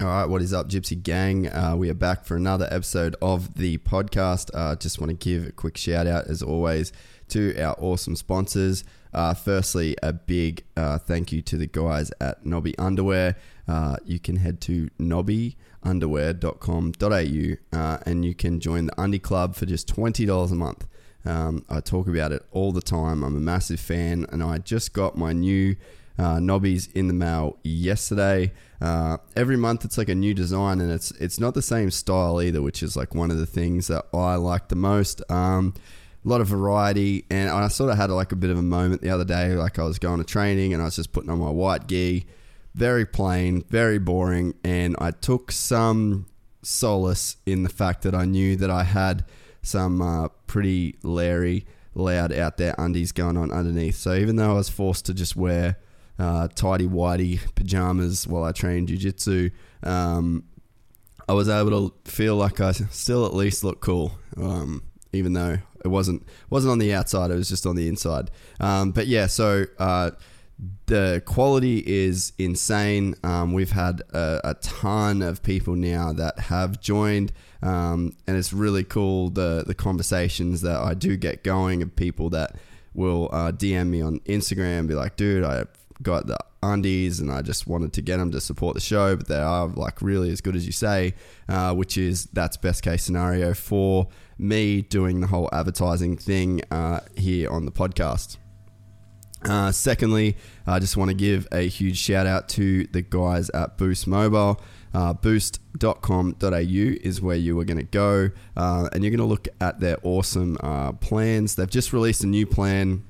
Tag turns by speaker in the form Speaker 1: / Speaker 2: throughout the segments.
Speaker 1: All right, what is up, Gypsy Gang? Uh, we are back for another episode of the podcast. Uh, just want to give a quick shout out, as always, to our awesome sponsors. Uh, firstly, a big uh, thank you to the guys at Nobby Underwear. Uh, you can head to nobbyunderwear.com.au uh, and you can join the Undie Club for just $20 a month. Um, I talk about it all the time. I'm a massive fan, and I just got my new uh, knobbies in the mail yesterday. Uh, every month it's like a new design, and it's it's not the same style either, which is like one of the things that I like the most. Um, a lot of variety, and I sort of had like a bit of a moment the other day. Like I was going to training, and I was just putting on my white gi, very plain, very boring, and I took some solace in the fact that I knew that I had some uh, pretty Larry loud out there undies going on underneath. So even though I was forced to just wear uh, tidy whitey pajamas while I trained jujitsu, um, I was able to feel like I still at least look cool, um, even though it wasn't wasn't on the outside; it was just on the inside. Um, but yeah, so uh, the quality is insane. Um, we've had a, a, ton of people now that have joined, um, and it's really cool the the conversations that I do get going of people that will uh, DM me on Instagram, be like, "Dude, I got the undies, and I just wanted to get them to support the show, but they are like really as good as you say, uh, which is that's best case scenario for me doing the whole advertising thing uh, here on the podcast." Uh, secondly, I just want to give a huge shout out to the guys at Boost Mobile. Uh, boost.com.au is where you are going to go, uh, and you're going to look at their awesome uh, plans. They've just released a new plan,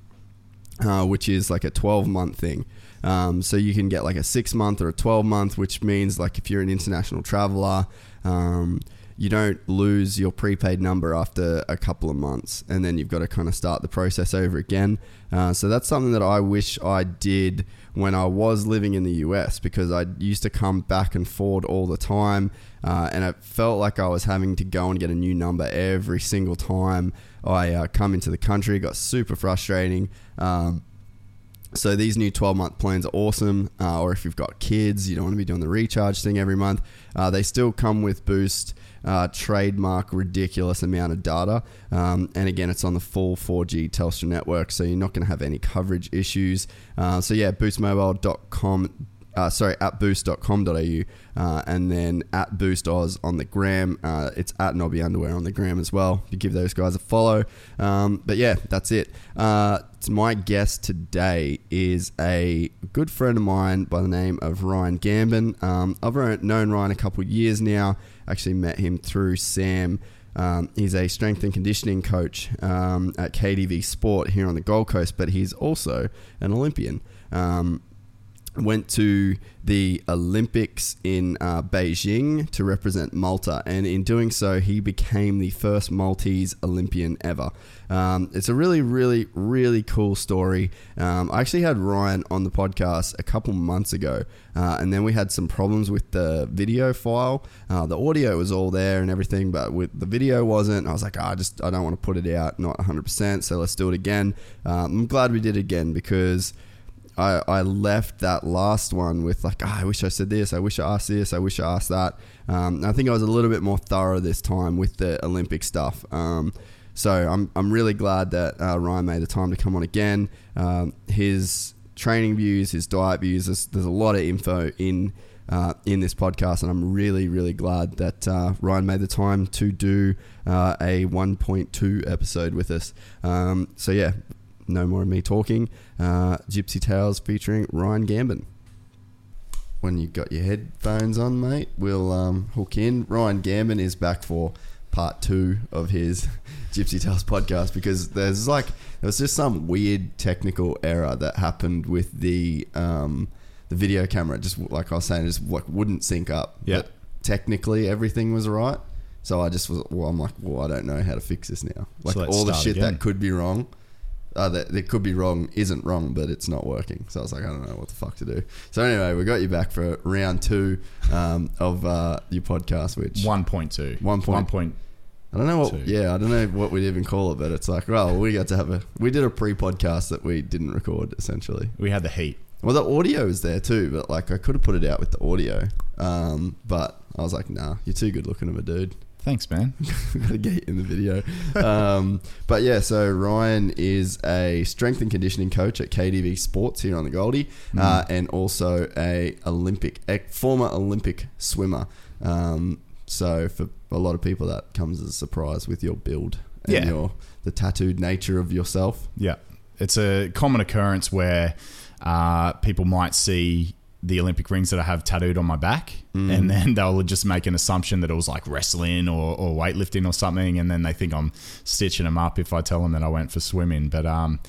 Speaker 1: uh, which is like a 12 month thing. Um, so you can get like a six month or a 12 month, which means like if you're an international traveler, um, you don't lose your prepaid number after a couple of months, and then you've got to kind of start the process over again. Uh, so that's something that I wish I did when I was living in the US because I used to come back and forward all the time, uh, and it felt like I was having to go and get a new number every single time I uh, come into the country. It got super frustrating. Um, so these new 12 month plans are awesome. Uh, or if you've got kids, you don't want to be doing the recharge thing every month. Uh, they still come with Boost uh, trademark ridiculous amount of data. Um, and again, it's on the full 4G Telstra network, so you're not going to have any coverage issues. Uh, so yeah, boostmobile.com uh, sorry, at boost.com.au, uh, and then at Boost Oz on the gram. Uh, it's at Nobby Underwear on the gram as well. You give those guys a follow. Um, but yeah, that's it. Uh, my guest today is a good friend of mine by the name of Ryan Gambin. Um, I've known Ryan a couple of years now. Actually, met him through Sam. Um, he's a strength and conditioning coach um, at KDV Sport here on the Gold Coast, but he's also an Olympian. Um, went to the Olympics in uh, Beijing to represent Malta, and in doing so, he became the first Maltese Olympian ever. Um, it's a really, really, really cool story. Um, I actually had Ryan on the podcast a couple months ago, uh, and then we had some problems with the video file. Uh, the audio was all there and everything, but with the video wasn't. I was like, oh, I just I don't want to put it out, not 100%. So let's do it again. Um, I'm glad we did it again because I, I left that last one with like, oh, I wish I said this, I wish I asked this, I wish I asked that. Um, I think I was a little bit more thorough this time with the Olympic stuff. Um, so I'm, I'm really glad that uh, Ryan made the time to come on again. Um, his training views, his diet views, there's, there's, a lot of info in uh, in this podcast, and I'm really, really glad that uh, Ryan made the time to do uh, a 1.2 episode with us. Um, so yeah, no more of me talking. Uh, Gypsy Tales featuring Ryan Gambin. When you've got your headphones on, mate, we'll um, hook in. Ryan Gambin is back for part two of his Gypsy Tales podcast because there's like there was just some weird technical error that happened with the um, the video camera. Just like I was saying, it just like wouldn't sync up.
Speaker 2: Yeah.
Speaker 1: But technically everything was right. So I just was well, I'm like, well, I don't know how to fix this now. Like
Speaker 2: So
Speaker 1: all the shit
Speaker 2: again.
Speaker 1: that could be wrong. Uh, that, that could be wrong isn't wrong, but it's not working. So I was like, I don't know what the fuck to do. So anyway, we got you back for round two um, of uh, your podcast, which
Speaker 2: One point two.
Speaker 1: One point-
Speaker 2: One point.
Speaker 1: I don't know what.
Speaker 2: Two.
Speaker 1: Yeah, I don't know what we'd even call it, but it's like, well, we got to have a. We did a pre-podcast that we didn't record, essentially.
Speaker 2: We had the heat.
Speaker 1: Well, the audio is there too, but like I could have put it out with the audio, um, but I was like, nah, you're too good looking of a dude.
Speaker 2: Thanks, man.
Speaker 1: got get you in the video. Um, but yeah, so Ryan is a strength and conditioning coach at KDV Sports here on the Goldie, uh, and also a Olympic, a former Olympic swimmer. Um, so for a lot of people, that comes as a surprise with your build and
Speaker 2: Yeah.
Speaker 1: your the tattooed nature of yourself.
Speaker 2: Yeah, it's a common occurrence where uh, people might see the Olympic rings that I have tattooed on my back, and then they'll just make an assumption that it was like wrestling or, or weightlifting or something, and then they think I'm stitching them up if I tell them that I went for swimming. But um,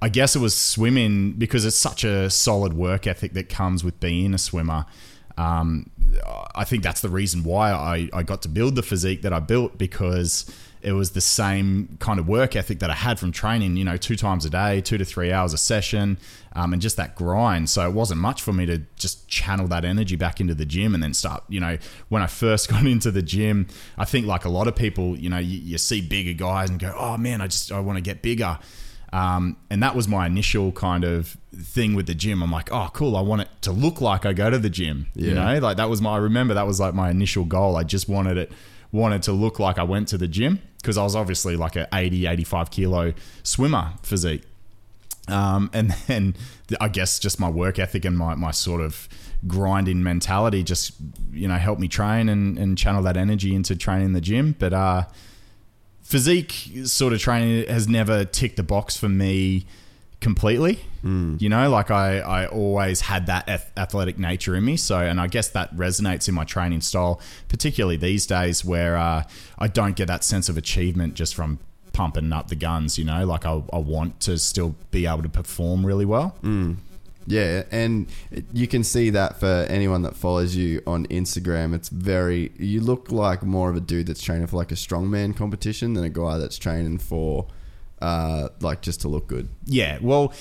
Speaker 2: I guess it was swimming because it's such a solid work ethic that comes with being a swimmer. Um, I think that's the reason why I, I got to build the physique that I built because it was the same kind of work ethic that I had from training, you know, two times a day, two to three hours a session, um, and just that grind. So it wasn't much for me to just channel that energy back into the gym and then start, you know, when I first got into the gym, I think like a lot of people, you know, you, you see bigger guys and go, oh man, I just, I want to get bigger. Um, and that was my initial kind of thing with the gym. I'm like, oh, cool. I want it to look like I go to the gym. You know, like that was my, I remember that was like my initial goal. I just wanted it, wanted to look like I went to the gym because I was obviously like a 80, 85 kilo swimmer physique. Um, and then I guess just my work ethic and my, my sort of grinding mentality just, you know, helped me train and, and channel that energy into training in the gym. But, uh, physique sort of training has never ticked the box for me completely. You know, like I, I always had that ath- athletic nature in me. So, and I guess that resonates in my training style, particularly these days where uh, I don't get that sense of achievement just from pumping up the guns. You know, like I, I want to still be able to perform really well.
Speaker 1: Yeah, and you can see that for anyone that follows you on Instagram. It's very you look like more of a dude that's training for like a strongman competition than a guy that's training for uh, like just to look good.
Speaker 2: Yeah, well,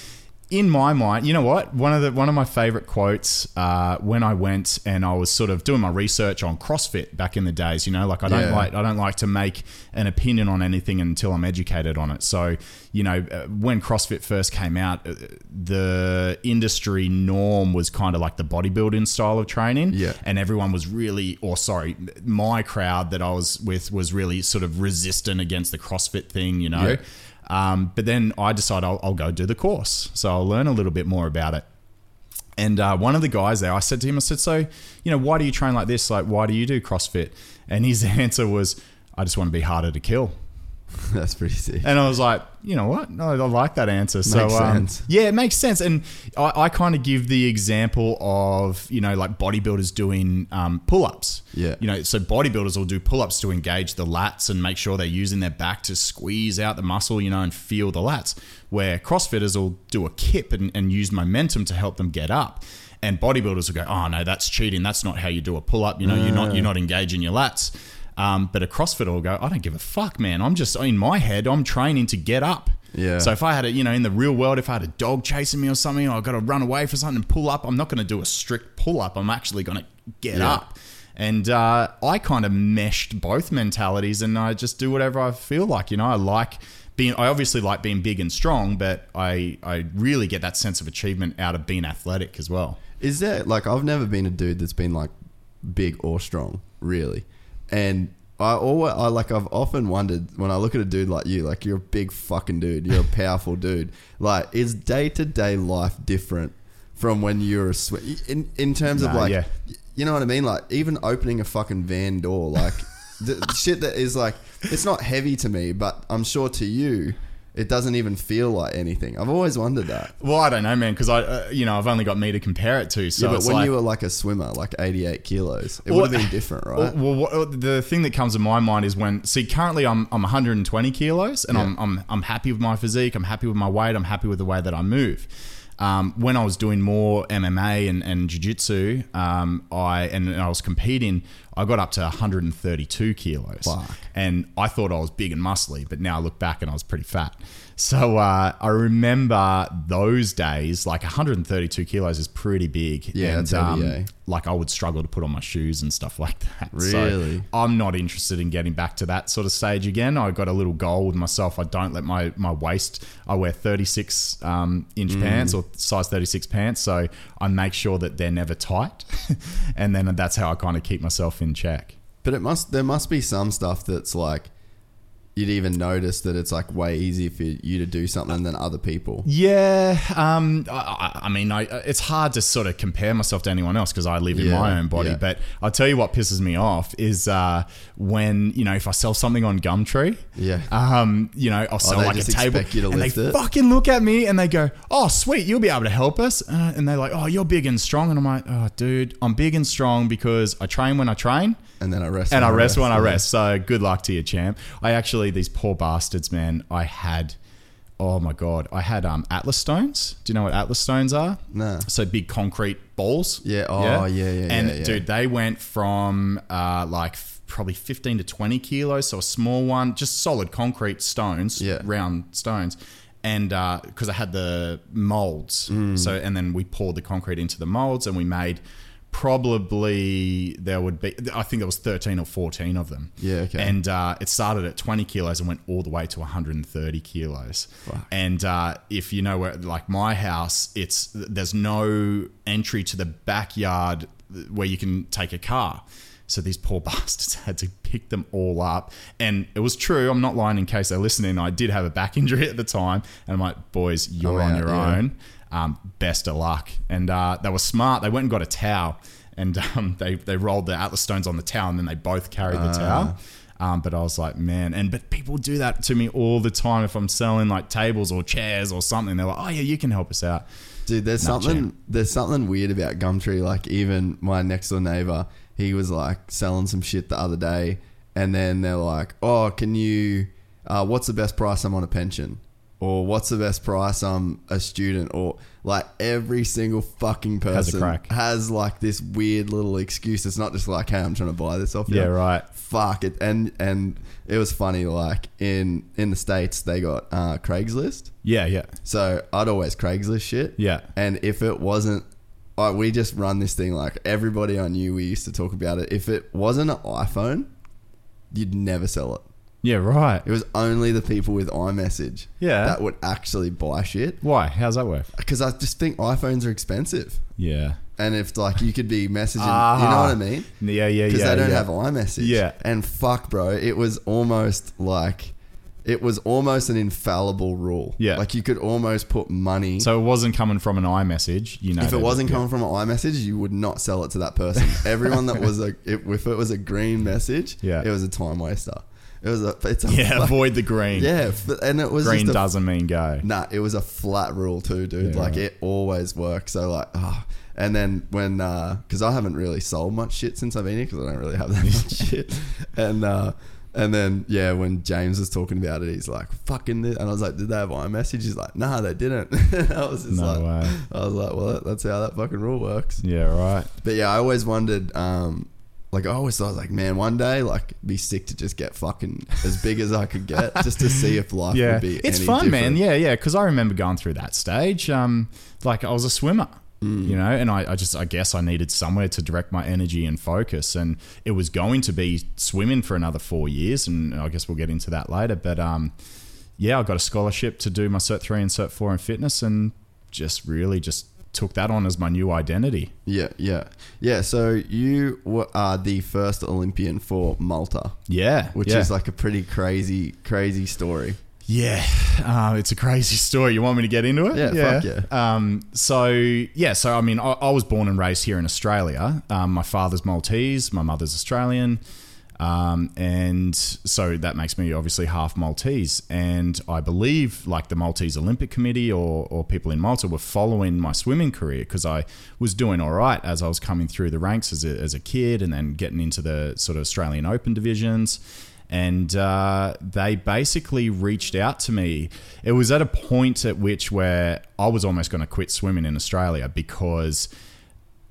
Speaker 2: in my mind, you know what? One of the one of my favorite quotes uh, when I went and I was sort of doing my research on CrossFit back in the days. You know, like I don't
Speaker 1: Yeah.
Speaker 2: like I don't like to make an opinion on anything until I'm educated on it. So, you know, uh, when CrossFit first came out, uh, the industry norm was kind of like the bodybuilding style of training.
Speaker 1: Yeah.
Speaker 2: and everyone was really, or sorry, my crowd that I was with was really sort of resistant against the CrossFit thing. You know.
Speaker 1: Yeah.
Speaker 2: Um, but then I decide I'll, I'll go do the course. So I'll learn a little bit more about it. And uh, one of the guys there, I said to him, I said, So, you know, why do you train like this? Like, why do you do CrossFit? And his answer was, I just want to be harder to kill.
Speaker 1: that's pretty sick.
Speaker 2: And I was like, you know what? No, I like that answer. So,
Speaker 1: Makes
Speaker 2: um, yeah, it makes sense. And I, I kind of give the example of, you know, like bodybuilders doing um, pull ups.
Speaker 1: Yeah.
Speaker 2: You know, so bodybuilders will do pull ups to engage the lats and make sure they're using their back to squeeze out the muscle, you know, and feel the lats. Where CrossFitters will do a kip and, and use momentum to help them get up. And bodybuilders will go, oh no, that's cheating. That's not how you do a pull up. You know, you're not you're not engaging your lats. Um, but a CrossFitter will go, I don't give a fuck, man. I'm just in my head, I'm training to get up.
Speaker 1: Yeah.
Speaker 2: So if I had a, you know, in the real world, if I had a dog chasing me or something, or I got to run away for something and pull up, I'm not going to do a strict pull up. I'm actually going to get
Speaker 1: Yeah.
Speaker 2: up. And uh, I kind of meshed both mentalities, and I just do whatever I feel like. You know, I like being. I obviously like being big and strong, but I I really get that sense of achievement out of being athletic as well.
Speaker 1: Is there like I've never been a dude that's been like big or strong, really. And I always I like I've often wondered when I look at a dude like you, like you're a big fucking dude, you're a powerful dude. Like is day to day life different from when you're a sw- in in terms of
Speaker 2: Nah,
Speaker 1: like
Speaker 2: yeah.
Speaker 1: you know what I mean? Like even opening a fucking van door, like the shit that is like it's not heavy to me, but I'm sure to you. It doesn't even feel like anything. I've always wondered that.
Speaker 2: Well, I don't know, man, because I, uh, you know, I've only got me to compare it to. So
Speaker 1: yeah, but when
Speaker 2: like,
Speaker 1: you were like a swimmer, like 88 kilos, it
Speaker 2: Well,
Speaker 1: would have been different, right?
Speaker 2: Well, what, the thing that comes to my mind is when see currently I'm I'm 120 kilos and I'm, I'm I'm happy with my physique. I'm happy with my weight. I'm happy with the way that I move. Um, when I was doing more MMA and, and jiu-jitsu, um, I and, and I was competing, I got up to 132 kilos,
Speaker 1: Fuck.
Speaker 2: and I thought I was big and muscly, but now I look back and I was pretty fat. So uh, I remember those days, like 132 kilos is pretty big.
Speaker 1: Yeah,
Speaker 2: and,
Speaker 1: heavy, eh?
Speaker 2: like I would struggle to put on my shoes and stuff like that.
Speaker 1: Really?
Speaker 2: So I'm not interested in getting back to that sort of stage again. I've got a little goal with myself. I don't let my my waist. I wear 36 um, inch
Speaker 1: Mm.
Speaker 2: pants or size 36 pants, so I make sure that they're never tight, and then that's how I kind of keep myself in check.
Speaker 1: But it must there must be some stuff that's like you'd even notice that it's like way easier for you to do something than other people.
Speaker 2: Yeah, um, I, I- mean, I, it's hard to sort of compare myself to anyone else because I live in my own body.
Speaker 1: yeah.
Speaker 2: But I'll tell you what pisses me off is uh, when you know if I sell something on Gumtree,
Speaker 1: Yeah.
Speaker 2: um, you know, I'll sell
Speaker 1: they
Speaker 2: like a table,
Speaker 1: you to
Speaker 2: and they
Speaker 1: it?
Speaker 2: fucking look at me and they go, "Oh, sweet, you'll be able to help us," uh, and they're like, "Oh, you're big and strong," and I'm like, "Oh, dude, I'm big and strong because I train when I train."
Speaker 1: And then I rest.
Speaker 2: and I rest when I rest. So good luck to you, champ. I actually these poor bastards, man. I had, oh my god, I had um Atlas stones. Do you know what Atlas stones are?
Speaker 1: No.
Speaker 2: So big concrete balls.
Speaker 1: Yeah, oh, yeah, yeah,
Speaker 2: And
Speaker 1: yeah, yeah.
Speaker 2: dude, they went from uh like probably fifteen to twenty kilos, so a small one, just solid concrete stones,
Speaker 1: Yeah.
Speaker 2: round stones. And because I had the molds,
Speaker 1: Mm.
Speaker 2: so and then we poured the concrete into the molds, and we made probably there would be I think there was 13 or 14 of them.
Speaker 1: Yeah, okay.
Speaker 2: And uh, it started at 20 kilos and went all the way to 130 kilos. And uh, if you know where, like my house, it's there's no entry to the backyard where you can take a car. So these poor bastards had to pick them all up. And it was true. I'm not lying in case they're listening. I did have a back injury at the time. And I'm like, boys, you're
Speaker 1: I'm
Speaker 2: on
Speaker 1: out,
Speaker 2: your
Speaker 1: yeah.
Speaker 2: own. Um, best of luck. And uh, they were smart. They went and got a towel. And um, they, they rolled the Atlas stones on the towel. And then they both carried the towel. Um, but I was like, man, and but people do that to me all the time if I'm selling like tables or chairs or something. They're like, oh yeah, you can help us out.
Speaker 1: Dude, there's
Speaker 2: Not
Speaker 1: something
Speaker 2: champ.
Speaker 1: there's something weird about Gumtree. Like even my next door neighbor, he was like selling some shit the other day, and then they're like, "Oh, can you? Uh, what's the best price I'm on a pension?" Or what's the best price I'm a student? Or like every single fucking person
Speaker 2: crack.
Speaker 1: has like this weird little excuse. It's not just like, "Hey, I'm trying to buy this off you."
Speaker 2: Yeah, right.
Speaker 1: Fuck it, and and it was funny. Like in in the states, they got uh, Craigslist.
Speaker 2: Yeah, yeah,
Speaker 1: So I'd always Craigslist shit.
Speaker 2: Yeah.
Speaker 1: And if it wasn't, like, we just run this thing like everybody I knew, we used to talk about it. If it wasn't an iPhone, you'd never sell it.
Speaker 2: Yeah, right.
Speaker 1: It was only the people with iMessage
Speaker 2: Yeah.
Speaker 1: that would actually buy shit.
Speaker 2: Why? How's that work?
Speaker 1: Because I just think iPhones are expensive.
Speaker 2: Yeah,
Speaker 1: And if like you could be messaging, you know
Speaker 2: Ah.
Speaker 1: what I mean?
Speaker 2: yeah, yeah, yeah.
Speaker 1: Because they don't
Speaker 2: yeah.
Speaker 1: have iMessage.
Speaker 2: Yeah.
Speaker 1: And fuck, bro, it was almost like. It was almost an infallible rule.
Speaker 2: Yeah.
Speaker 1: Like you could almost put money
Speaker 2: So it wasn't coming from an iMessage, you know.
Speaker 1: if
Speaker 2: that-
Speaker 1: it wasn't
Speaker 2: yeah.
Speaker 1: coming from an iMessage, you would not sell it to that person. Everyone that was a, if, if it was a green message,
Speaker 2: Yeah.
Speaker 1: it was a time waster. It was a, it's a
Speaker 2: yeah,
Speaker 1: fuck-
Speaker 2: avoid the green.
Speaker 1: yeah, and it was
Speaker 2: green
Speaker 1: a,
Speaker 2: doesn't mean go.
Speaker 1: Nah, it was a flat rule too, dude.
Speaker 2: Yeah,
Speaker 1: like
Speaker 2: right.
Speaker 1: it always works. So like, ah, and then when because I haven't really sold much shit since I've been here because I don't really have that much shit, and uh, and then yeah, when James was talking about it, he's like, "Fucking," this. and I was like, "Did they have iMessage?" He's like, "Nah, they didn't." I was just
Speaker 2: No
Speaker 1: like,
Speaker 2: way.
Speaker 1: I was like, "Well, that's how that fucking rule works."
Speaker 2: Yeah, right.
Speaker 1: But yeah, I always wondered, um, like I always thought, like, man, one day, like, be sick to just get fucking as big as I could get, just to see if life
Speaker 2: Yeah,
Speaker 1: would be.
Speaker 2: it's fun, man. Yeah, yeah. Because I remember going through that stage. Um, like I was a swimmer,
Speaker 1: Mm.
Speaker 2: you know, and I, I just, I guess, I needed somewhere to direct my energy and focus, and it was going to be swimming for another four years, and I guess we'll get into that later. But um, yeah, I got a scholarship to do my Cert three and Cert four in fitness, and just really just took that on as my new identity.
Speaker 1: Yeah, yeah, yeah. So you were, are the first Olympian for Malta,
Speaker 2: Yeah,
Speaker 1: which
Speaker 2: yeah.
Speaker 1: is like a pretty crazy, crazy story.
Speaker 2: Yeah, uh, it's a crazy story. You want me to get into it?
Speaker 1: Yeah, fuck yeah.
Speaker 2: Um, so yeah, so I mean, I, I was born and raised here in Australia. Um, my father's Maltese, my mother's Australian, um, and so that makes me obviously half Maltese. And I believe like the Maltese Olympic Committee or or people in Malta were following my swimming career because I was doing all right as I was coming through the ranks as a, as a kid, and then getting into the sort of Australian Open divisions and uh, they basically reached out to me. It was at a point at which where I was almost going to quit swimming in Australia because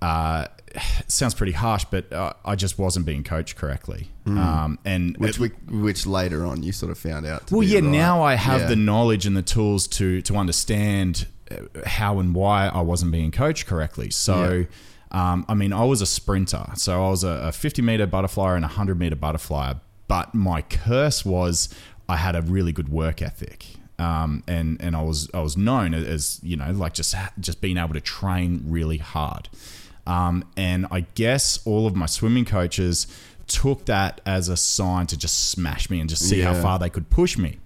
Speaker 2: uh, sounds pretty harsh, but uh, I just wasn't being coached correctly. Um, and
Speaker 1: Which
Speaker 2: it-
Speaker 1: we, which later on you sort of found out.
Speaker 2: Well, yeah.
Speaker 1: right.
Speaker 2: Now I have
Speaker 1: Yeah.
Speaker 2: the knowledge and the tools to to understand uh, how and why I wasn't being coached correctly. So, um, I mean, I was a sprinter, so I was a, a 50 meter butterfly and a 100 meter butterfly. But my curse was I had a really good work ethic. Um, and and I was I was known as you know like just just being able to train really hard, um, and I guess all of my swimming coaches took that as a sign to just smash me and just see how far they could push me.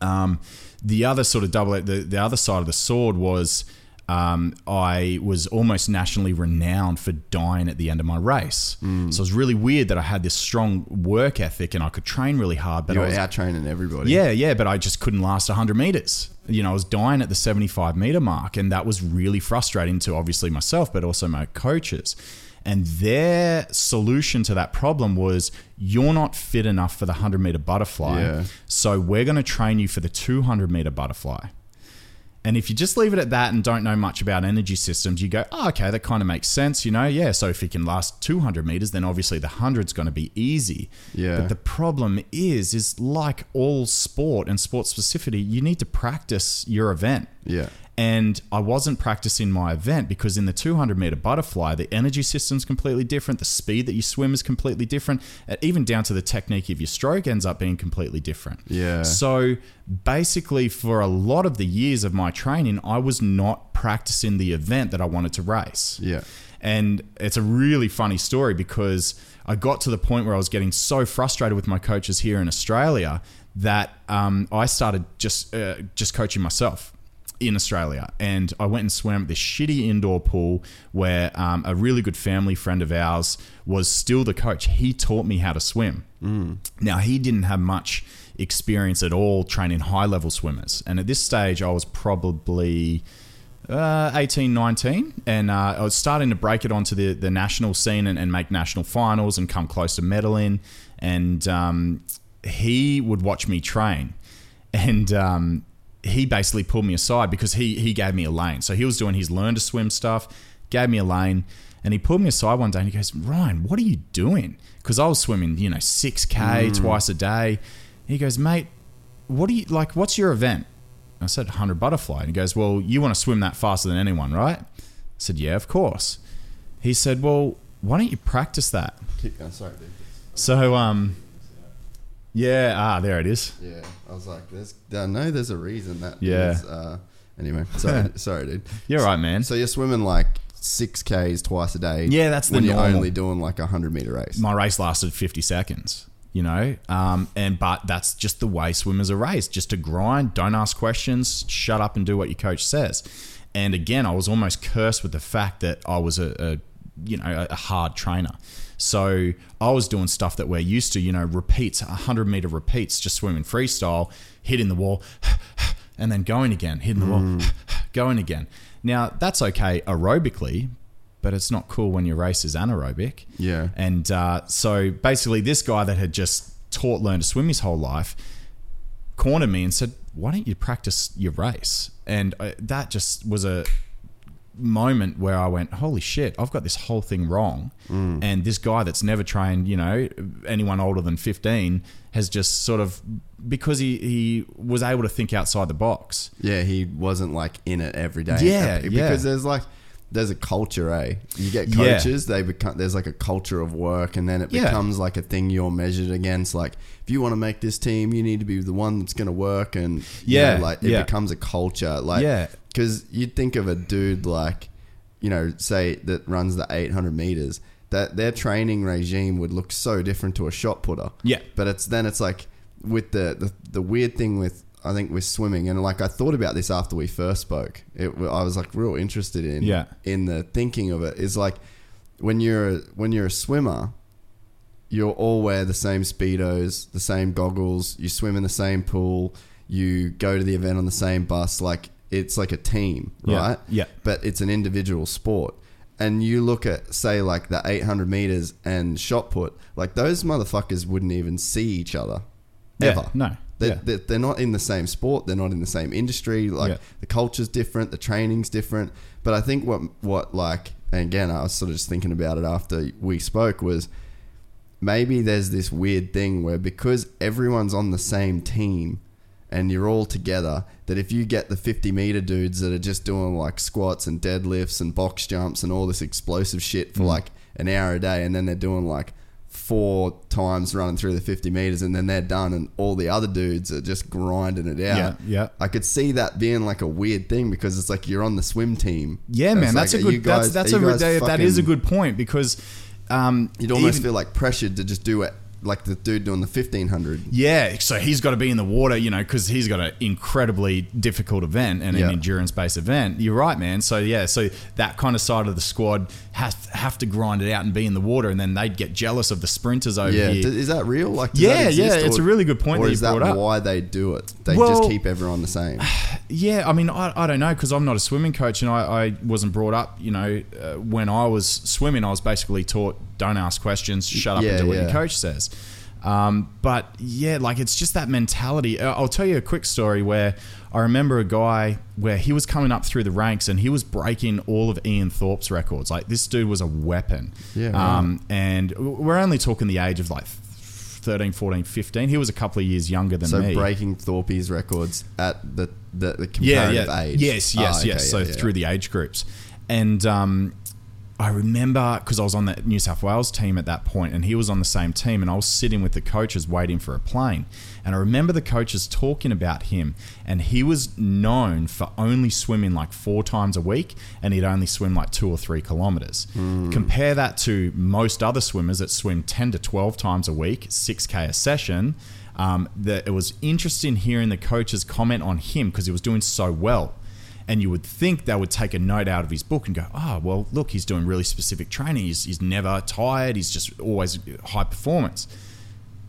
Speaker 2: Um, the other sort of double, the, the other side of the sword was um, I was almost nationally renowned for dying at the end of my race.
Speaker 1: Mm.
Speaker 2: So it was really weird that I had this strong work ethic and I could train really hard, but
Speaker 1: you
Speaker 2: I
Speaker 1: were
Speaker 2: was
Speaker 1: out training everybody.
Speaker 2: yeah, yeah, but I just couldn't last 100 meters. You know, I was dying at the 75 meter mark, and that was really frustrating to obviously myself, but also my coaches. And their solution to that problem was you're not fit enough for the 100 meter butterfly.
Speaker 1: Yeah.
Speaker 2: So we're going to train you for the 200 meter butterfly. And if you just leave it at that and don't know much about energy systems, you go, oh, okay, that kind of makes sense, you know? Yeah, so if it can last 200 meters, then obviously the 100's going to be easy.
Speaker 1: Yeah.
Speaker 2: But the problem is, is like all sport and sport specificity, you need to practice your event.
Speaker 1: Yeah.
Speaker 2: And I wasn't practicing my event because in the 200 meter butterfly, the energy system's completely different. The speed that you swim is completely different. and Even down to the technique of your stroke ends up being completely different.
Speaker 1: Yeah.
Speaker 2: So basically, for a lot of the years of my training, I was not practicing the event that I wanted to race.
Speaker 1: Yeah.
Speaker 2: And it's a really funny story because I got to the point where I was getting so frustrated with my coaches here in Australia that um, I started just uh, just coaching myself in Australia. And I went and swam at this shitty indoor pool where um, a really good family friend of ours was still the coach. He taught me how to swim. Now, he didn't have much experience at all training high level swimmers. And at this stage, I was probably uh, 18, 19, and uh, I was starting to break it onto the, the national scene and, and make national finals and come close to medaling. And um, he would watch me train, and um, he basically pulled me aside because he he gave me a lane. So he was doing his learn to swim stuff, gave me a lane, and he pulled me aside one day and he goes, Ryan, what are you doing? Because I was swimming, you know, six k twice a day. He goes, mate, what do you like? What's your event? I said 100 butterfly. And he goes, Well, you want to swim that faster than anyone, right? I said, Yeah, of course. He said, Well, why don't you practice that?
Speaker 1: Keep going. Sorry, dude.
Speaker 2: So, um, yeah, ah, there it is.
Speaker 1: Yeah. I was like, there's, I know there's a reason that.
Speaker 2: Yeah.
Speaker 1: is, uh, anyway, sorry, sorry, dude.
Speaker 2: You're right, man.
Speaker 1: So you're swimming like six k's twice a day.
Speaker 2: Yeah, that's the
Speaker 1: when you're
Speaker 2: normal.
Speaker 1: only doing like a hundred meter race.
Speaker 2: My race lasted 50 seconds, you know, um, and but that's just the way swimmers are raised, just to grind, don't ask questions, shut up and do what your coach says. And again, I was almost cursed with the fact that I was a, a you know, a hard trainer. So I was doing stuff that we're used to, you know, repeats, 100 meter repeats, just swimming freestyle, hitting the wall, and then going again, hitting the wall, going again. Now, that's okay aerobically, but it's not cool when your race is anaerobic.
Speaker 1: Yeah.
Speaker 2: And uh, so basically, this guy that had just taught, learned to swim his whole life, cornered me and said, "Why don't you practice your race?" And uh, that just was a moment where I went, "Holy shit! I've got this whole thing wrong." Mm. And this guy that's never trained, you know, anyone older than fifteen, has just sort of because he he was able to think outside the box.
Speaker 1: Yeah, he wasn't like in it every day.
Speaker 2: Yeah, uh,
Speaker 1: because
Speaker 2: yeah.
Speaker 1: there's like there's a culture, eh? You get
Speaker 2: Yeah.
Speaker 1: coaches, they become there's like a culture of work, and then it
Speaker 2: Yeah.
Speaker 1: becomes like a thing you're measured against. Like if you want to make this team, you need to be the one that's going to work, and you
Speaker 2: Yeah,
Speaker 1: know, like it
Speaker 2: yeah.
Speaker 1: becomes a culture. Like
Speaker 2: Yeah.
Speaker 1: because you'd think of a dude like you know, say that runs the 800 meters. That their training regime would look so different to a shot putter.
Speaker 2: Yeah.
Speaker 1: But it's then it's like with the, the the weird thing with I think we're swimming, and like I thought about this after we first spoke. It, I was like real interested in
Speaker 2: Yeah.
Speaker 1: in the thinking of it. Is like when you're when you're a swimmer, you all wear the same speedos, the same goggles. You swim in the same pool. You go to the event on the same bus. Like it's like a team,
Speaker 2: Yeah.
Speaker 1: right?
Speaker 2: Yeah.
Speaker 1: But it's an individual sport. And you look at say like the 800 meters and shot put, like those motherfuckers wouldn't even see each other
Speaker 2: Yeah,
Speaker 1: ever.
Speaker 2: no.
Speaker 1: They're,
Speaker 2: Yeah.
Speaker 1: they're, they're not in the same sport. They're not in the same industry. Like
Speaker 2: Yeah.
Speaker 1: the culture's different, the training's different. But I think what what like and again, I was sort of just thinking about it after we spoke was maybe there's this weird thing where because everyone's on the same team and you're all together, that if you get the 50 meter dudes that are just doing like squats and deadlifts and box jumps and all this explosive shit
Speaker 2: Mm.
Speaker 1: for like an hour a day, and then they're doing like four times running through the 50 meters and then they're done, and all the other dudes are just grinding it out.
Speaker 2: Yeah, yeah.
Speaker 1: I could see that being like a weird thing because it's like you're on the swim team.
Speaker 2: Yeah, man,
Speaker 1: like,
Speaker 2: that's a good. That's
Speaker 1: guys-
Speaker 2: that's
Speaker 1: are
Speaker 2: a
Speaker 1: you guys
Speaker 2: that, that is a good point because um,
Speaker 1: You'd almost
Speaker 2: even-
Speaker 1: feel like pressured to just do it like the dude doing the 1500.
Speaker 2: Yeah, so he's got to be in the water, you know, because he's got an incredibly difficult event and
Speaker 1: Yeah.
Speaker 2: an endurance-based event. You're right, man. So yeah, so that kind of side of the squad has have to grind it out and be in the water, and then they'd get jealous of the sprinters over
Speaker 1: Yeah,
Speaker 2: here.
Speaker 1: is that real? Like,
Speaker 2: Yeah, yeah, it's a really good point
Speaker 1: Or
Speaker 2: that you
Speaker 1: is that
Speaker 2: up.
Speaker 1: why they do it? They
Speaker 2: Well-
Speaker 1: just keep everyone the same.
Speaker 2: Yeah, I mean, I, I don't know because I'm not a swimming coach and I, I wasn't brought up. You know, uh, when I was swimming, I was basically taught don't ask questions, shut up
Speaker 1: Yeah,
Speaker 2: and do what your coach says. Um, but yeah, like it's just that mentality. Uh, I'll tell you a quick story where I remember a guy where he was coming up through the ranks and he was breaking all of Ian Thorpe's records. Like this dude was a weapon.
Speaker 1: Yeah.
Speaker 2: Um, and we're only talking the age of like 13, 14, 15. He was a couple of years younger than
Speaker 1: So
Speaker 2: me.
Speaker 1: breaking Thorpe's records at the the, the
Speaker 2: yeah,
Speaker 1: comparative
Speaker 2: yeah.
Speaker 1: age.
Speaker 2: Yes, yes,
Speaker 1: Ah, okay,
Speaker 2: yes. so
Speaker 1: yeah, yeah.
Speaker 2: through the age groups, and um, I remember because I was on the New South Wales team at that point, and he was on the same team, and I was sitting with the coaches waiting for a plane, and I remember the coaches talking about him, and he was known for only swimming like four times a week, and he'd only swim like two or three kilometers.
Speaker 1: Hmm.
Speaker 2: Compare that to most other swimmers that swim ten to twelve times a week, six k a session. Um, that it was interesting hearing the coaches comment on him because he was doing so well. And you would think they would take a note out of his book and go, oh, well, look, he's doing really specific training. He's, he's never tired. He's just always high performance.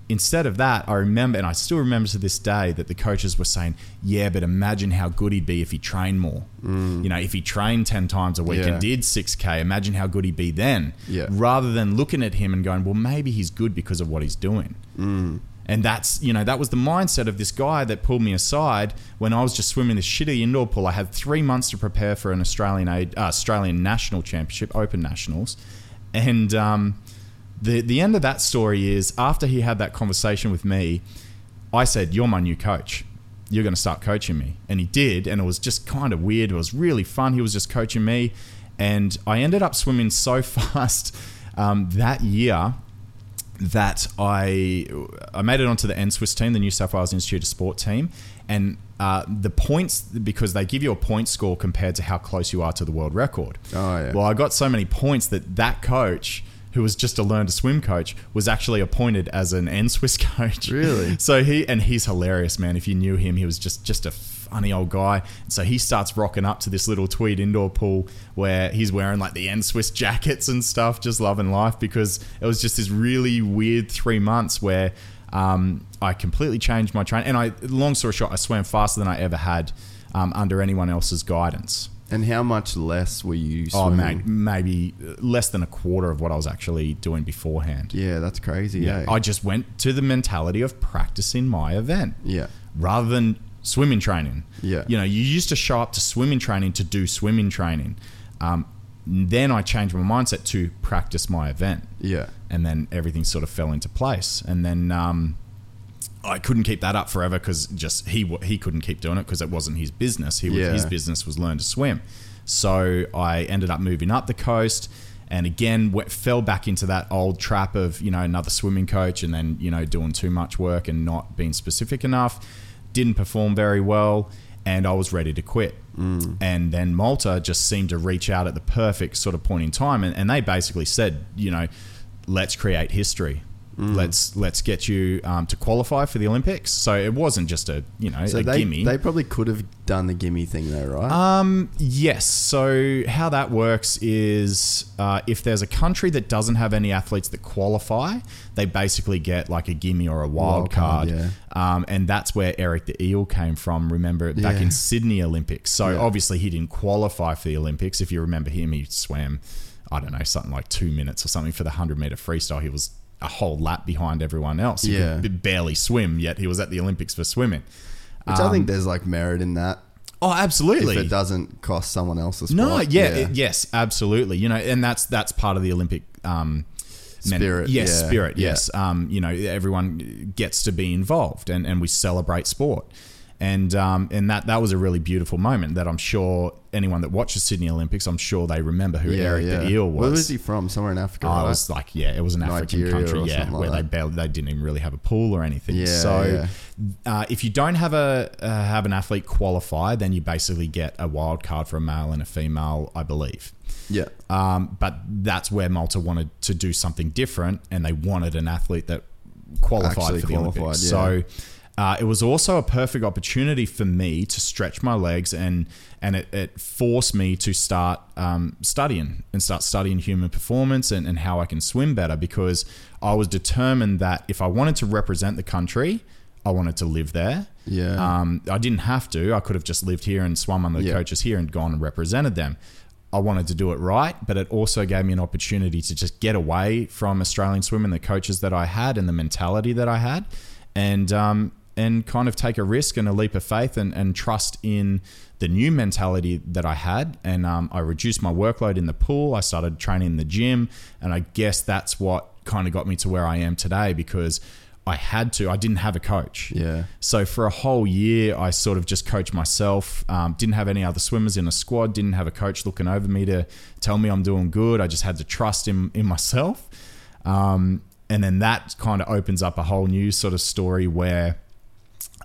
Speaker 2: Instead of that, I remember, and I still remember to this day, that the coaches were saying, yeah, but imagine how good he'd be if he trained more. Mm. You know, if he trained 10 times a week
Speaker 1: Yeah.
Speaker 2: and did 6K, imagine how good he'd be then.
Speaker 1: Yeah.
Speaker 2: Rather than looking at him and going, well, maybe he's good because of what he's doing. Mm. And that's, you know, that was the mindset of this guy that pulled me aside when I was just swimming this shitty indoor pool. I had three months to prepare for an Australian aid, uh, Australian National Championship, Open Nationals. And um, the, the end of that story is after he had that conversation with me, I said, You're my new coach. You're going to start coaching me. And he did. And it was just kind of weird. It was really fun. He was just coaching me. And I ended up swimming so fast um, that year that I I made it onto the NSWIS team, the New South Wales Institute of Sport team, and uh, the points because they give you a point score compared to how close you are to the world record.
Speaker 1: Oh, yeah.
Speaker 2: Well, I got so many points that that coach. Who was just a learn to swim coach was actually appointed as an NSWIS coach.
Speaker 1: Really?
Speaker 2: So he and he's hilarious, man. If you knew him, he was just just a funny old guy. So he starts rocking up to this little tweed indoor pool where he's wearing like the NSWIS jackets and stuff, just loving life because it was just this really weird three months where um, I completely changed my train. And I, long story short, I swam faster than I ever had um, under anyone else's guidance.
Speaker 1: And how much less were you
Speaker 2: Oh,
Speaker 1: swimming?
Speaker 2: man, maybe less than a quarter of what I was actually doing beforehand.
Speaker 1: Yeah, that's crazy.
Speaker 2: Yeah,
Speaker 1: Yeah.
Speaker 2: I just went to the mentality of practicing my event
Speaker 1: yeah.
Speaker 2: rather than swimming training.
Speaker 1: Yeah.
Speaker 2: You know, you used to show up to swimming training to do swimming training. Um, then I changed my mindset to practice my event.
Speaker 1: Yeah.
Speaker 2: And then everything sort of fell into place. And then um, I couldn't keep that up forever because just he he couldn't keep doing it because it wasn't his business. He was,
Speaker 1: Yeah.
Speaker 2: his business was learn to swim. So I ended up moving up the coast and again went, fell back into that old trap of you know another swimming coach and then you know doing too much work and not being specific enough. Didn't perform very well and I was ready to quit. Mm. And then Malta just seemed to reach out at the perfect sort of point in time and, and they basically said, you know, let's create history let's let's get you um, to qualify for the Olympics. So it wasn't just a you know
Speaker 1: So
Speaker 2: a
Speaker 1: they,
Speaker 2: gimme.
Speaker 1: they probably could have done the gimme thing though, right?
Speaker 2: Um, yes. So how that works is uh, if there's a country that doesn't have any athletes that qualify, they basically get like a gimme or a wild,
Speaker 1: Wild card,
Speaker 2: card.
Speaker 1: yeah.
Speaker 2: Um, and that's where Eric the Eel came from. Remember back
Speaker 1: Yeah.
Speaker 2: in Sydney Olympics. So
Speaker 1: Yeah.
Speaker 2: obviously he didn't qualify for the Olympics. If you remember him, he swam, I don't know, something like two minutes or something for the hundred meter freestyle. He was a whole lap behind everyone else. He
Speaker 1: Yeah.
Speaker 2: could barely swim, yet he was at the Olympics for swimming.
Speaker 1: Which I think there's like merit in that.
Speaker 2: Oh, absolutely.
Speaker 1: If it doesn't cost someone else a spot.
Speaker 2: No, yeah, it- yes, absolutely. You know, and that's that's part of the Olympic um,
Speaker 1: Spirit,
Speaker 2: yes,
Speaker 1: yeah,
Speaker 2: spirit.
Speaker 1: yeah.
Speaker 2: Yes, um, you know, everyone gets to be involved, and and we celebrate sport. And um, and that that was a really beautiful moment that I'm sure anyone that watches Sydney Olympics, I'm sure they remember who
Speaker 1: yeah,
Speaker 2: Eric
Speaker 1: yeah.
Speaker 2: the Eel was.
Speaker 1: Where was he from? Somewhere in Africa.
Speaker 2: Oh,
Speaker 1: right?
Speaker 2: it was like yeah, it was an African country, yeah,
Speaker 1: like
Speaker 2: where they barely, they didn't even really have a pool or anything.
Speaker 1: Yeah,
Speaker 2: so. Uh, if you don't have a uh, have an athlete qualify, then you basically get a wild card for a male and a female, I believe.
Speaker 1: yeah.
Speaker 2: Um, but that's where Malta wanted to do something different, and they wanted an athlete that qualified
Speaker 1: Actually
Speaker 2: for the
Speaker 1: qualified,
Speaker 2: Olympics. So uh, it was also a perfect opportunity for me to stretch my legs, and and it, it forced me to start um, studying and start studying human performance and, and how I can swim better because I was determined that if I wanted to represent the country, I wanted to live there.
Speaker 1: Yeah.
Speaker 2: Um, I didn't have to. I could have just lived here and swum under the
Speaker 1: Yeah.
Speaker 2: coaches here and gone and represented them. I wanted to do it right, but it also gave me an opportunity to just get away from Australian swimming, the coaches that I had, and the mentality that I had, and um, and kind of take a risk and a leap of faith and, and trust in the new mentality that I had. And um, I reduced my workload in the pool. I started training in the gym, and I guess that's what kind of got me to where I am today because I had to. I didn't have a coach.
Speaker 1: Yeah.
Speaker 2: So for a whole year, I sort of just coached myself. Um, didn't have any other swimmers in a squad. Didn't have a coach looking over me to tell me I'm doing good. I just had to trust in in myself. Um, and then that kind of opens up a whole new sort of story where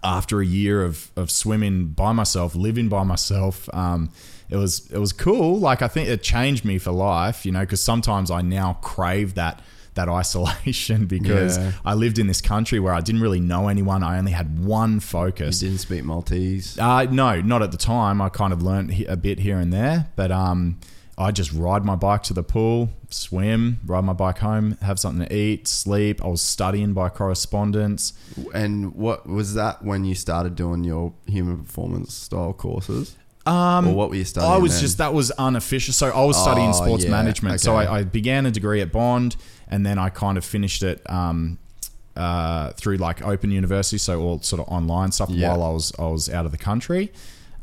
Speaker 2: after a year of, of swimming by myself, living by myself, um, it was it was cool. Like I think it changed me for life, you know, because sometimes I now crave that that isolation because
Speaker 1: Yeah.
Speaker 2: I lived in this country where I didn't really know anyone. I only had one
Speaker 1: You
Speaker 2: focus.
Speaker 1: didn't speak Maltese.
Speaker 2: Uh, no, not at the time. I kind of learned a bit here and there, but um, I just ride my bike to the pool, swim, ride my bike home, have something to eat, sleep. I was studying by correspondence.
Speaker 1: And what was that when you started doing your human performance style courses?
Speaker 2: Um,
Speaker 1: or what were you studying?
Speaker 2: I was
Speaker 1: then?
Speaker 2: just that was unofficial. So I was studying
Speaker 1: Oh,
Speaker 2: sports
Speaker 1: yeah,
Speaker 2: management. So. I, I began a degree at Bond, and then I kind of finished it um, uh, through like Open University, so all sort of online stuff
Speaker 1: Yeah.
Speaker 2: while I was I was out of the country.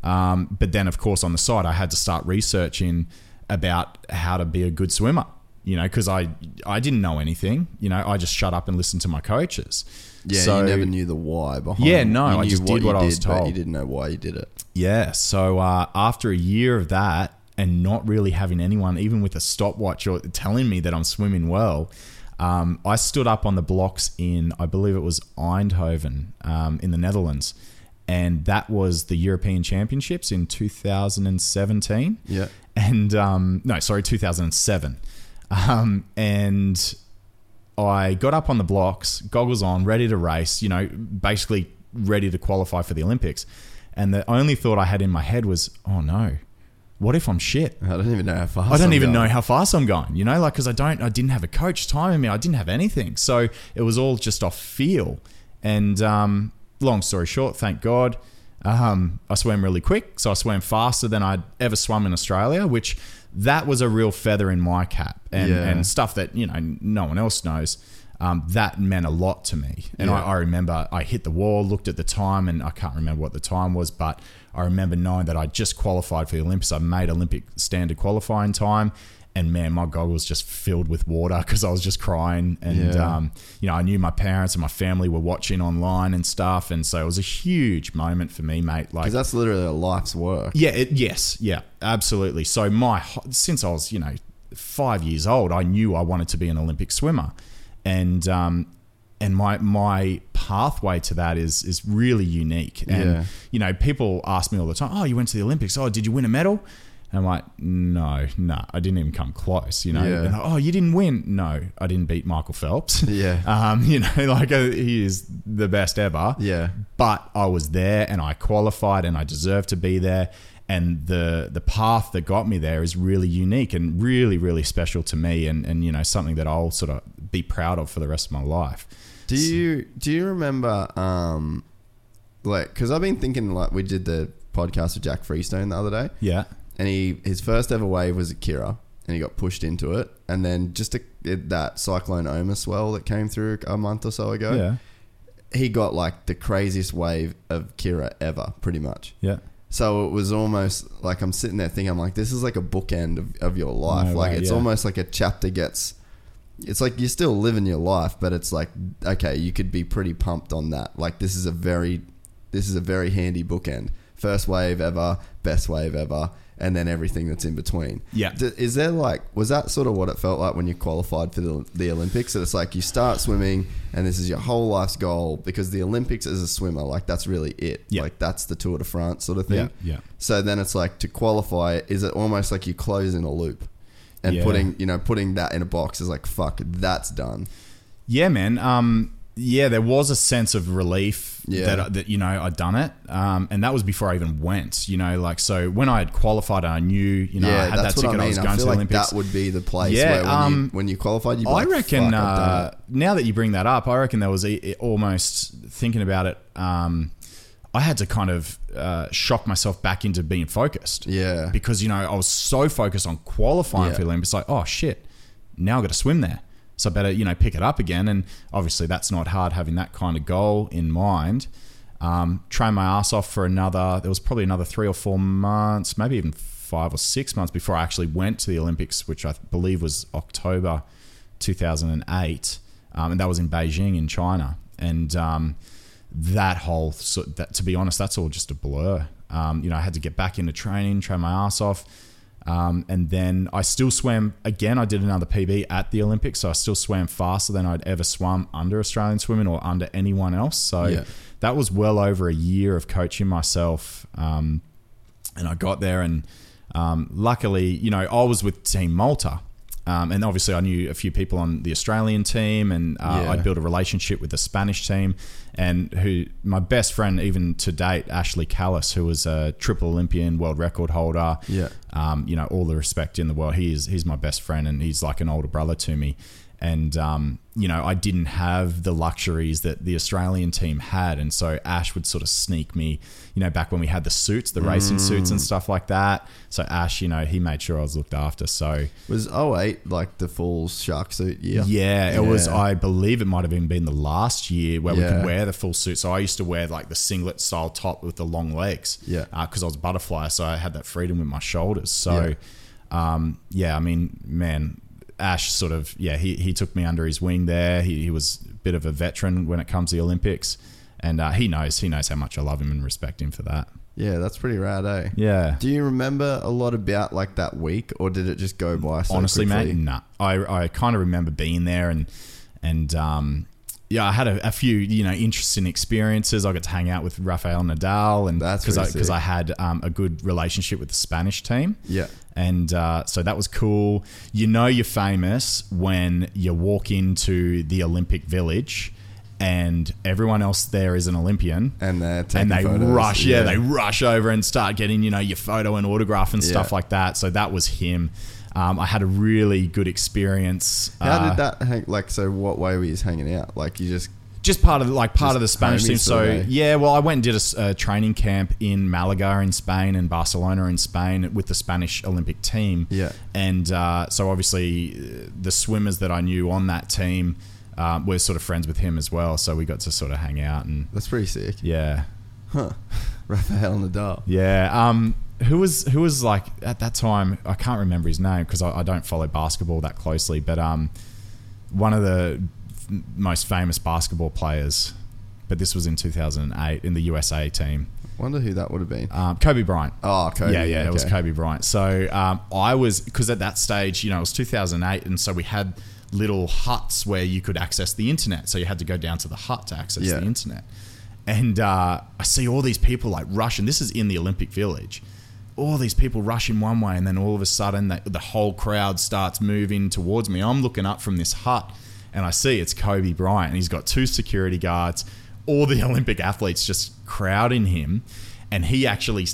Speaker 2: Um, but then, of course, on the side, I had to start researching about how to be a good swimmer. You know, because I I didn't know anything. You know, I just shut up and listened to my coaches.
Speaker 1: Yeah,
Speaker 2: So-
Speaker 1: you never knew the why behind.
Speaker 2: Yeah, no, I just did what I was
Speaker 1: but
Speaker 2: told.
Speaker 1: you didn't know why you did it.
Speaker 2: Yeah. So uh, after a year of that and not really having anyone, even with a stopwatch or telling me that I'm swimming well, um, I stood up on the blocks in, I believe it was Eindhoven um, in the Netherlands. And that was the European Championships in 2017.
Speaker 1: Yeah.
Speaker 2: And um, no, sorry, 2007. Um, and I got up on the blocks, goggles on, ready to race, you know, basically ready to qualify for the Olympics. And the only thought I had in my head was, oh no, what if I'm shit?
Speaker 1: I don't even know how fast.
Speaker 2: I don't
Speaker 1: I'm
Speaker 2: even
Speaker 1: going.
Speaker 2: know how fast I'm going, you know, like because I don't, I didn't have a coach timing me, I didn't have anything, so it was all just off feel. And um, long story short, thank God, um, I swam really quick, so I swam faster than I'd ever swum in Australia, which that was a real feather in my cap, and
Speaker 1: Yeah.
Speaker 2: and stuff that you know no one else knows. Um, that meant a lot to me, and
Speaker 1: Yeah.
Speaker 2: I, I remember I hit the wall, looked at the time, and I can't remember what the time was, but I remember knowing that I just qualified for the Olympics. I made Olympic standard qualifying time, and man, my goggles just filled with water because I was just crying. And
Speaker 1: Yeah.
Speaker 2: um, you know, I knew my parents and my family were watching online and stuff, and so it was a huge moment for me, mate. Like
Speaker 1: Because that's literally a life's work.
Speaker 2: yeah, it, yes, yeah, absolutely. So my since I was you know five years old, I knew I wanted to be an Olympic swimmer, and um, and my my pathway to that is is really unique. And
Speaker 1: Yeah.
Speaker 2: you know, people ask me all the time, "Oh, you went to the Olympics? Oh, did you win a medal?" And I'm like, no, no, I didn't even come close. You know,
Speaker 1: Yeah.
Speaker 2: And, oh, you didn't win. No, I didn't beat Michael Phelps.
Speaker 1: Yeah.
Speaker 2: um, you know, like uh, he is the best ever.
Speaker 1: Yeah.
Speaker 2: But I was there and I qualified and I deserved to be there. And the the path that got me there is really unique and really really special to me and and you know something that I'll sort of be proud of for the rest of my life.
Speaker 1: Do you do you remember um like because I've been thinking like we did the podcast with Jack Freestone the other day
Speaker 2: Yeah.
Speaker 1: And he his first ever wave was at Kirra and he got pushed into it and then just a, it, that cyclone Oma swell that came through a month or so ago
Speaker 2: Yeah.
Speaker 1: he got like the craziest wave of Kirra ever pretty much
Speaker 2: Yeah.
Speaker 1: so it was almost like I'm sitting there thinking I'm like this is like a bookend of, of your life
Speaker 2: No
Speaker 1: like
Speaker 2: way,
Speaker 1: it's
Speaker 2: yeah.
Speaker 1: almost like a chapter gets it's like you're still living your life, but it's like okay, you could be pretty pumped on that. Like this is a very, this is a very handy bookend. First wave ever, best wave ever, and then everything that's in between.
Speaker 2: Yeah.
Speaker 1: D- Is there like was that sort of what it felt like when you qualified for the, the Olympics? That it's like you start swimming and this is your whole life's goal because the Olympics as a swimmer, like that's really it.
Speaker 2: Yeah.
Speaker 1: Like that's the Tour de France sort of thing.
Speaker 2: Yeah, yeah.
Speaker 1: So then it's like to qualify, is it almost like you close in a loop? And
Speaker 2: Yeah.
Speaker 1: putting you know putting that in a box is like fuck that's done.
Speaker 2: Yeah, man. Um, yeah, there was a sense of relief
Speaker 1: Yeah.
Speaker 2: that that you know I'd done it, um, and that was before I even went. You know, like so when I had qualified, I knew you know I had that ticket.
Speaker 1: I
Speaker 2: I, was
Speaker 1: mean.
Speaker 2: going
Speaker 1: I
Speaker 2: to the
Speaker 1: like
Speaker 2: Olympics.
Speaker 1: that would be the place
Speaker 2: Yeah,
Speaker 1: where when,
Speaker 2: um,
Speaker 1: you, when you qualified, you'd
Speaker 2: I
Speaker 1: like,
Speaker 2: reckon
Speaker 1: "Fuck,
Speaker 2: uh,
Speaker 1: it."
Speaker 2: now that you bring that up, I reckon there was a, almost thinking about it. Um, I had to kind of uh, shock myself back into being focused.
Speaker 1: Yeah.
Speaker 2: because you know I was so focused on qualifying
Speaker 1: Yeah.
Speaker 2: for the Olympics. Like, oh shit, now I've got to swim there. So I better you know pick it up again. And obviously that's not hard having that kind of goal in mind. Um, train my ass off for another. There was probably another three or four months, maybe even five or six months before I actually went to the Olympics, which I believe was October 2008, um, and that was in Beijing in China. And um, that whole, so that to be honest, that's all just a blur. Um, you know, I had to get back into training, train my ass off. Um, and then I still swam again. I did another PB at the Olympics, so I still swam faster than I'd ever swum under Australian swimming or under anyone else. So
Speaker 1: Yeah.
Speaker 2: that was well over a year of coaching myself. Um, and I got there, and um, luckily, you know, I was with Team Malta. Um, and obviously, I knew a few people on the Australian team, and uh,
Speaker 1: Yeah.
Speaker 2: I'd built a relationship with the Spanish team. And who my best friend, even to date, Ashley Callus, who was a triple Olympian, world record holder.
Speaker 1: Yeah.
Speaker 2: Um, you know, all the respect in the world. He is he's my best friend, and he's like an older brother to me. And um, you know, I didn't have the luxuries that the Australian team had, and so Ash would sort of sneak me. You know, back when we had the suits, the racing suits,
Speaker 1: Mm.
Speaker 2: and stuff like that. So Ash, you know, he made sure I was looked after. So
Speaker 1: Was 08 like the full shark suit year?
Speaker 2: yeah, it was. I believe it might have even been the last year where we could wear the full suit. So I used to wear like the singlet style top with the long legs.
Speaker 1: Yeah.
Speaker 2: because I was a butterfly, so I had that freedom with my shoulders. So, yeah, um, yeah I mean, man, Ash sort of yeah, he he took me under his wing there. He, he was a bit of a veteran when it comes to the Olympics, and uh, he knows he knows how much I love him and respect him for that.
Speaker 1: Yeah, that's pretty rad, eh?
Speaker 2: Yeah.
Speaker 1: Do you remember a lot about like that week, or did it just go by so
Speaker 2: honestly,
Speaker 1: quickly?
Speaker 2: mate, nah. I I kind of remember being there and and um, yeah, I had a, a few you know interesting experiences. I got to hang out with Rafael Nadal, and
Speaker 1: That's
Speaker 2: because I because. I had um, a good relationship with the Spanish team.
Speaker 1: Yeah.
Speaker 2: And uh, so that was cool. You know, you're famous when you walk into the Olympic Village and everyone else there is an Olympian
Speaker 1: And
Speaker 2: and they
Speaker 1: photos,
Speaker 2: rush, yeah.
Speaker 1: yeah.
Speaker 2: they rush over and start getting, you know, your photo and autograph and stuff like that. So that was him. Um, I had a really good experience.
Speaker 1: How
Speaker 2: Uh,
Speaker 1: did that hang? Like, so what way were you hanging out? Like, you just
Speaker 2: just part of the, like part of the Spanish team. So yeah, well, I went and did a training camp in Malaga in Spain and Barcelona in Spain with the Spanish Olympic team.
Speaker 1: Yeah.
Speaker 2: and uh, so obviously uh, the swimmers that I knew on that team um, were sort of friends with him as well. So we got to sort of hang out and
Speaker 1: that's pretty sick.
Speaker 2: yeah,
Speaker 1: Huh. Rafael Nadal.
Speaker 2: yeah. Um, who was who was like at that time? I can't remember his name because I, I don't follow basketball that closely. But um, one of the f- most famous basketball players. But this was in 2008 in the USA team.
Speaker 1: Wonder who that would have been.
Speaker 2: Um, Kobe Bryant.
Speaker 1: Oh, Kobe.
Speaker 2: Yeah, yeah, it was. Kobe Bryant. So um, I was because at that stage, you know, it was 2008, and so we had little huts where you could access the internet. So you had to go down to the hut to access
Speaker 1: Yeah.
Speaker 2: the internet. And uh, I see all these people like rushing. This is in the Olympic Village, all these people rush in one way, and then all of a sudden, the, the whole crowd starts moving towards me. I'm looking up from this hut, and I see it's Kobe Bryant, and he's got two security guards, all the Olympic athletes just crowding him, and he actually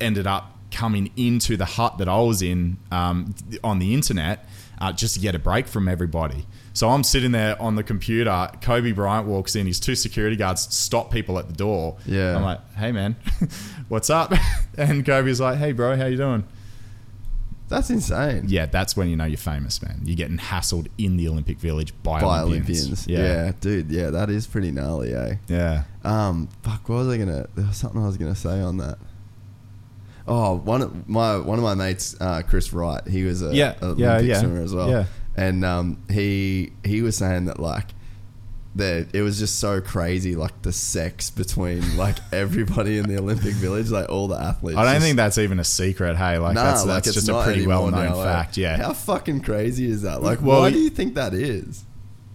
Speaker 2: ended up coming into the hut that I was in um, on the internet uh, just to get a break from everybody. So I'm sitting there on the computer. Kobe Bryant walks in. His two security guards stop people at the door.
Speaker 1: Yeah.
Speaker 2: I'm like, "Hey man, what's up?" And Kobe's like, "Hey bro, how you doing?"
Speaker 1: That's insane.
Speaker 2: Yeah, that's when you know you're famous, man. You're getting hassled in the Olympic Village by,
Speaker 1: By
Speaker 2: Olympians.
Speaker 1: Olympians. Yeah.
Speaker 2: Yeah.
Speaker 1: dude. Yeah, that is pretty gnarly, eh?
Speaker 2: yeah.
Speaker 1: Um, fuck, what was I gonna? There was something I was gonna say on that. Oh, one of my one of my mates, uh, Chris Wright, he was a,
Speaker 2: Yeah,
Speaker 1: a
Speaker 2: yeah,
Speaker 1: Olympic
Speaker 2: yeah,
Speaker 1: swimmer as well.
Speaker 2: yeah.
Speaker 1: and um, he he was saying that like that it was just so crazy, like the sex between like everybody in the Olympic Village, like all the athletes.
Speaker 2: I don't
Speaker 1: just-
Speaker 2: think that's even a secret. Hey, like
Speaker 1: Nah,
Speaker 2: that's,
Speaker 1: like,
Speaker 2: that's just a pretty well known
Speaker 1: now,
Speaker 2: fact. Yeah.
Speaker 1: How fucking crazy is that? Like,
Speaker 2: Well,
Speaker 1: why do you think that is?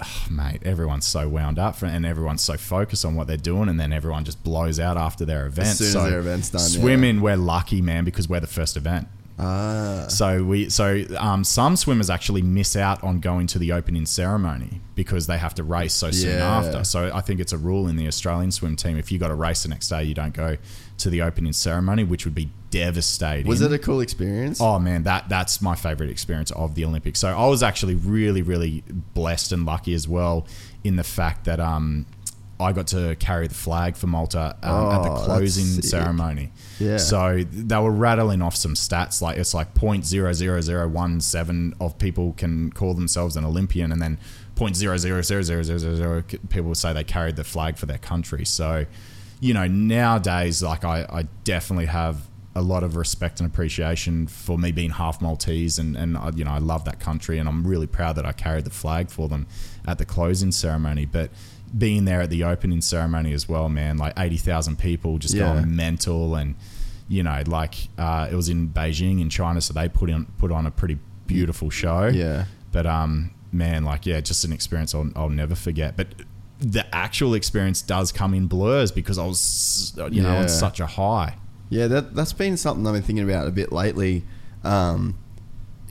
Speaker 2: oh, mate, everyone's so wound up for, and everyone's so focused on what they're doing, and then everyone just blows out after their event.
Speaker 1: soon as
Speaker 2: so
Speaker 1: their event's done, yeah.
Speaker 2: Swimming, we're lucky, man, because we're the first event.
Speaker 1: Ah,
Speaker 2: So we, so um, some swimmers actually miss out on going to the opening ceremony because they have to race so soon
Speaker 1: Yeah.
Speaker 2: after. So I think it's a rule in the Australian swim team: if you got to race the next day, you don't go to the opening ceremony, which would be devastating.
Speaker 1: was it a cool experience?
Speaker 2: Oh man, that that's my favorite experience of the Olympics. So I was actually really, really blessed and lucky as well in the fact that um, I got to carry the flag for Malta um, at the
Speaker 1: Oh,
Speaker 2: closing ceremony.
Speaker 1: Yeah.
Speaker 2: So they were rattling off some stats like it's like point zero zero zero one seven of people can call themselves an Olympian, and then point zero zero zero zero zero zero zero people say they carried the flag for their country. So, you know, nowadays, like I, I definitely have a lot of respect and appreciation for me being half Maltese, and and I, you know I love that country, and I'm really proud that I carried the flag for them at the closing ceremony, but. Being there at the opening ceremony as well, man, like eighty thousand people just
Speaker 1: Yeah.
Speaker 2: going mental, and you know, like uh, it was in Beijing in China, so they put on put on a pretty beautiful show.
Speaker 1: Yeah.
Speaker 2: But um, man, like yeah, just an experience I'll, I'll never forget. But the actual experience does come in blurs because I was, you know,
Speaker 1: Yeah.
Speaker 2: on such a high.
Speaker 1: Yeah, that that's been something I've been thinking about a bit lately. Um,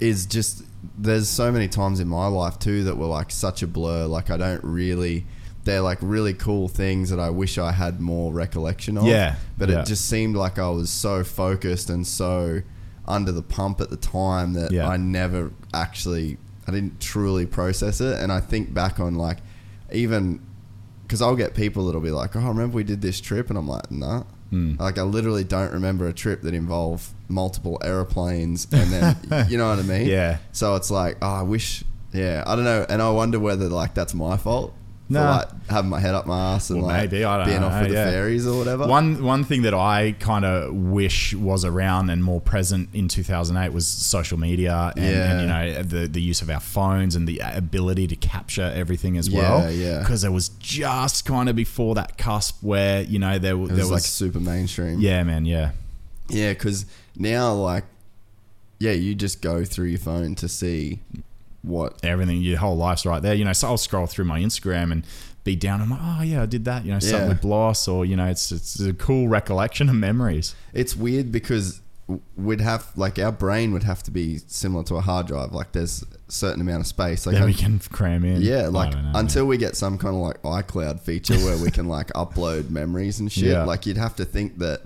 Speaker 1: is just there's so many times in my life too that were like such a blur. Like I don't really. They're like really cool things that I wish I had more recollection of.
Speaker 2: Yeah,
Speaker 1: But
Speaker 2: yeah.
Speaker 1: it just seemed like I was so focused and so under the pump at the time that
Speaker 2: Yeah.
Speaker 1: I never actually I didn't truly process it. And I think back on like even because I'll get people that'll be like, "Oh, I remember we did this trip," and I'm like, "Nah."
Speaker 2: Hmm.
Speaker 1: Like I literally don't remember a trip that involved multiple airplanes, and then you know what I mean?
Speaker 2: Yeah.
Speaker 1: So it's like, oh, I wish. Yeah, I don't know, and I wonder whether like that's my fault.
Speaker 2: Nah.
Speaker 1: For like having my head up my ass and
Speaker 2: Well,
Speaker 1: like
Speaker 2: maybe, I don't
Speaker 1: being
Speaker 2: know,
Speaker 1: off with
Speaker 2: yeah.
Speaker 1: the fairies or whatever.
Speaker 2: One one thing that I kind of wish was around and more present in 2008 was social media and, and you know the the use of our phones and the ability to capture everything as well.
Speaker 1: Yeah, yeah.
Speaker 2: Because it was just kind of before that cusp where you know there there
Speaker 1: was,
Speaker 2: was,
Speaker 1: like super mainstream.
Speaker 2: yeah man yeah
Speaker 1: Yeah, because now like, yeah, you just go through your phone to see what.
Speaker 2: everything your whole life's right there. You know, so I'll scroll through my Instagram and be down. I'm like, oh yeah, I did that. You know, something
Speaker 1: Yeah.
Speaker 2: with Bloss, or you know, it's it's a cool recollection of memories.
Speaker 1: It's weird because we'd have like our brain would have to be similar to a hard drive. Like there's a certain amount of space. Like
Speaker 2: that we can cram in.
Speaker 1: Yeah, like
Speaker 2: know,
Speaker 1: until we get some kind of like iCloud feature where we can like upload memories and shit.
Speaker 2: Yeah.
Speaker 1: Like you'd have to think that.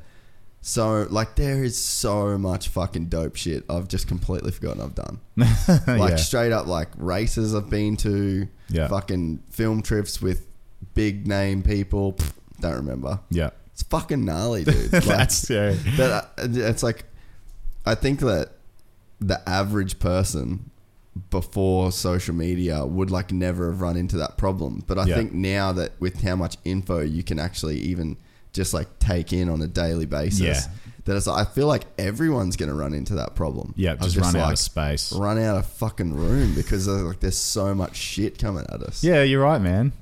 Speaker 1: So like there is so much fucking dope shit I've just completely forgotten I've done. Like
Speaker 2: yeah.
Speaker 1: straight up like races I've been to.
Speaker 2: Yeah.
Speaker 1: Fucking film trips with big name people. Pfft, don't remember.
Speaker 2: yeah.
Speaker 1: It's fucking gnarly, dude. Like,
Speaker 2: That's yeah.
Speaker 1: but uh, it's like I think that the average person before social media would like never have run into that problem. But I
Speaker 2: Yeah.
Speaker 1: think now that with how much info you can actually even just like take in on a daily basis,
Speaker 2: Yeah.
Speaker 1: that it's I feel like everyone's going to run into that problem.
Speaker 2: Yeah,
Speaker 1: Of
Speaker 2: just run out of space.
Speaker 1: Run out of fucking room because like there's so much shit coming at us.
Speaker 2: Yeah, you're right, man.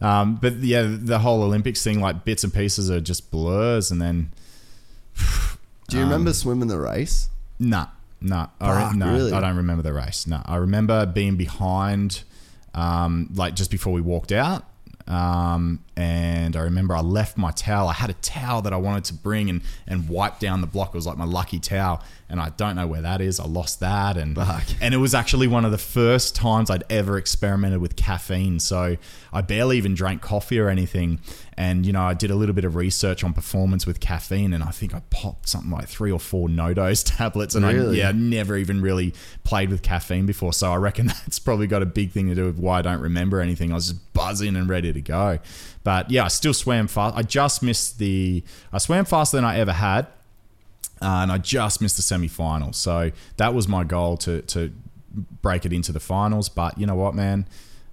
Speaker 2: Um, but yeah, the whole Olympics thing, like bits and pieces are just blurs, and then
Speaker 1: Do you remember swimming the race?
Speaker 2: nah, nah, I,
Speaker 1: Fuck,
Speaker 2: re- no,
Speaker 1: really?
Speaker 2: I don't remember the race. No, I remember being behind, um, like just before we walked out. Um, and I remember I left my towel. I had a towel that I wanted to bring and, and wipe down the block. It was like my lucky towel. And I don't know where that is. I lost that. And,
Speaker 1: Fuck.
Speaker 2: and it was actually one of the first times I'd ever experimented with caffeine. So I barely even drank coffee or anything. And, you know, I did a little bit of research on performance with caffeine. And I think I popped something like three or four No Doz tablets. And
Speaker 1: Really?
Speaker 2: I, yeah, never even really played with caffeine before. So I reckon that's probably got a big thing to do with why I don't remember anything. I was just buzzing and ready to go. But yeah, I still swam fast. I just missed the, I swam faster than I ever had. Uh, and I just missed the semi final. So that was my goal to, to break it into the finals. But you know what, man?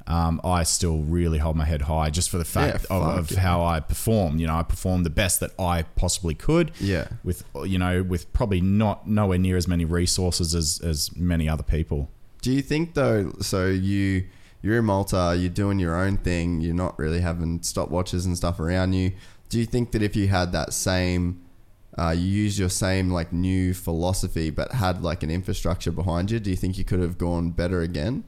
Speaker 2: Um, I still really hold my head high just for the fact
Speaker 1: Yeah,
Speaker 2: of, of how I performed. You know, I performed the best that I possibly could
Speaker 1: Yeah.
Speaker 2: with you know with probably not nowhere near as many resources as as many other people.
Speaker 1: Do you think though? So you you're in Malta, you're doing your own thing, you're not really having stopwatches and stuff around you. Do you think that if you had that same, uh, you used your same like new philosophy, but had like an infrastructure behind you, do you think you could have gone better again?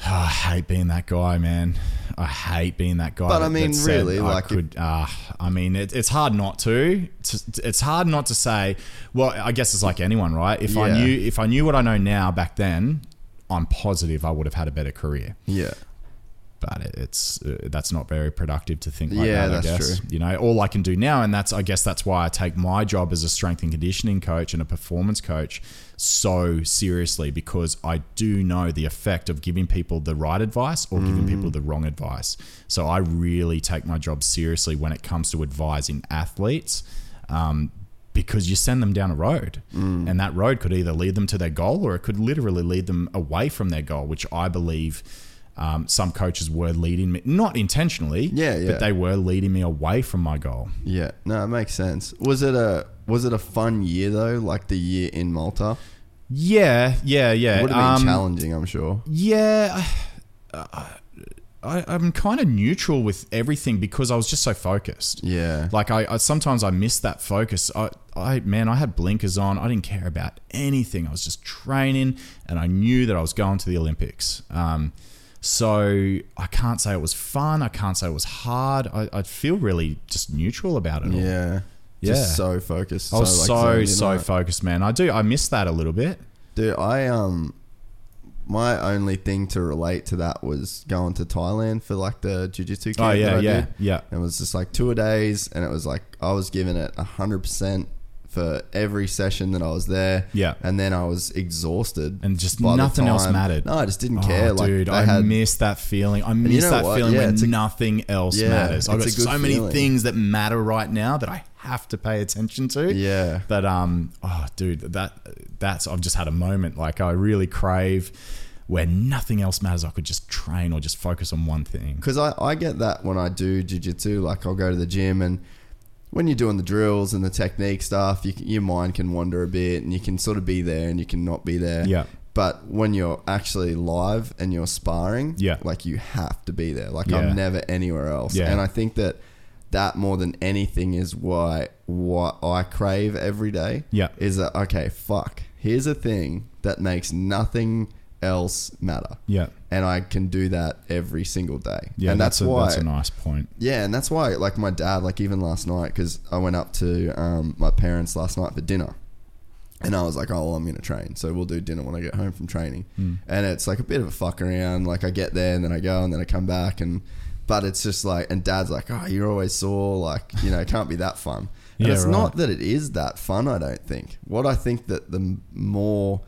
Speaker 2: I hate being that guy, man. I hate being that guy.
Speaker 1: But I mean,
Speaker 2: that
Speaker 1: really,
Speaker 2: I
Speaker 1: like,
Speaker 2: could. Uh, I mean, it, it's hard not to. It's, it's hard not to say. Well, I guess it's like anyone, right? If I knew, if I knew what I know now back then, I'm positive I would have had a better career.
Speaker 1: Yeah.
Speaker 2: But it- it's uh, that's not very productive to think like
Speaker 1: Yeah,
Speaker 2: that. I
Speaker 1: that's
Speaker 2: guess
Speaker 1: true.
Speaker 2: you know all I can do now, and that's I guess that's why I take my job as a strength and conditioning coach and a performance coach so seriously because I do know the effect of giving people the right advice or giving
Speaker 1: Mm.
Speaker 2: people the wrong advice. So I really take my job seriously when it comes to advising athletes. Um, because you send them down a road,
Speaker 1: Mm.
Speaker 2: and that road could either lead them to their goal or it could literally lead them away from their goal, which I believe um, some coaches were leading me, not intentionally,
Speaker 1: Yeah, yeah.
Speaker 2: but they were leading me away from my goal.
Speaker 1: Yeah. No, it makes sense. Was it a was it a fun year though? Like the year in Malta?
Speaker 2: Yeah, yeah, yeah.
Speaker 1: It Would have been
Speaker 2: Um,
Speaker 1: challenging, I'm sure.
Speaker 2: Yeah, I, I, I'm kind of neutral with everything because I was just so focused.
Speaker 1: Yeah.
Speaker 2: Like I, I sometimes I miss that focus. I, I man, I had blinkers on. I didn't care about anything. I was just training, and I knew that I was going to the Olympics. Um, so I can't say it was fun. I can't say it was hard. I, I feel really just neutral about it. all.
Speaker 1: Yeah.
Speaker 2: Yeah.
Speaker 1: Just so focused.
Speaker 2: I was
Speaker 1: like,
Speaker 2: so
Speaker 1: zoned
Speaker 2: so
Speaker 1: on
Speaker 2: focused, man. I do. I miss that a little bit.
Speaker 1: Dude, I um my only thing to relate to that was going to Thailand for like the jiu-jitsu camp
Speaker 2: Oh yeah, yeah,
Speaker 1: did.
Speaker 2: yeah.
Speaker 1: It was just like two days and it was like I was giving it hundred percent for every session that I was there.
Speaker 2: Yeah.
Speaker 1: And then I was exhausted.
Speaker 2: And just nothing else mattered.
Speaker 1: No, I just didn't
Speaker 2: Oh,
Speaker 1: care. like
Speaker 2: dude, I
Speaker 1: had
Speaker 2: miss that feeling. I
Speaker 1: you
Speaker 2: miss
Speaker 1: know
Speaker 2: that
Speaker 1: what?
Speaker 2: feeling
Speaker 1: Yeah,
Speaker 2: when
Speaker 1: a-
Speaker 2: nothing else
Speaker 1: Yeah,
Speaker 2: matters. I've got so many
Speaker 1: feeling.
Speaker 2: things that matter right now that I have to pay attention to.
Speaker 1: Yeah.
Speaker 2: But um, oh, dude, that that's I've just had a moment like I really crave where nothing else matters. I could just train or just focus on one thing.
Speaker 1: because I, I get that when I do jiu-jitsu like I'll go to the gym and when you're doing the drills and the technique stuff you your mind can wander a bit and you can sort of be there and you can not be there
Speaker 2: Yeah.
Speaker 1: but when you're actually live and you're sparring
Speaker 2: Yeah.
Speaker 1: like you have to be there like
Speaker 2: Yeah.
Speaker 1: I'm never anywhere else
Speaker 2: Yeah.
Speaker 1: and I think that that more than anything is why what I crave every day
Speaker 2: Yeah.
Speaker 1: is that okay fuck here's a thing that makes nothing else matter
Speaker 2: Yeah.
Speaker 1: And I can do that every single day.
Speaker 2: Yeah,
Speaker 1: and
Speaker 2: that's,
Speaker 1: that's,
Speaker 2: a,
Speaker 1: why.
Speaker 2: that's a nice point.
Speaker 1: yeah, and that's why, like my dad, like even last night, because I went up to um, my parents last night for dinner, and I was like, "Oh, well, I'm gonna train, so we'll do dinner when I get home from training."
Speaker 2: Hmm.
Speaker 1: And it's like a bit of a fuck around. Like I get there and then I go and then I come back, and but it's just like, and Dad's like, "Oh, you're always sore. Like you know, it can't be that fun." And
Speaker 2: Yeah,
Speaker 1: it's
Speaker 2: right.
Speaker 1: not that it is that fun. I don't think. What I think that the more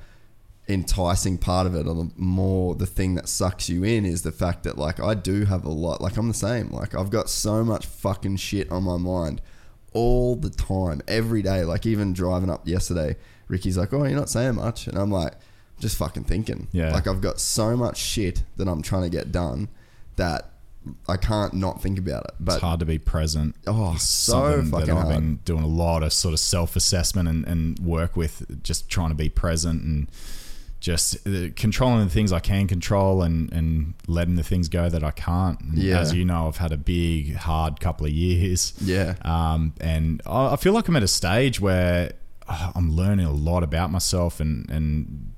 Speaker 1: enticing part of it or the more the thing that sucks you in is the fact that like I do have a lot like I'm the same like I've got so much fucking shit on my mind all the time every day like even driving up yesterday Ricky's like oh you're not saying much and I'm like just fucking thinking
Speaker 2: Yeah.
Speaker 1: like I've got so much shit that I'm trying to get done that I can't not think about it but
Speaker 2: it's hard to be present.
Speaker 1: Oh,
Speaker 2: It's
Speaker 1: so fucking
Speaker 2: that I've
Speaker 1: hard.
Speaker 2: been doing a lot of sort of self assessment and, and work with, just trying to be present and just uh, controlling the things I can control and, and letting the things go that I can't. And
Speaker 1: Yeah.
Speaker 2: As you know, I've had a big, hard couple of years.
Speaker 1: yeah
Speaker 2: Um, and I I feel like I'm at a stage where uh, I'm learning a lot about myself and, and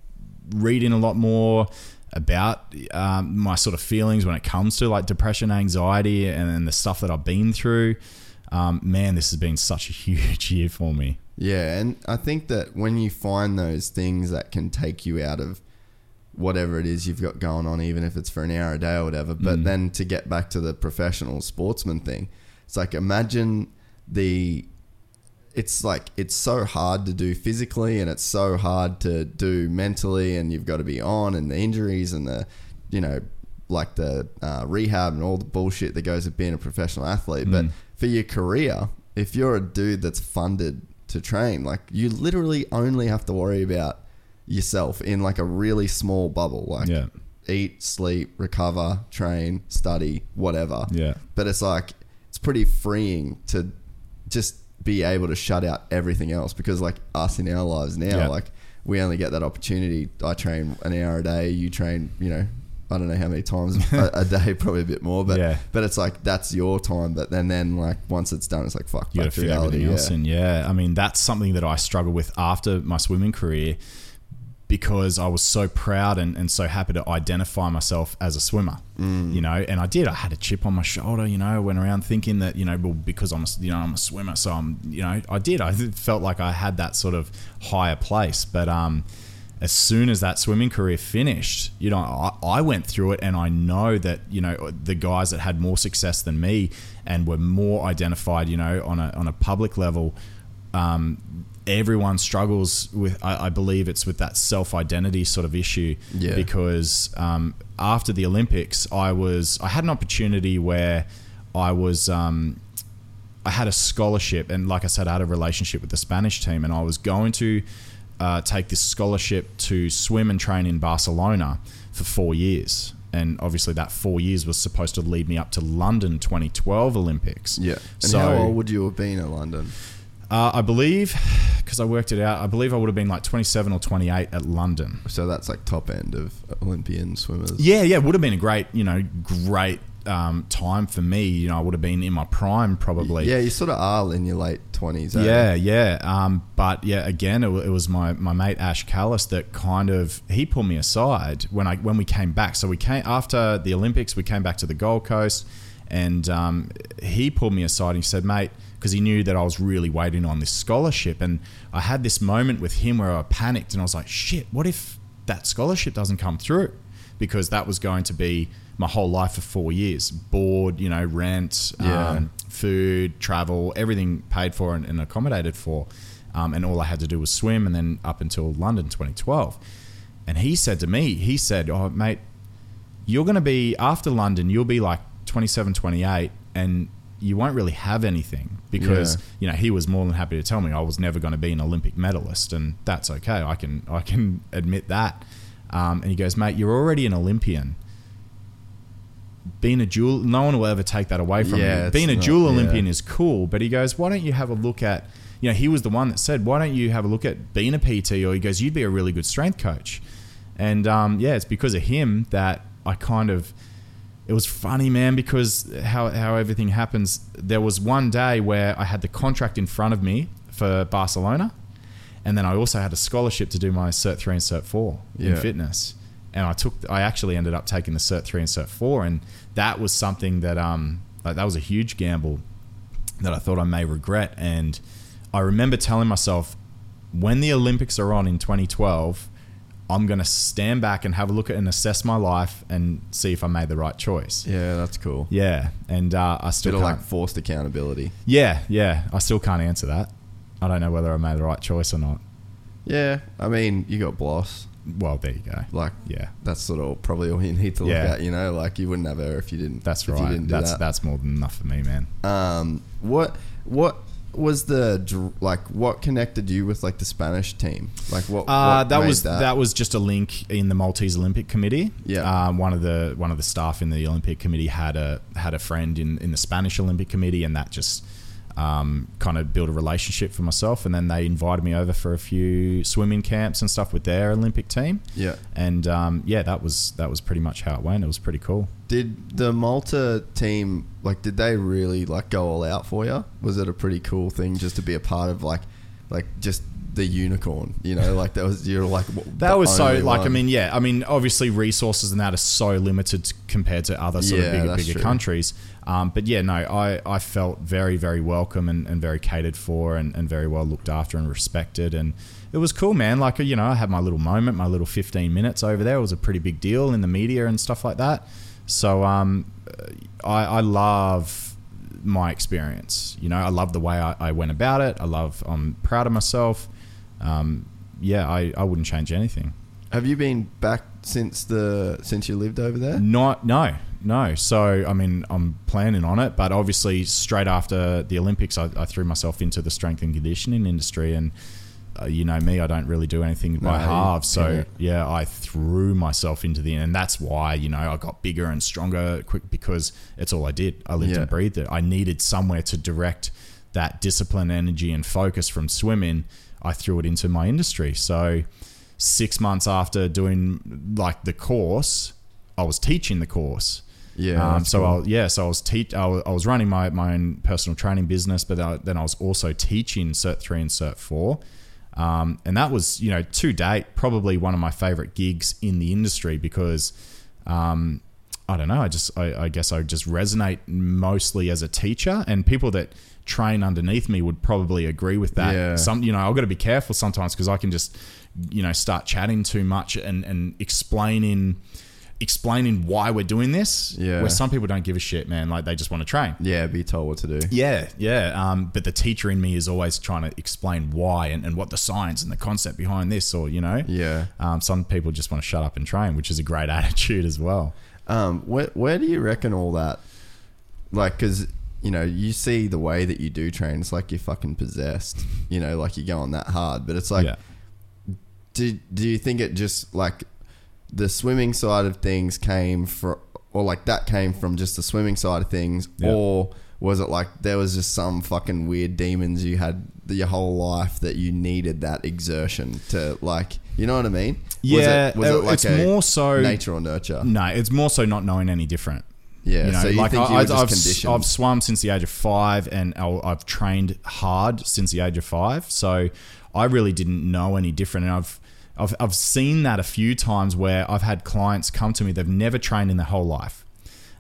Speaker 2: reading a lot more, about um, my sort of feelings when it comes to like depression, anxiety, and, and the stuff that I've been through. Um, man, this has been such a huge year for me.
Speaker 1: Yeah, and I think that when you find those things that can take you out of whatever it is you've got going on, even if it's for an hour a day or whatever, but
Speaker 2: Mm.
Speaker 1: then to get back to the professional sportsman thing, it's like imagine the. It's like it's so hard to do physically, and it's so hard to do mentally, and you've got to be on, and the injuries and the, you know, like the uh, rehab and all the bullshit that goes with being a professional athlete. But
Speaker 2: Mm.
Speaker 1: For your career, if you're a dude that's funded to train, like you literally only have to worry about yourself in like a really small bubble. Like
Speaker 2: Yeah.
Speaker 1: eat, sleep, recover, train, study, whatever.
Speaker 2: Yeah.
Speaker 1: But it's like it's pretty freeing to just be able to shut out everything else because like us in our lives now,
Speaker 2: Yeah.
Speaker 1: like we only get that opportunity. I train an hour a day. You train, you know, I don't know how many times a, a day, probably a bit more, but
Speaker 2: Yeah.
Speaker 1: but it's like that's your time. But then then like once it's done, it's like fuck,
Speaker 2: you got to
Speaker 1: to
Speaker 2: fit
Speaker 1: reality.
Speaker 2: everything else
Speaker 1: yeah.
Speaker 2: in. Yeah, I mean that's something that I struggle with after my swimming career because I was so proud and, and so happy to identify myself as a swimmer.
Speaker 1: Mm.
Speaker 2: You know, and I did. I had a chip on my shoulder. You know, went around thinking that you know, well, because I'm a, you know I'm a swimmer, so I'm you know I did. I felt like I had that sort of higher place, but um. As soon as that swimming career finished, you know, I, I went through it, and I know that you know the guys that had more success than me and were more identified, you know, on a on a public level, um, everyone struggles with. I, I believe it's with that self identity sort of issue.
Speaker 1: Yeah.
Speaker 2: Because um, after the Olympics, I was I had an opportunity where I was. Um, I had a scholarship, and like I said, I had a relationship with the Spanish team, and I was going to uh, take this scholarship to swim and train in Barcelona for four years. And obviously, that four years was supposed to lead me up to London 2012 Olympics.
Speaker 1: Yeah. And
Speaker 2: so
Speaker 1: how old would you have been in London?
Speaker 2: uh, I believe, because I worked it out, I believe I would have been like 27 or 28 at London.
Speaker 1: So that's like top end of Olympian swimmers.
Speaker 2: Yeah, yeah, it would have been a great, you know, great um, time for me. You know, I would have been in my prime probably.
Speaker 1: Yeah, you sort of are in your late twenties.
Speaker 2: Yeah, yeah. Um, but yeah, again, it, it was my, my mate Ash Callus that kind of he pulled me aside when I when we came back. So we came after the Olympics. We came back to the Gold Coast, and um, he pulled me aside and he said, "Mate," because he knew that I was really waiting on this scholarship, and I had this moment with him where I panicked and I was like, "Shit, what if that scholarship doesn't come through?" Because that was going to be my whole life for four years, board, you know, rent,
Speaker 1: Yeah.
Speaker 2: um, food, travel, everything paid for and, and accommodated for. Um, and all I had to do was swim, and then up until London 2012. And he said to me, he said, Oh, mate, you're going to be, after London, you'll be like 27, 28, and you won't really have anything because
Speaker 1: Yeah.
Speaker 2: you know he was more than happy to tell me I was never going to be an Olympic medalist, and that's okay. I can I can admit that. Um, and he goes, mate, you're already an Olympian. Being a dual, no one will ever take that away from
Speaker 1: Yeah,
Speaker 2: you. Being a
Speaker 1: not-
Speaker 2: dual
Speaker 1: yeah.
Speaker 2: Olympian is cool, but he goes, why don't you have a look at, you know, he was the one that said, why don't you have a look at being a PT? Or he goes, you'd be a really good strength coach. And um, yeah, it's because of him that I kind of, it was funny, man, because how, how everything happens. There was one day where I had the contract in front of me for Barcelona. And then I also had a scholarship to do my Cert 3 and Cert 4 in
Speaker 1: Yeah.
Speaker 2: fitness. And I took, I actually ended up taking the Cert 3 and Cert 4. And that was something that, um, like, that was a huge gamble that I thought I may regret. And I remember telling myself, when the Olympics are on in 2012, I'm going to stand back and have a look at and assess my life and see if I made the right choice.
Speaker 1: Yeah, that's cool.
Speaker 2: Yeah, and uh, I still
Speaker 1: Bit of
Speaker 2: can't.
Speaker 1: like forced accountability.
Speaker 2: yeah, yeah, I still can't answer that. I don't know whether I made the right choice or not.
Speaker 1: Yeah, I mean, you got Bloss.
Speaker 2: Well, there you go.
Speaker 1: Like,
Speaker 2: Yeah,
Speaker 1: that's sort of probably all you need to look
Speaker 2: Yeah.
Speaker 1: at. You know, like you wouldn't have her if you didn't.
Speaker 2: that's
Speaker 1: if You
Speaker 2: right.
Speaker 1: didn't do
Speaker 2: That's
Speaker 1: that.
Speaker 2: that's more than enough for me, man.
Speaker 1: Um, what what was the dr- like? What connected you with like the Spanish team? Like what?
Speaker 2: Uh,
Speaker 1: what
Speaker 2: that
Speaker 1: made
Speaker 2: was that? was just a link in the Maltese Olympic Committee.
Speaker 1: Yeah.
Speaker 2: um, one of the one of the staff in the Olympic Committee had a had a friend in in the Spanish Olympic Committee, and that just um, kind of build a relationship for myself. And then they invited me over for a few swimming camps and stuff with their Olympic team.
Speaker 1: Yeah.
Speaker 2: And um, yeah, that was that was pretty much how it went. It was pretty cool.
Speaker 1: Did the Malta team like? Did they really like go all out for you? Was it a pretty cool thing just to be a part of like, like just the unicorn. You know, like that was you're like
Speaker 2: That was so like I mean yeah I mean obviously resources and that are so limited compared to other sort
Speaker 1: Yeah,
Speaker 2: of bigger bigger
Speaker 1: true.
Speaker 2: countries. Um, but yeah, no, I, I felt very very welcome and, and very catered for and, and very well looked after and respected and it was cool, man. Like you know, I had my little moment, my little fifteen minutes over there. It was a pretty big deal in the media and stuff like that. So um, I, I love my experience. You know, I love the way I, I went about it. I love. I'm proud of myself. Um, yeah, I, I wouldn't change anything.
Speaker 1: Have you been back since the since you lived over there?
Speaker 2: Not no no. So I mean, I'm planning on it, but obviously, straight after the Olympics, I, I threw myself into the strength and conditioning industry, and uh, you know me, I don't really do anything by
Speaker 1: No,
Speaker 2: halves. So
Speaker 1: yeah.
Speaker 2: yeah, I threw myself into the, and that's why you know I got bigger and stronger quick because it's all I did. I lived
Speaker 1: Yeah.
Speaker 2: and breathed it. I needed somewhere to direct that discipline, energy, and focus from swimming. I threw it into my industry. So six months after doing like the course, I was teaching the course.
Speaker 1: Yeah,
Speaker 2: Um, so
Speaker 1: cool.
Speaker 2: I, yeah, so I was teach. I was, I was running my, my own personal training business, but I, then I was also teaching Cert three and Cert four, um, and that was you know to date probably one of my favorite gigs in the industry because um, I don't know. I just I, I guess I just resonate mostly as a teacher, and people that train underneath me would probably agree with that.
Speaker 1: Yeah.
Speaker 2: Some you know I've got to be careful sometimes because I can just you know start chatting too much and and explaining explaining why we're doing this.
Speaker 1: Yeah.
Speaker 2: Where some people don't give a shit, man. Like they just want to train.
Speaker 1: yeah, be told what to do.
Speaker 2: Yeah, yeah. Um, but the teacher in me is always trying to explain why and, and what the science and the concept behind this, or you know,
Speaker 1: Yeah.
Speaker 2: Um, some people just want to shut up and train, which is a great attitude as well.
Speaker 1: Um, where where do you reckon all that? Like, because you know, you see the way that you do train. It's like you're fucking possessed. You know, like you're going that hard. But it's like,
Speaker 2: yeah.
Speaker 1: do do you think it just like the swimming side of things came from, or like that came from just the swimming side of things,
Speaker 2: Yeah.
Speaker 1: or was it like there was just some fucking weird demons you had your whole life that you needed that exertion to like, you know what I mean?
Speaker 2: Yeah,
Speaker 1: was it, was it like
Speaker 2: it's more so-
Speaker 1: nature or nurture?
Speaker 2: No, it's more so not knowing any different.
Speaker 1: Yeah,
Speaker 2: You know,
Speaker 1: so you
Speaker 2: like
Speaker 1: think
Speaker 2: I,
Speaker 1: you were
Speaker 2: I-
Speaker 1: just
Speaker 2: I've, swum since the age of five, and I- I've trained hard since the age of five. So I really didn't know any different, and I've I've, I've seen that a few times where I've had clients come to me they've never trained in their whole life.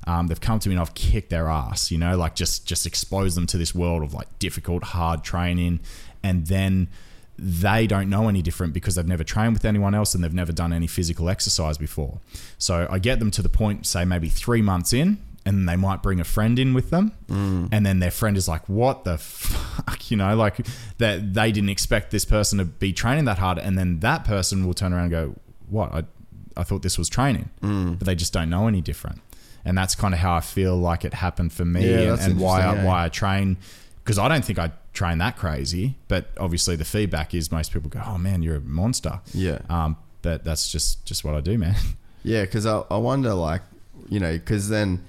Speaker 2: Um, they've come to me and I've kicked their ass, you know, like just just expose them to this world of like difficult, hard training, and then they don't know any different because they've never trained with anyone else and they've never done any physical exercise before. So I get them to the point, say maybe three months in, and they might bring a friend in with them, and then their friend is like, "What the fuck?" You know, like that they didn't expect this person to be training that hard, and then that person will turn around and go, "What? I, I thought this was training," but they just don't know any different, and that's kind of how I feel like it happened for me,
Speaker 1: Yeah,
Speaker 2: and, and why I,
Speaker 1: eh?
Speaker 2: why I train because I don't think I train that crazy, but obviously the feedback is most people go, "Oh man, you're a monster."
Speaker 1: Yeah.
Speaker 2: Um, but that's just just what I do, man.
Speaker 1: Yeah, because I, I wonder, like, you know, because then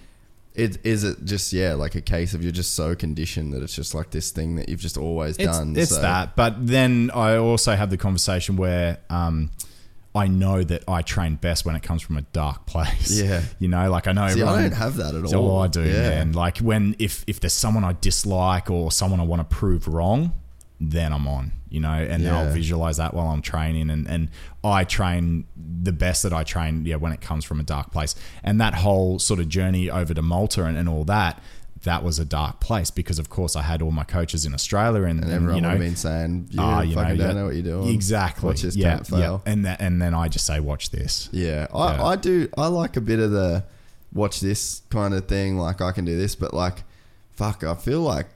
Speaker 1: it is it just yeah, like a case of you're just so conditioned that it's just like this thing that you've just always
Speaker 2: It's,
Speaker 1: done.
Speaker 2: it's
Speaker 1: so-
Speaker 2: that, but then I also have the conversation where um, I know that I train best when it comes from a dark place.
Speaker 1: Yeah.
Speaker 2: you know, like I know
Speaker 1: See,
Speaker 2: everyone.
Speaker 1: I don't have that at
Speaker 2: So
Speaker 1: all.
Speaker 2: well, I do,
Speaker 1: Yeah.
Speaker 2: man. Like when if if there's someone I dislike or someone I want to prove wrong, then I'm on, you know, and then I'll visualize that while I'm training, and and I train the best that I train, yeah, when it comes from a dark place, and that whole sort of journey over to Malta and, and all that. That was a dark place because, of course, I had all my coaches in Australia, and,
Speaker 1: And everyone
Speaker 2: you know,
Speaker 1: would have been saying, "You
Speaker 2: ah, you know,
Speaker 1: don't
Speaker 2: yeah,
Speaker 1: know what you're doing."
Speaker 2: Exactly.
Speaker 1: Watch this
Speaker 2: yeah, yeah. And that, and then I just say, watch this.
Speaker 1: Yeah, I,
Speaker 2: Yeah.
Speaker 1: I do. I like a bit of the watch this kind of thing. Like I can do this, but like, fuck, I feel like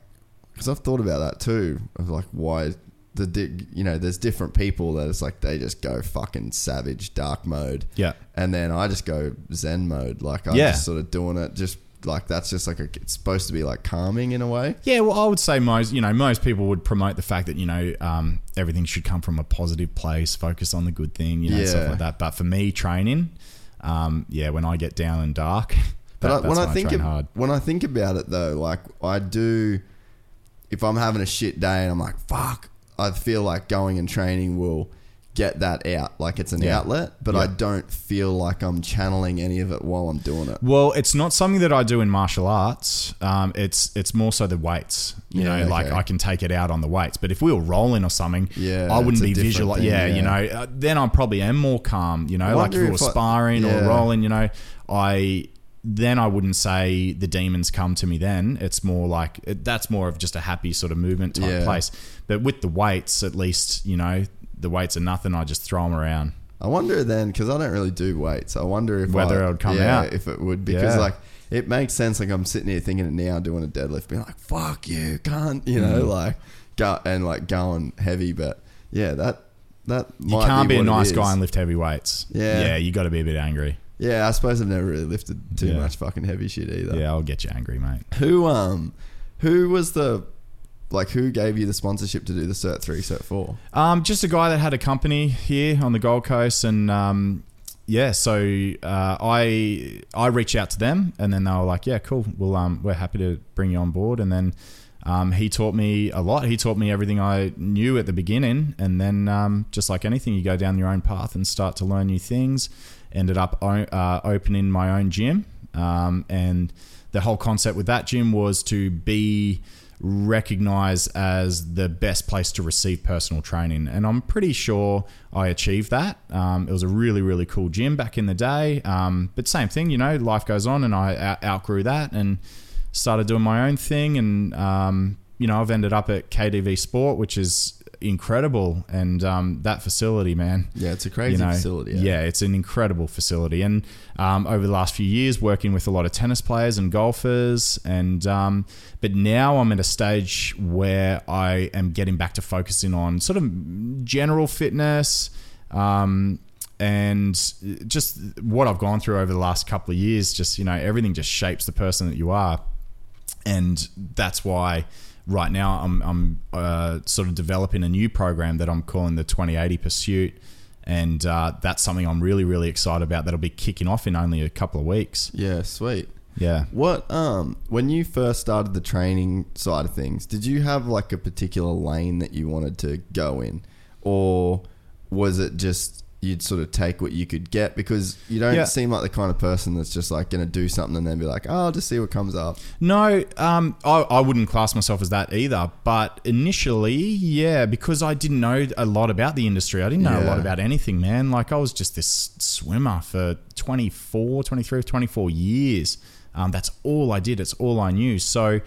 Speaker 1: because I've thought about that too. Of like why the di- you know there's different people that it's like they just go fucking savage dark mode.
Speaker 2: Yeah.
Speaker 1: and then I just go Zen mode. Like I'm
Speaker 2: Yeah.
Speaker 1: just sort of doing it. Just like that's just like a, it's supposed to be like calming in a way.
Speaker 2: Yeah, well, I would say most, you know, most people would promote the fact that you know um, everything should come from a positive place, focus on the good thing, you know,
Speaker 1: Yeah.
Speaker 2: stuff like that. But for me, training, um, yeah, when I get down and dark,
Speaker 1: But I, when I think ab-
Speaker 2: hard.
Speaker 1: when I think about it though, like I do, if I'm having a shit day and I'm like, fuck, I feel like going and training will get that out. Like it's an
Speaker 2: Yeah.
Speaker 1: outlet, but
Speaker 2: Yeah.
Speaker 1: I don't feel like I'm channeling any of it while I'm doing it.
Speaker 2: Well, it's not something that I do in martial arts. Um, it's it's more so the weights. You
Speaker 1: Yeah,
Speaker 2: know, like. I can take it out on the weights. But if we were rolling or something,
Speaker 1: Yeah,
Speaker 2: I wouldn't be visual.
Speaker 1: thing,
Speaker 2: yeah, you know, uh, then I probably am more calm. You know, like if we were
Speaker 1: I-
Speaker 2: sparring
Speaker 1: yeah.
Speaker 2: or rolling. You know, I then I wouldn't say the demons come to me. Then it's more like it, that's more of just a happy sort of movement type
Speaker 1: Yeah.
Speaker 2: place. But with the weights, at least you know the weights are nothing. I just throw them around.
Speaker 1: I wonder then because I don't really do weights. I wonder if
Speaker 2: Whether
Speaker 1: I-
Speaker 2: it would come
Speaker 1: yeah,
Speaker 2: out.
Speaker 1: if it would because
Speaker 2: Yeah.
Speaker 1: like it makes sense. Like I'm sitting here thinking it now, doing a deadlift, being like, "Fuck you, can't," you know,
Speaker 2: Mm.
Speaker 1: like go and like going heavy. But yeah, that that
Speaker 2: You
Speaker 1: might
Speaker 2: can't be, a
Speaker 1: what
Speaker 2: nice guy and lift heavy weights.
Speaker 1: Yeah.
Speaker 2: yeah, you got to be a bit angry.
Speaker 1: Yeah, I suppose I've never really lifted too
Speaker 2: Yeah.
Speaker 1: much fucking heavy shit either.
Speaker 2: Yeah, I'll get you angry, mate.
Speaker 1: Who um, who was the like who gave you the sponsorship to do the Cert Three, Cert Four?
Speaker 2: Um, just a guy that had a company here on the Gold Coast, and um, yeah, so uh, I I reached out to them, and then they were like, "Yeah, cool. Well, um, we're happy to bring you on board." And then um, he taught me a lot. He taught me everything I knew at the beginning, and then um, just like anything, you go down your own path and start to learn new things. Ended up o- uh, opening my own gym, um, and the whole concept with that gym was to be recognized as the best place to receive personal training. And I'm pretty sure I achieved that. Um, it was a really, really cool gym back in the day. Um, but same thing, you know, life goes on and I out- outgrew that and started doing my own thing. And, um, you know, I've ended up at KDV Sport, which is incredible. And um, that facility, man
Speaker 1: Yeah, it's a crazy facility.
Speaker 2: yeah, it's an incredible facility. And um, over the last few years, working with a lot of tennis players and golfers, and um, but now I'm at a stage where I am getting back to focusing on sort of general fitness. Um, and just what I've gone through over the last couple of years, just you know, everything just shapes the person that you are, and that's why right now I'm, I'm uh, sort of developing a new program that I'm calling the 2080 Pursuit, and uh, that's something I'm really really excited about. That'll be kicking off in only a couple of weeks.
Speaker 1: yeah, sweet.
Speaker 2: Yeah.
Speaker 1: What um when you first started the training side of things, did you have like a particular lane that you wanted to go in, or was it just you'd sort of take what you could get because you don't
Speaker 2: Yeah.
Speaker 1: seem like the kind of person that's just like going to do something and then be like, oh, I'll just see what comes up.
Speaker 2: No, um, I, I wouldn't class myself as that either. But initially, yeah, because I didn't know a lot about the industry. I didn't know a lot about anything, man. Like I was just this swimmer for 24, 23, 24 years. Um, that's all I did. It's all I knew. So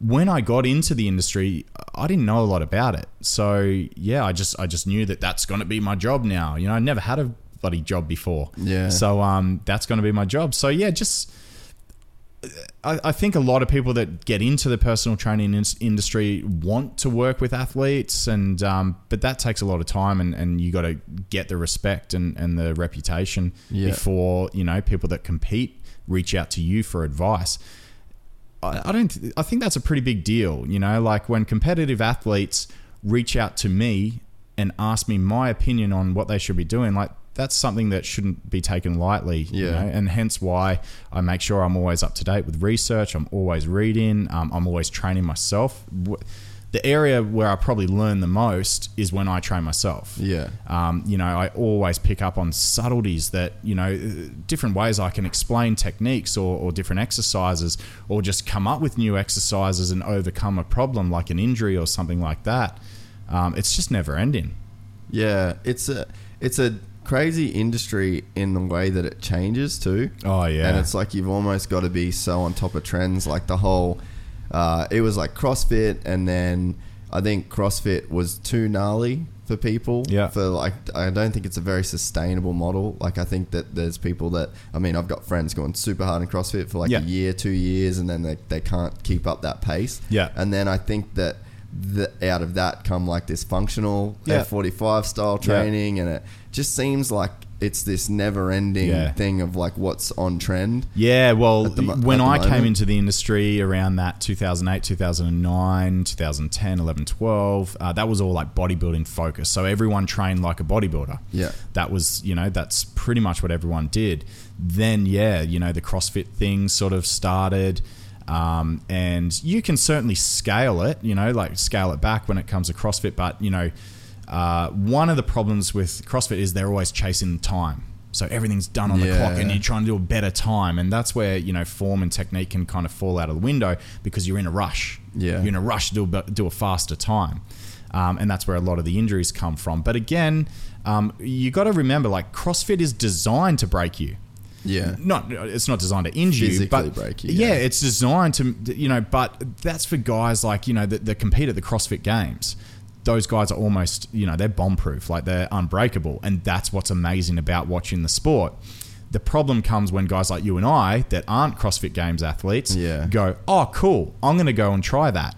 Speaker 2: when I got into the industry, I didn't know a lot about it. So yeah, I just I just knew that that's going to be my job now. You know, I never had a bloody job before.
Speaker 1: Yeah.
Speaker 2: So um, that's going to be my job. So yeah, just I, I think a lot of people that get into the personal training in- industry want to work with athletes, and um, but that takes a lot of time, and, and you got to get the respect and, and the reputation
Speaker 1: Yeah.
Speaker 2: before you know people that compete reach out to you for advice. I, I don't. I think that's a pretty big deal. You know, like when competitive athletes reach out to me and ask me my opinion on what they should be doing, like that's something that shouldn't be taken lightly. You
Speaker 1: Yeah.
Speaker 2: know? and hence why I make sure I'm always up to date with research. I'm always reading. Um, I'm always training myself. The area where I probably learn the most is when I train myself.
Speaker 1: Yeah.
Speaker 2: Um, you know, I always pick up on subtleties that, you know, different ways I can explain techniques or, or different exercises or just come up with new exercises and overcome a problem like an injury or something like that. Um, it's just never ending.
Speaker 1: Yeah, it's a it's a crazy industry in the way that it changes too.
Speaker 2: Oh, yeah.
Speaker 1: and it's like you've almost got to be so on top of trends. Like the whole, uh, it was like CrossFit, and then I think CrossFit was too gnarly for people.
Speaker 2: Yeah.
Speaker 1: For like, I don't think it's a very sustainable model. Like I think that there's people that I mean, I've got friends going super hard in CrossFit for like
Speaker 2: Yeah.
Speaker 1: a year, two years, and then they they can't keep up that pace.
Speaker 2: Yeah.
Speaker 1: and then I think that. The, out of that come like this functional
Speaker 2: Yeah.
Speaker 1: F45 style
Speaker 2: Yeah.
Speaker 1: training and it just seems like it's this never ending
Speaker 2: Yeah.
Speaker 1: thing of like what's on trend.
Speaker 2: Yeah, well,
Speaker 1: mo-
Speaker 2: when I came into the industry around that 2008, 2009, 2010, 11, 12, uh, that was all like bodybuilding focus. So everyone trained like a bodybuilder.
Speaker 1: Yeah.
Speaker 2: That was, you know, that's pretty much what everyone did. Then, yeah, you know, the CrossFit thing sort of started. Um, and you can certainly scale it, you know, like scale it back when it comes to CrossFit, but, you know, uh, one of the problems with CrossFit is they're always chasing time. So everything's done on the clock, and you're trying to do a better time, and that's where you know form and technique can kind of fall out of the window because you're in a rush.
Speaker 1: Yeah.
Speaker 2: you're in a rush to do a, do a faster time, um, and that's where a lot of the injuries come from. But again, um, you got to remember, like CrossFit is designed to break you
Speaker 1: Yeah.
Speaker 2: not it's not designed to injure you,
Speaker 1: Physically
Speaker 2: but
Speaker 1: break you,
Speaker 2: yeah.
Speaker 1: yeah.
Speaker 2: it's designed to you know. But that's for guys like you know that, that compete at the CrossFit Games. Those guys are almost you know they're bomb proof, like they're unbreakable, and that's what's amazing about watching the sport. The problem comes when guys like you and I that aren't CrossFit Games athletes
Speaker 1: Yeah.
Speaker 2: go, oh cool, I'm going to go and try that.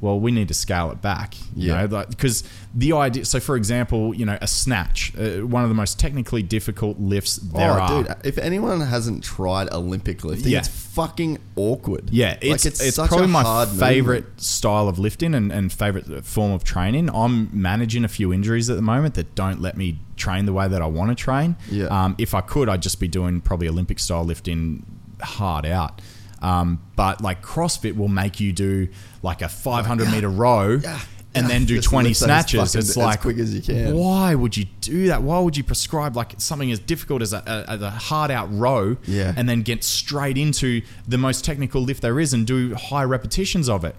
Speaker 2: Well, we need to scale it back, you
Speaker 1: Yeah.
Speaker 2: know, like because the idea. So, for example, you know, a snatch, uh, one of the most technically difficult lifts there
Speaker 1: oh,
Speaker 2: are.
Speaker 1: dude! If anyone hasn't tried Olympic lifting,
Speaker 2: Yeah.
Speaker 1: it's fucking awkward.
Speaker 2: Yeah,
Speaker 1: Like,
Speaker 2: it's it's, probably my favorite
Speaker 1: movement.
Speaker 2: style of lifting and, and favorite form of training. I'm managing a few injuries at the moment that don't let me train the way that I want to train.
Speaker 1: Yeah.
Speaker 2: Um, if I could, I'd just be doing probably Olympic style lifting hard out. Um, but like CrossFit will make you do like a 500 meter row.
Speaker 1: Yeah.
Speaker 2: And then do
Speaker 1: Just
Speaker 2: 20 snatches. It's
Speaker 1: as
Speaker 2: like,
Speaker 1: quick as you can.
Speaker 2: why would you do that? Why would you prescribe like something as difficult as a, a, a hard out row
Speaker 1: Yeah.
Speaker 2: and then get straight into the most technical lift there is and do high repetitions of it?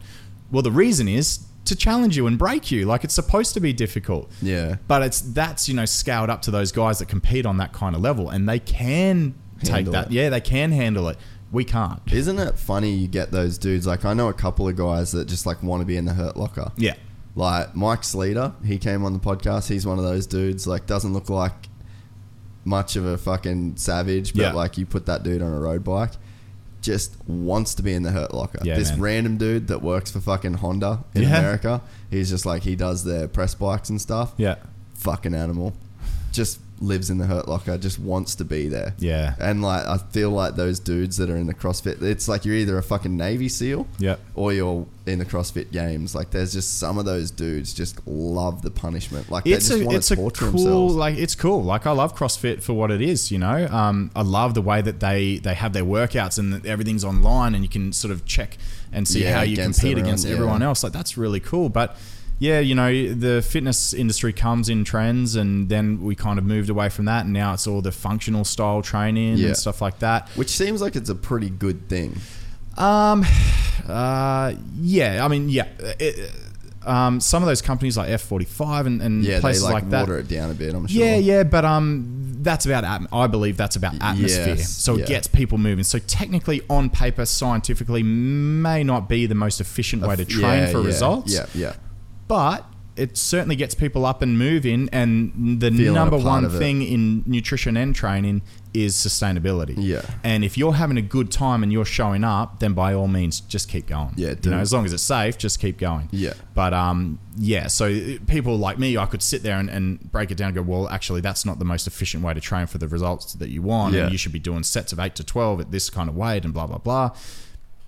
Speaker 2: Well, the reason is to challenge you and break you. Like it's supposed to be difficult.
Speaker 1: Yeah.
Speaker 2: But it's that's you know scaled up to those guys that compete on that kind of level and they can take that.
Speaker 1: it.
Speaker 2: Yeah, they can handle it. We can't.
Speaker 1: Isn't it funny you get those dudes? Like I know a couple of guys that just like want to be in the hurt locker.
Speaker 2: Yeah.
Speaker 1: Like Mike Sleeter, he came on the podcast. He's one of those dudes. Like doesn't look like much of a fucking savage, but
Speaker 2: Yeah.
Speaker 1: like you put that dude on a road bike, just wants to be in the hurt locker.
Speaker 2: Yeah,
Speaker 1: this
Speaker 2: man.
Speaker 1: random dude that works for fucking Honda in
Speaker 2: Yeah.
Speaker 1: America, he's just like he does their press bikes and stuff.
Speaker 2: Yeah.
Speaker 1: Fucking animal. Just lives in the hurt locker, just wants to be there.
Speaker 2: Yeah.
Speaker 1: And like I feel like those dudes that are in the CrossFit, it's like you're either a fucking Navy SEAL
Speaker 2: Yep.
Speaker 1: or you're in the CrossFit games. Like there's just some of those dudes just love the punishment. Like
Speaker 2: it's
Speaker 1: they just
Speaker 2: a
Speaker 1: want
Speaker 2: it's
Speaker 1: to
Speaker 2: a cool
Speaker 1: themselves.
Speaker 2: like it's cool like I love CrossFit for what it is you know um, I love the way that they they have their workouts and that everything's online and you can sort of check and see
Speaker 1: Yeah,
Speaker 2: how you compete
Speaker 1: everyone,
Speaker 2: against
Speaker 1: yeah.
Speaker 2: everyone else like that's really cool but yeah you know the fitness industry comes in trends and then we kind of moved away from that and now it's all the functional style training
Speaker 1: Yeah.
Speaker 2: and stuff like that
Speaker 1: Which seems like it's a pretty good thing.
Speaker 2: um, uh, yeah, I mean, yeah. It, um, some of those companies like F forty five and, and
Speaker 1: Yeah, they
Speaker 2: places
Speaker 1: like,
Speaker 2: like, that.
Speaker 1: water it down a bit. I'm sure.
Speaker 2: Yeah, yeah, but um, that's about atm- I believe that's about atmosphere.
Speaker 1: Yes,
Speaker 2: so
Speaker 1: yeah.
Speaker 2: it gets people moving. So technically, on paper, scientifically, may not be the most efficient way to train
Speaker 1: Yeah,
Speaker 2: for
Speaker 1: yeah,
Speaker 2: results.
Speaker 1: Yeah, yeah.
Speaker 2: But it certainly gets people up and moving. And the
Speaker 1: Feeling a
Speaker 2: number
Speaker 1: part
Speaker 2: one
Speaker 1: of it.
Speaker 2: thing in nutrition and training is sustainability.
Speaker 1: Yeah.
Speaker 2: And if you're having a good time and you're showing up, then by all means, just keep going.
Speaker 1: Yeah,
Speaker 2: You know, as long as it's safe, just keep going.
Speaker 1: Yeah.
Speaker 2: But um, yeah. So people like me, I could sit there and, and break it down. and Go, well, actually, that's not the most efficient way to train for the results that you want.
Speaker 1: Yeah.
Speaker 2: And you should be doing sets of eight to twelve at this kind of weight and blah blah blah.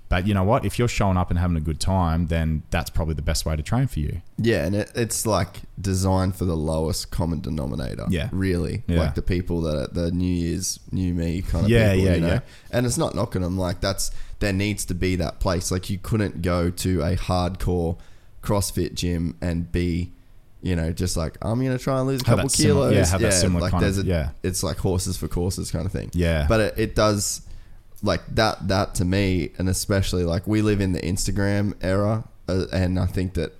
Speaker 2: But you know what? If you're showing up and having a good time, then that's probably the best way to train for you.
Speaker 1: Yeah, and it, it's like designed for the lowest common denominator.
Speaker 2: Yeah.
Speaker 1: really,
Speaker 2: Yeah.
Speaker 1: like the people that are the New Year's, New Me kind of
Speaker 2: Yeah,
Speaker 1: people.
Speaker 2: yeah,
Speaker 1: you know?
Speaker 2: yeah.
Speaker 1: And it's not knocking them. Like that's there needs to be that place. Like you couldn't go to a hardcore CrossFit gym and be. You know, just like I'm gonna try and lose a couple
Speaker 2: that similar-
Speaker 1: kilos.
Speaker 2: yeah, have that similar
Speaker 1: like
Speaker 2: kind
Speaker 1: there's
Speaker 2: of-
Speaker 1: a,
Speaker 2: yeah.
Speaker 1: It's like horses for courses kind of thing.
Speaker 2: Yeah.
Speaker 1: but it, it does like that. That to me, and especially like we live in the Instagram era, uh, and I think that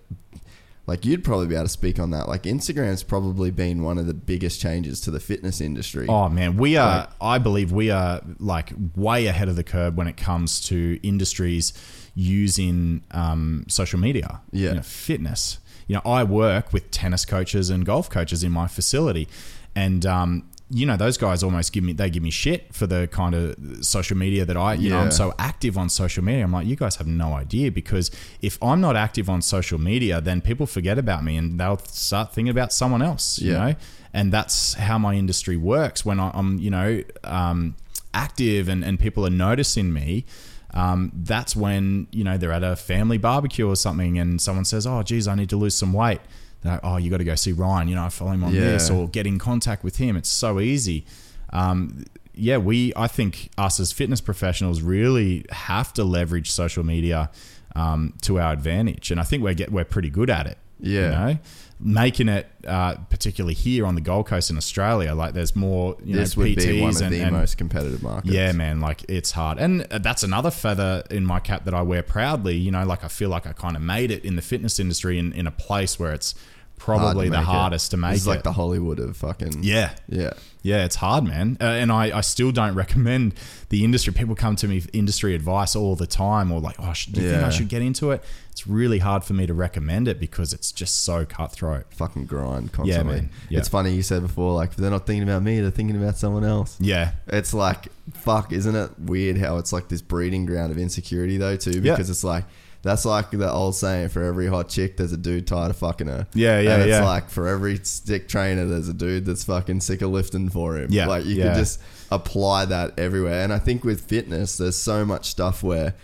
Speaker 1: like you'd probably be able to speak on that. Like Instagram's probably been one of the biggest changes to the fitness industry.
Speaker 2: Oh man, we are.
Speaker 1: Like-
Speaker 2: I believe we are like way ahead of the curve when it comes to industries using um, social media.
Speaker 1: Yeah.
Speaker 2: you know, fitness. You know, I work with tennis coaches and golf coaches in my facility, and um, you know those guys almost give me they give me shit for the kind of social media that I you know I'm so active on social media. I'm like, you guys have no idea because if I'm not active on social media, then people forget about me and they'll start thinking about someone else. You know, and that's how my industry works. When I- I'm you know um, active and and people are noticing me. Um, that's when you know they're at a family barbecue or something, and someone says, "Oh, geez, I need to lose some weight." Like, "Oh, you got to go see Ryan. You know, I follow him on
Speaker 1: Yeah.
Speaker 2: this, or get in contact with him. It's so easy." Um, yeah, we I think us as fitness professionals really have to leverage social media um, to our advantage, and I think we're get we're pretty good at it.
Speaker 1: Yeah.
Speaker 2: You know, making it uh, particularly here on the Gold Coast in Australia, like there's more. You
Speaker 1: this
Speaker 2: know,
Speaker 1: would
Speaker 2: PTs
Speaker 1: be one of
Speaker 2: and,
Speaker 1: the
Speaker 2: and-
Speaker 1: most competitive markets.
Speaker 2: yeah, man, like it's hard. And that's another feather in my cap that I wear proudly. You know, like I feel like I kind of made it in the fitness industry in, in a place where it's probably
Speaker 1: to
Speaker 2: the
Speaker 1: make it.
Speaker 2: hardest to make
Speaker 1: This is
Speaker 2: it.
Speaker 1: like the Hollywood of fucking.
Speaker 2: yeah.
Speaker 1: Yeah.
Speaker 2: Yeah, it's hard, man. Uh, and I, I still don't recommend the industry. People come to me for industry advice all the time or like, oh, do you think I should get into it? It's really hard for me to recommend it because it's just so cutthroat.
Speaker 1: Fucking grind constantly.
Speaker 2: man. Yeah.
Speaker 1: It's funny you said before, like they're not thinking about me, they're thinking about someone else.
Speaker 2: Yeah.
Speaker 1: It's like fuck, isn't it weird how it's like this breeding ground of insecurity though too?
Speaker 2: Yeah.
Speaker 1: Because it's like that's like the old saying: for every hot chick, there's a dude tired of fucking her.
Speaker 2: Yeah, yeah,
Speaker 1: And it's
Speaker 2: yeah.
Speaker 1: like for every stick trainer, there's a dude that's fucking sick of lifting for him.
Speaker 2: Yeah,
Speaker 1: like you
Speaker 2: yeah.
Speaker 1: could just apply that everywhere. And I think with fitness, there's so much stuff where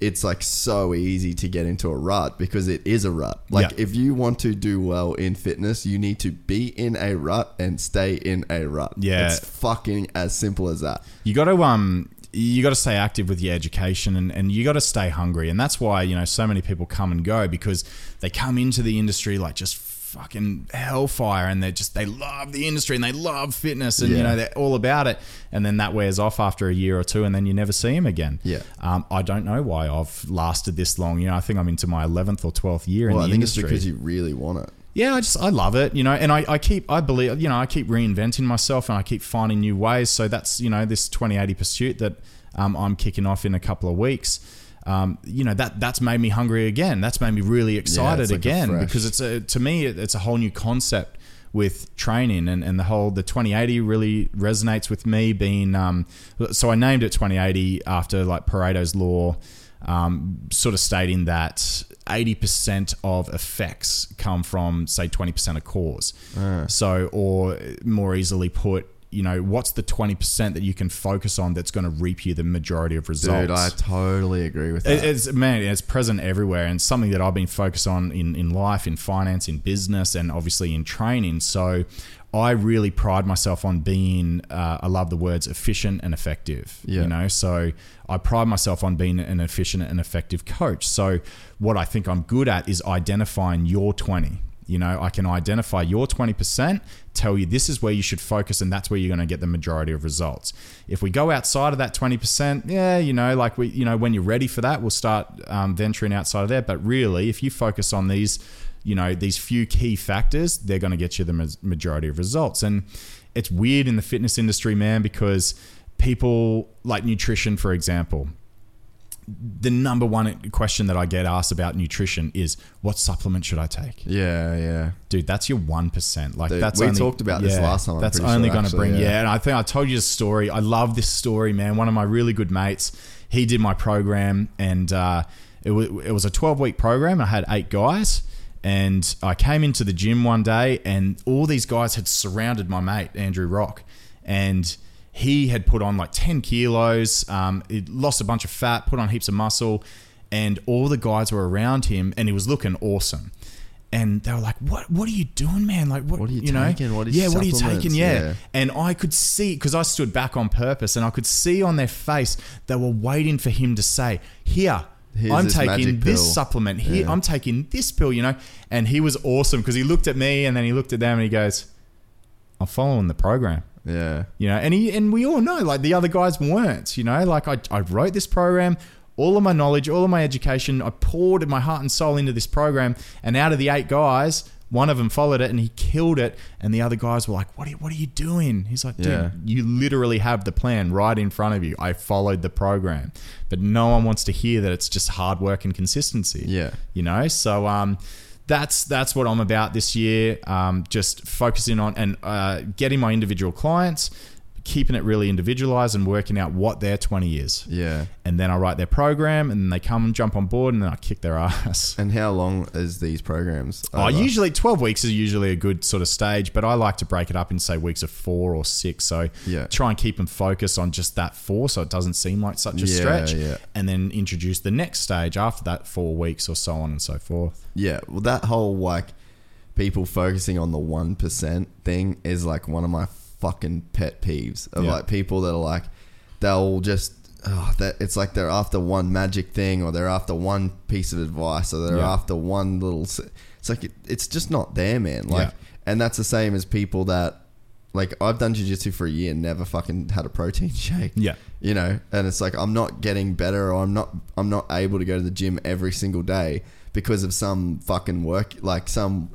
Speaker 1: it's like so easy to get into a rut because it is a rut. Like
Speaker 2: Yeah.
Speaker 1: if you want to do well in fitness, you need to be in a rut and stay in a rut.
Speaker 2: Yeah.
Speaker 1: It's fucking as simple as that.
Speaker 2: you got to um you got to stay active with your education and, and you got to stay hungry and that's why you know so many people come and go because they come into the industry like just fucking hellfire and they just they love the industry and they love fitness and you know they're all about it and then that wears off after a year or two and then you never see them again
Speaker 1: Yeah.
Speaker 2: um, i don't know why i've lasted this long you know i think i'm into my 11th or 12th year
Speaker 1: Well,
Speaker 2: in the industry.
Speaker 1: Well, I think
Speaker 2: industry
Speaker 1: it's because you really want it.
Speaker 2: Yeah, I just I love it, you know, and I, I keep I believe you know I keep reinventing myself and I keep finding new ways. So that's you know this 2080 pursuit that um, I'm kicking off in a couple of weeks. Um, you know that that's made me hungry again. That's made me really excited
Speaker 1: it's like
Speaker 2: again because it's a to me it- it's a whole new concept with training and, and the whole the 2080 really resonates with me being um, so I named it 2080 after like Pareto's law um, sort of stating that 80% of effects come from say 20% of cause so or more easily put you know what's the 20% that you can focus on that's going to reap you the majority of results
Speaker 1: Dude, I totally agree with that.
Speaker 2: it's man, it's present everywhere, and something that I've been focused on in in life, in finance, in business, and obviously in training. So, I really pride myself on being. Uh, I love the words efficient and effective.
Speaker 1: Yeah.
Speaker 2: You know, so I pride myself on being an efficient and effective coach. So, what I think I'm good at is identifying your twenty. You know, I can identify your 20%, tell you this is where you should focus, and that's where you're going to get the majority of results. If we go outside of that 20%, yeah, you know, like we, you know, when you're ready for that, we'll start um, venturing outside of there. But really, if you focus on these, you know, these few key factors, they're going to get you the majority of results. And it's weird in the fitness industry, man, because people like nutrition, for example, the number one question that I get asked about nutrition is what supplement should I take?
Speaker 1: yeah, yeah.
Speaker 2: Dude, that's your one percent. Like
Speaker 1: Dude,
Speaker 2: that's
Speaker 1: we
Speaker 2: only,
Speaker 1: talked about this last time, I'm
Speaker 2: that's only
Speaker 1: sure,
Speaker 2: going to bring
Speaker 1: yeah.
Speaker 2: yeah. And I think I told you the story. I love this story, man. One of my really good mates, he did my program, and uh, it was it was a twelve week program. I had eight guys. And I came into the gym one day, and all these guys had surrounded my mate Andrew Rock, and he had put on like 10 kilos, um, he lost a bunch of fat, put on heaps of muscle, and all the guys were around him, and he was looking awesome. And they were like, "What? What are you doing, man? Like, what,
Speaker 1: What are you
Speaker 2: know?
Speaker 1: taking? What is
Speaker 2: yeah? What are you taking? Yeah.
Speaker 1: Yeah.
Speaker 2: And I could see because I stood back on purpose, and I could see on their face they were waiting for him to say, "Here,
Speaker 1: Here's
Speaker 2: I'm
Speaker 1: this
Speaker 2: taking
Speaker 1: magic
Speaker 2: this
Speaker 1: pill."
Speaker 2: supplement. Here,
Speaker 1: Yeah.
Speaker 2: I'm taking this pill." You know. And he was awesome because he looked at me, and then he looked at them, and he goes, "I'm following the program."
Speaker 1: Yeah.
Speaker 2: you know and he and we all know like the other guys weren't you know like I, I wrote this program all of my knowledge all of my education i poured my heart and soul into this program and out of the eight guys one of them followed it and he killed it and the other guys were like what are you, what are you doing he's like dude
Speaker 1: Yeah.
Speaker 2: you literally have the plan right in front of you i followed the program but no one wants to hear that it's just hard work and consistency
Speaker 1: Yeah.
Speaker 2: you know so um that's that's what I'm about this year. Um, just focusing on and uh, getting my individual clients, keeping it really individualized and working out what their 20 is.
Speaker 1: Yeah.
Speaker 2: And then I write their program, and they come and jump on board, and then I kick their ass.
Speaker 1: And how long is these programs?
Speaker 2: Oh,
Speaker 1: over?
Speaker 2: usually 12 weeks is usually a good sort of stage, but I like to break it up in say weeks of four or six. So
Speaker 1: Yeah.
Speaker 2: try and keep them focused on just that four, so it doesn't seem like such a
Speaker 1: Yeah,
Speaker 2: stretch.
Speaker 1: yeah.
Speaker 2: And then introduce the next stage after that four weeks or so on and so forth.
Speaker 1: Yeah, well, that whole like people focusing on the one percent thing is like one of my fucking pet peeves of
Speaker 2: Yeah.
Speaker 1: like people that are like they'll just oh, that it's like they're after one magic thing or they're after one piece of advice or they're
Speaker 2: Yeah.
Speaker 1: after one little. It's like it, it's just not there, man. Like,
Speaker 2: Yeah.
Speaker 1: and that's the same as people that like I've done jujitsu for a year, and never fucking had a protein shake.
Speaker 2: Yeah.
Speaker 1: you know, and it's like I'm not getting better, or I'm not I'm not able to go to the gym every single day because of some fucking work, like some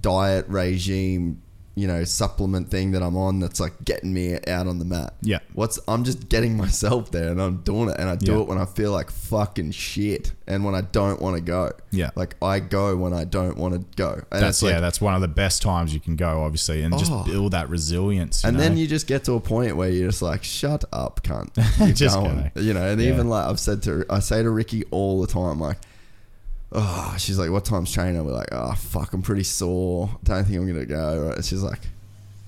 Speaker 1: diet regime, you know, supplement thing that I'm on that's like getting me out on the mat.
Speaker 2: Yeah.
Speaker 1: What's I'm just getting myself there and I'm doing it and I do
Speaker 2: Yeah.
Speaker 1: it when I feel like fucking shit and when I don't want to go.
Speaker 2: Yeah.
Speaker 1: Like I go when I don't want to go. And
Speaker 2: That's
Speaker 1: like,
Speaker 2: yeah, that's one of the best times you can go, obviously, and just
Speaker 1: Oh.
Speaker 2: build that resilience.
Speaker 1: and then you just get to a point where you're just like, shut up, cunt. You're
Speaker 2: Just
Speaker 1: going.
Speaker 2: go.
Speaker 1: You know, and
Speaker 2: Yeah.
Speaker 1: even like I've said to, I say to Ricky all the time, like, oh, she's like, what time's training? We're like, oh, fuck, I'm pretty sore. Don't think I'm going to go. And she's like,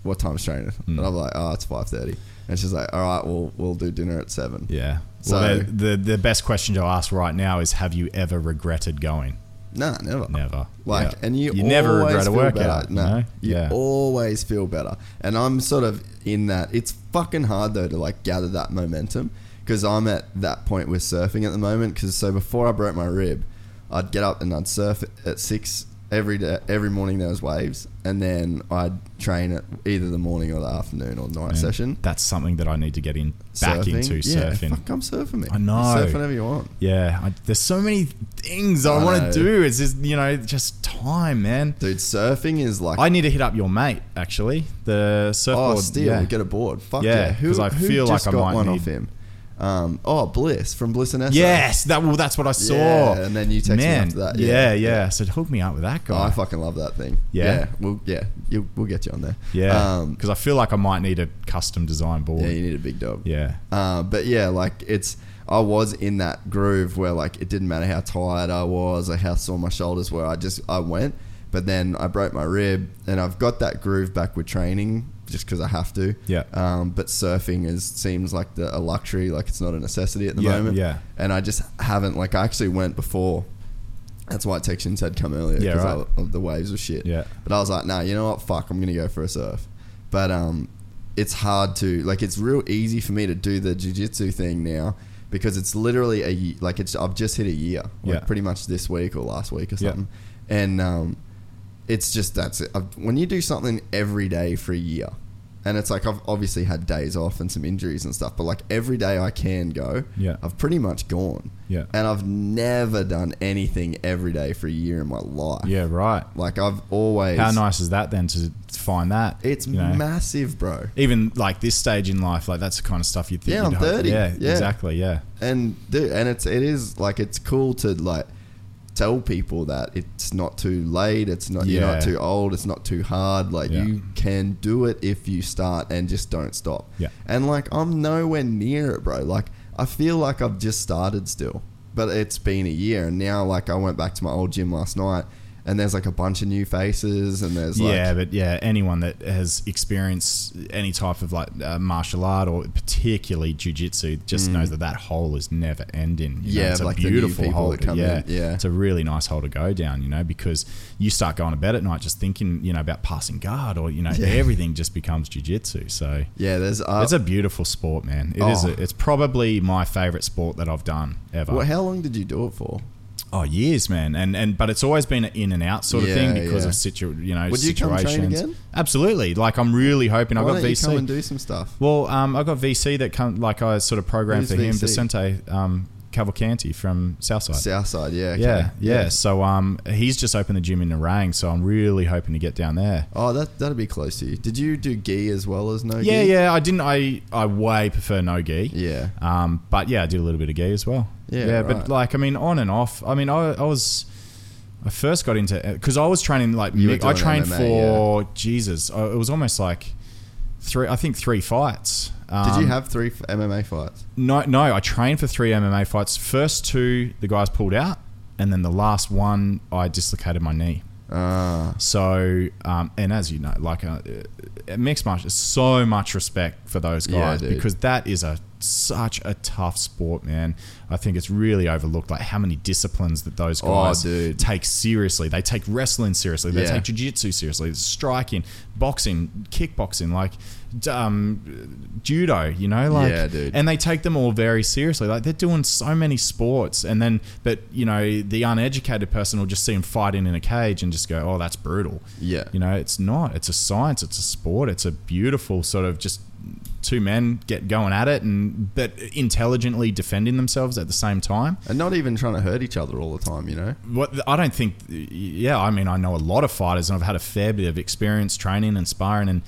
Speaker 1: what time's training?
Speaker 2: Hmm.
Speaker 1: And I'm like, oh, it's 5.30. And she's like, all right, we'll, we'll do dinner at 7.
Speaker 2: yeah.
Speaker 1: So-
Speaker 2: well, the, the the best question to ask right now is: Have you ever regretted going?
Speaker 1: Nah, never.
Speaker 2: Never.
Speaker 1: Like,
Speaker 2: Yeah.
Speaker 1: and you,
Speaker 2: you never regret a workout.
Speaker 1: No,
Speaker 2: know?
Speaker 1: you
Speaker 2: yeah.
Speaker 1: always feel better. And I'm sort of in that. It's fucking hard though to like gather that momentum because I'm at that point with surfing at the moment. Because so before I broke my rib, I'd get up and I'd surf at six every day. Every morning there was waves, and then I'd train at either the morning or the afternoon or night
Speaker 2: Man,
Speaker 1: session.
Speaker 2: That's something that I need to get in back
Speaker 1: Surfing.
Speaker 2: into
Speaker 1: yeah,
Speaker 2: surfing.
Speaker 1: Fuck, come surfing me.
Speaker 2: I know.
Speaker 1: Surf whenever you want.
Speaker 2: Yeah, I, there's so many things I,
Speaker 1: I
Speaker 2: want to do. It's just you know just time, man.
Speaker 1: Dude, surfing is like
Speaker 2: I need to hit up your mate actually. The surfboard.
Speaker 1: Oh, still
Speaker 2: yeah.
Speaker 1: get a board. Fuck
Speaker 2: Yeah,
Speaker 1: yeah. Who,
Speaker 2: 'cause I
Speaker 1: who
Speaker 2: feel like I might need-
Speaker 1: off him? Um, oh, Bliss from Bliss and Essa.
Speaker 2: Yes, that well, that's what I saw.
Speaker 1: Yeah, and then you texted me after that.
Speaker 2: Yeah,
Speaker 1: Yeah,
Speaker 2: yeah. So hook me up with that
Speaker 1: Oh,
Speaker 2: guy.
Speaker 1: I fucking love that thing.
Speaker 2: Yeah?
Speaker 1: yeah, we'll yeah, you, we'll get you on there.
Speaker 2: yeah,
Speaker 1: um,
Speaker 2: because I feel like I might need a custom design board.
Speaker 1: yeah, you need a big dog.
Speaker 2: yeah,
Speaker 1: Uh, but yeah, like it's I was in that groove where like it didn't matter how tired I was or how sore my shoulders were. I just I went, but then I broke my rib, and I've got that groove back with training just because I have to.
Speaker 2: Yeah.
Speaker 1: Um, but surfing is seems like the, a luxury, like it's not a necessity at the
Speaker 2: Yeah,
Speaker 1: moment.
Speaker 2: yeah.
Speaker 1: And I just haven't like I actually went before. That's why Texian said come earlier
Speaker 2: Yeah,
Speaker 1: because
Speaker 2: right.
Speaker 1: of the waves were shit.
Speaker 2: Yeah.
Speaker 1: But I was like, nah, you know what? Fuck, I'm gonna go for a surf. But um, it's hard to like. It's real easy for me to do the jujitsu thing now because it's literally a like it's. I've just hit a year, like
Speaker 2: Yeah.
Speaker 1: pretty much this week or last week or
Speaker 2: Yeah.
Speaker 1: something, and um, it's just that's it. I've, when you do something every day for a year. And it's like I've obviously had days off and some injuries and stuff, but like every day I can go,
Speaker 2: Yeah.
Speaker 1: I've pretty much gone.
Speaker 2: Yeah.
Speaker 1: And I've never done anything every day for a year in my life.
Speaker 2: yeah, right.
Speaker 1: Like I've always
Speaker 2: How nice is that then to find that?
Speaker 1: It's
Speaker 2: you know?
Speaker 1: massive, bro.
Speaker 2: Even like this stage in life, like that's the kind of stuff you think.
Speaker 1: Yeah,
Speaker 2: you'd
Speaker 1: I'm 30.
Speaker 2: Yeah,
Speaker 1: Yeah.
Speaker 2: exactly. Yeah,
Speaker 1: And dude, and it's it is like it's cool to like tell people that it's not too late, it's not you're
Speaker 2: Yeah.
Speaker 1: not too old, it's not too hard. Like
Speaker 2: Yeah.
Speaker 1: you can do it if you start and just don't stop.
Speaker 2: Yeah.
Speaker 1: And like I'm nowhere near it, bro. Like I feel like I've just started still. But it's been a year and now like I went back to my old gym last night and there's like a bunch of new faces and there's like
Speaker 2: yeah, but yeah, anyone that has experienced any type of like uh, martial art or particularly jujitsu just knows that that hole is never ending. you know?
Speaker 1: Mm. Yeah,
Speaker 2: it's a
Speaker 1: like new
Speaker 2: beautiful hole. to-
Speaker 1: come
Speaker 2: yeah,
Speaker 1: in, yeah.
Speaker 2: it's a really nice hole to go down. You know, because you start going to bed at night just thinking, you know, about passing guard or you know,
Speaker 1: Yeah.
Speaker 2: everything just becomes jujitsu. So
Speaker 1: Yeah, there's uh,
Speaker 2: it's a beautiful sport, man. It is.
Speaker 1: Oh.
Speaker 2: A, it's probably my favorite sport that I've done ever.
Speaker 1: well, how long did you do it for?
Speaker 2: Oh, years, man, and and but it's always been an in and out sort of thing because
Speaker 1: yeah.
Speaker 2: of situ, you know,
Speaker 1: Would you come train
Speaker 2: situations.
Speaker 1: again?
Speaker 2: Absolutely, like I'm really hoping. I got
Speaker 1: don't you come
Speaker 2: VC.
Speaker 1: and do some stuff?
Speaker 2: well, um, I got VC that come like I sort of programmed
Speaker 1: Who's
Speaker 2: for him,
Speaker 1: VC?
Speaker 2: Vicente um, Cavalcanti from Southside.
Speaker 1: Southside, yeah, okay.
Speaker 2: yeah, yeah, So um, he's just opened the gym in Nerang, so I'm really hoping to get down there.
Speaker 1: Oh, that that'd be close to you. Did you do gi as well as no
Speaker 2: Yeah,
Speaker 1: gi?
Speaker 2: yeah. Yeah. I didn't. I I way prefer no gi.
Speaker 1: yeah.
Speaker 2: Um, but yeah, I did a little bit of gi as well.
Speaker 1: Yeah,
Speaker 2: but
Speaker 1: right.
Speaker 2: like I mean, on and off. I mean, I, I was. I first got into because I was training like mi- I trained
Speaker 1: MMA,
Speaker 2: for Jesus. I, it was almost like three. I think three fights. Um,
Speaker 1: Did you have three f- MMA fights?
Speaker 2: no? No, I trained for three MMA fights. First two, the guys pulled out, and then the last one, I dislocated my knee.
Speaker 1: Ah,
Speaker 2: So, um, and as you know, like uh, uh, mixed martial, so much respect for those guys
Speaker 1: dude.
Speaker 2: because that is a such a tough sport, man. I think it's really overlooked, like how many disciplines that those
Speaker 1: Oh,
Speaker 2: guys
Speaker 1: dude.
Speaker 2: take seriously. They take wrestling seriously. They
Speaker 1: Yeah.
Speaker 2: take jiu-jitsu seriously. Striking, boxing, kickboxing, like um, judo. You know, like
Speaker 1: Yeah, dude.
Speaker 2: and they take them all very seriously. Like they're doing so many sports, and then but you know the uneducated person will just see them fighting in a cage and just go, "Oh, that's brutal."
Speaker 1: Yeah.
Speaker 2: you know, it's not. It's a science. It's a sport. It's a beautiful sort of just two men get going at it and but intelligently defending themselves at the same time.
Speaker 1: and not even trying to hurt each other all the time. You know.
Speaker 2: What I don't think, yeah, I mean, I know a lot of fighters, and I've had a fair bit of experience training and sparring, and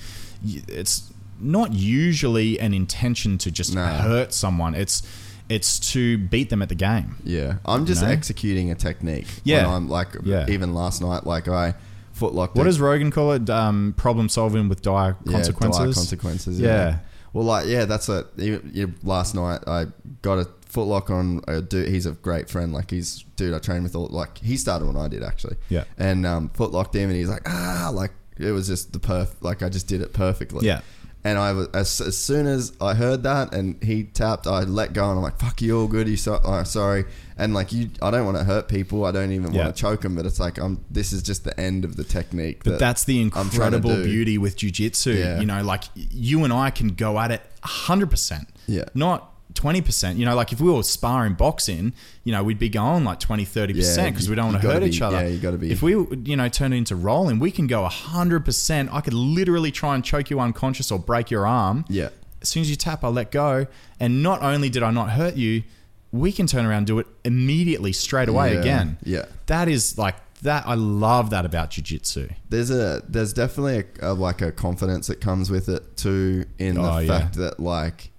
Speaker 2: it's not usually an intention to just
Speaker 1: No.
Speaker 2: hurt someone. It's it's to beat them at the game.
Speaker 1: Yeah, I'm just
Speaker 2: know?
Speaker 1: executing a technique.
Speaker 2: Yeah.
Speaker 1: when I'm like,
Speaker 2: Yeah.
Speaker 1: even last night, like I footlocked.
Speaker 2: What does Rogan call it? Um, problem solving with dire
Speaker 1: Yeah,
Speaker 2: consequences.
Speaker 1: dire consequences. Yeah.
Speaker 2: Yeah.
Speaker 1: Well, like, yeah, that's a. even- yeah, Last night, I got a footlock on a dude. He's a great friend. Like, he's dude I trained with. All like, he started when I did actually.
Speaker 2: Yeah.
Speaker 1: And um, footlocked him, and he's like, ah, like it was just the perf. Like, I just did it perfectly.
Speaker 2: Yeah.
Speaker 1: And I was as, as soon as I heard that and he tapped, I let go and I'm like, "Fuck you, all good." You so oh, sorry, and like you, I don't want to hurt people. I don't even
Speaker 2: Yeah.
Speaker 1: want to choke them, but it's like I'm. This is just the end of the technique.
Speaker 2: But
Speaker 1: that
Speaker 2: that's the
Speaker 1: I'm trying to
Speaker 2: incredible beauty with jujitsu.
Speaker 1: Yeah.
Speaker 2: You know, like you and I can go at it 100%.
Speaker 1: Yeah.
Speaker 2: Not 20%. You know, like if we were sparring boxing, you know, we'd be going like 20, 30% because
Speaker 1: you-
Speaker 2: we don't want to hurt
Speaker 1: be-
Speaker 2: each other.
Speaker 1: yeah, you gotta be-
Speaker 2: If we, you know, turn it into rolling, we can go 100%. I could literally try and choke you unconscious or break your arm.
Speaker 1: yeah,
Speaker 2: As soon as you tap, I let go. And not only did I not hurt you, we can turn around and do it immediately straight away
Speaker 1: Yeah,
Speaker 2: again.
Speaker 1: yeah.
Speaker 2: That is like that. I love that about jujitsu.
Speaker 1: there's a there's definitely a, a like a confidence that comes with it too in oh, the
Speaker 2: Oh, yeah.
Speaker 1: fact that like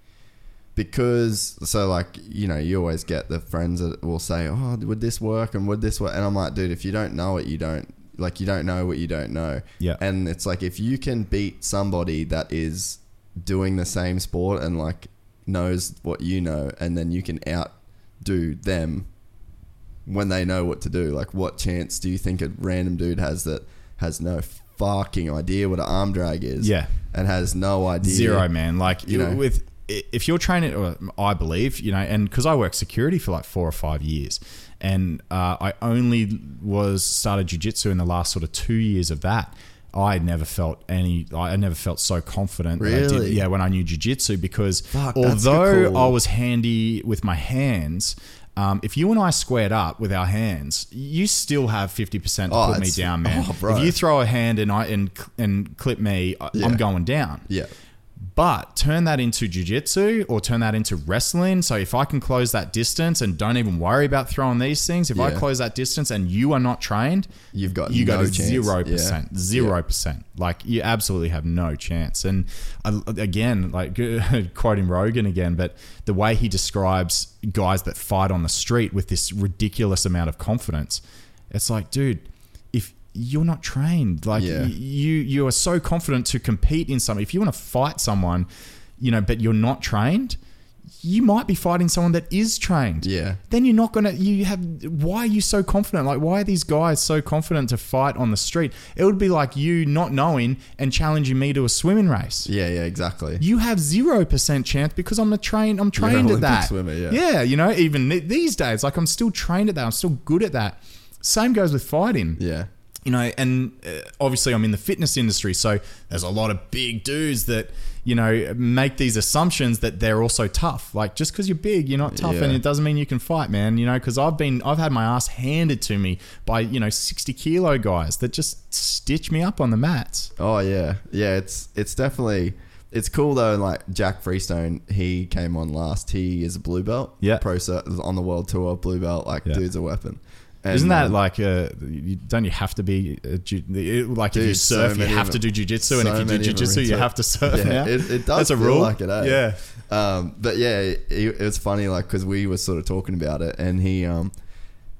Speaker 1: because so like you know you always get the friends that will say oh would this work and would this work and I'm like dude if you don't know it you don't like you don't know what you don't know
Speaker 2: Yeah.
Speaker 1: and it's like if you can beat somebody that is doing the same sport and like knows what you know and then you can outdo them when they know what to do. Like, what chance do you think a random dude has that has no fucking idea what an arm drag is?
Speaker 2: Yeah.
Speaker 1: and has no idea.
Speaker 2: Zero, man. Like
Speaker 1: You know?
Speaker 2: with if you're training, or I believe you know, and because I worked security for like four or five years, and uh, I only was started jujitsu in the last sort of two years of that. I never felt any. I never felt so confident. That I did,
Speaker 1: Really?
Speaker 2: yeah, when I knew jujitsu, because
Speaker 1: Fuck,
Speaker 2: although
Speaker 1: cool.
Speaker 2: I was handy with my hands. Um, if you and I squared up with our hands, you still have fifty percent to
Speaker 1: Oh,
Speaker 2: put me down, man.
Speaker 1: oh,
Speaker 2: if you throw a hand and I and and clip me,
Speaker 1: Yeah.
Speaker 2: I'm going down.
Speaker 1: Yeah,
Speaker 2: But turn that into jujitsu or turn that into wrestling. So if I can close that distance and don't even worry about throwing these things, if I close that distance and you are not trained,
Speaker 1: You've got
Speaker 2: you
Speaker 1: no
Speaker 2: go to zero percent, zero percent. Like you absolutely have no chance. And uh, again, like quoting Rogan again, but the way he describes guys that fight on the street with this ridiculous amount of confidence, it's like, dude, you're not trained, like
Speaker 1: Yeah.
Speaker 2: you you are so confident to compete in something. If you want to fight someone, you know, but you're not trained, you might be fighting someone that is trained.
Speaker 1: Yeah.
Speaker 2: Then you're not gonna. You have. Why are you so confident? Like, why are these guys so confident to fight on the street? It would be like you not knowing and challenging me to a swimming race.
Speaker 1: yeah, yeah, exactly.
Speaker 2: You have zero percent chance because I'm a trained. I'm trained at that.
Speaker 1: swimmer, yeah.
Speaker 2: Yeah, you know, even th- these days, like I'm still trained at that. I'm still good at that. Same goes with fighting
Speaker 1: yeah,
Speaker 2: you know, and uh, obviously I'm in the fitness industry, so there's a lot of big dudes that you know make these assumptions that they're also tough. Like just because you're big, you're not tough,
Speaker 1: Yeah.
Speaker 2: and it doesn't mean you can fight, man. You know, because I've been, I've had my ass handed to me by you know 60 kilo guys that just stitch me up on the mats.
Speaker 1: Oh yeah, yeah. It's it's definitely it's cool though. Like Jack Freestone, he came on last. He is a blue belt.
Speaker 2: Yeah.
Speaker 1: pro cert on the world tour, blue belt. Like
Speaker 2: Yeah.
Speaker 1: dude's a weapon. And,
Speaker 2: Isn't that
Speaker 1: um,
Speaker 2: like a? You, don't you have to be a, it- like if you
Speaker 1: Dude, so
Speaker 2: surf, you have to do jujitsu, and if you do jujitsu, you have to surf.
Speaker 1: Yeah,
Speaker 2: now?
Speaker 1: it, it does
Speaker 2: That's a rule.
Speaker 1: like it. Eh?
Speaker 2: Yeah.
Speaker 1: Um, but yeah, it, it was funny, like because we were sort of talking about it, and he um,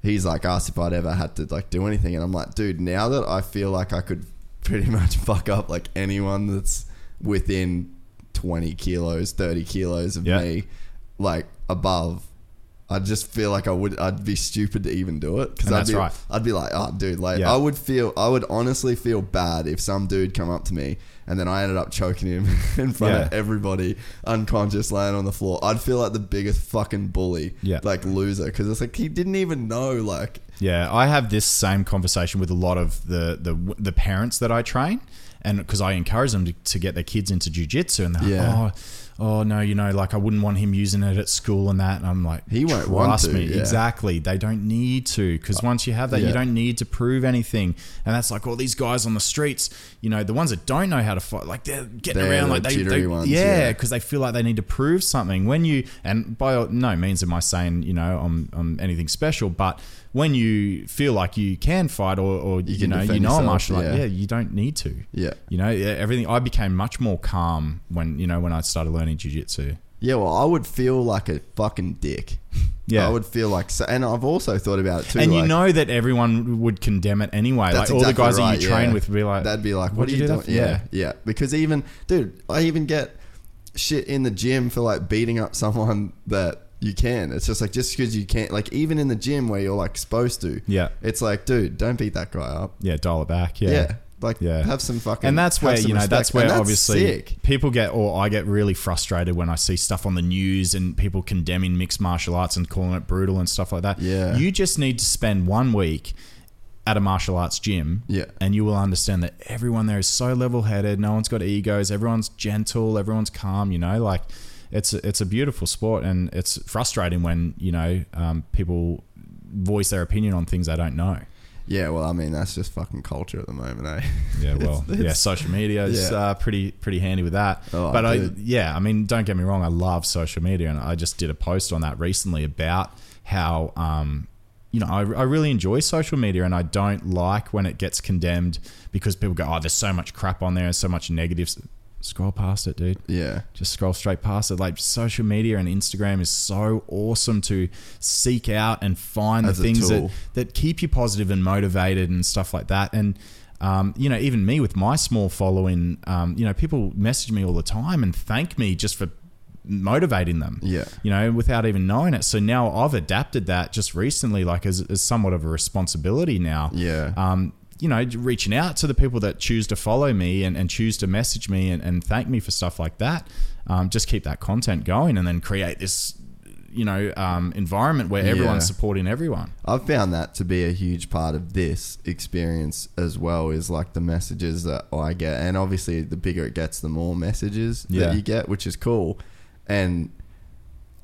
Speaker 1: he's like asked if I'd ever had to like do anything, and I'm like, dude, now that I feel like I could pretty much fuck up like anyone that's within 20 kilos, 30 kilos of
Speaker 2: Yeah.
Speaker 1: me, like above. I just feel like I would. I'd be stupid to even do it because I'd
Speaker 2: that's
Speaker 1: be.
Speaker 2: right.
Speaker 1: I'd be like, oh, dude, like
Speaker 2: Yeah.
Speaker 1: I would feel. I would honestly feel bad if some dude come up to me and then I ended up choking him in front of
Speaker 2: Yeah.
Speaker 1: everybody, unconscious, laying on the floor. I'd feel like the biggest fucking bully,
Speaker 2: Yeah.
Speaker 1: like loser, because it's like he didn't even know, like.
Speaker 2: Yeah, I have this same conversation with a lot of the the, the parents that I train, and because I encourage them to, to get their kids into jujitsu, and they're
Speaker 1: Yeah.
Speaker 2: like, oh, oh no, you know, like I wouldn't want him using it at school and that. And I'm like,
Speaker 1: He won't want
Speaker 2: trust
Speaker 1: to,
Speaker 2: me,
Speaker 1: yeah.
Speaker 2: exactly. They don't need to because uh, once you have that,
Speaker 1: Yeah.
Speaker 2: you don't need to prove anything. And that's like all these guys on the streets, you know, the ones that don't know how to fight, like they're getting
Speaker 1: They're
Speaker 2: around
Speaker 1: the
Speaker 2: like they, they
Speaker 1: ones,
Speaker 2: yeah,
Speaker 1: yeah.
Speaker 2: because they feel like they need to prove something. When you and by no means am I saying you know I'm, I'm anything special, but when you feel like you can fight or, or you,
Speaker 1: can
Speaker 2: know you know a
Speaker 1: yourself,
Speaker 2: martial art,
Speaker 1: yeah.
Speaker 2: yeah, you don't need to.
Speaker 1: Yeah.
Speaker 2: You know, everything. I became much more calm when you know when I started learning jujitsu.
Speaker 1: Yeah, well, I would feel like a fucking dick.
Speaker 2: Yeah.
Speaker 1: I would feel like, so, and I've also thought about it too.
Speaker 2: And you know that everyone would condemn it anyway. Like
Speaker 1: That's
Speaker 2: all the
Speaker 1: exactly
Speaker 2: guys that you train
Speaker 1: yeah.
Speaker 2: with would be like,
Speaker 1: That'd be like, what,
Speaker 2: "What'd
Speaker 1: are you,
Speaker 2: do
Speaker 1: doing?
Speaker 2: for?"
Speaker 1: Yeah, yeah. Because even, dude, I even get shit in the gym for like beating up someone that you can. It's just like just because you can't, like even in the gym where you're like supposed to.
Speaker 2: Yeah.
Speaker 1: It's like, dude, don't beat that guy up.
Speaker 2: yeah, dial it back.
Speaker 1: Yeah.
Speaker 2: Yeah.
Speaker 1: Like,
Speaker 2: Yeah.
Speaker 1: have some fucking.
Speaker 2: and that's where you know
Speaker 1: respect.
Speaker 2: that's where
Speaker 1: And
Speaker 2: obviously
Speaker 1: sick.
Speaker 2: people get or I get really frustrated when I see stuff on the news and people condemning mixed martial arts and calling it brutal and stuff like that.
Speaker 1: Yeah.
Speaker 2: you just need to spend one week at a martial arts gym,
Speaker 1: Yeah.
Speaker 2: and you will understand that everyone there is so level headed. No one's got egos. Everyone's gentle. Everyone's calm. You know, like it's a, it's a beautiful sport, and it's frustrating when you know um, people voice their opinion on things they don't know.
Speaker 1: Yeah, well, I mean, that's just fucking culture at the moment, eh?
Speaker 2: Yeah, well,
Speaker 1: It's-
Speaker 2: yeah, social media is
Speaker 1: Yeah.
Speaker 2: uh, pretty pretty handy with that.
Speaker 1: Oh,
Speaker 2: but I,
Speaker 1: dude.
Speaker 2: yeah, I mean, don't get me wrong, I love social media, and I just did a post on that recently about how, um, you know, I, I really enjoy social media, and I don't like when it gets condemned because people go, "Oh, there's so much crap on there, and so much negatives." Scroll past it, dude
Speaker 1: Yeah.
Speaker 2: just scroll straight past it. Like social media and Instagram is so awesome to seek out and find
Speaker 1: As
Speaker 2: the things that, that keep you positive and motivated and stuff like that. And um, you know, even me with my small following, um, you know, people message me all the time and thank me just for motivating them.
Speaker 1: Yeah.
Speaker 2: You know, without even knowing it. So now I've adapted that just recently, like as, as somewhat of a responsibility now
Speaker 1: Yeah.
Speaker 2: um, you know, reaching out to the people that choose to follow me and, and choose to message me and, and thank me for stuff like that. Um, just keep that content going and then create this, you know, um, environment where everyone's
Speaker 1: Yeah.
Speaker 2: supporting everyone.
Speaker 1: I've found that to be a huge part of this experience as well is like the messages that I get and obviously the bigger it gets the more messages
Speaker 2: Yeah.
Speaker 1: that you get which is cool and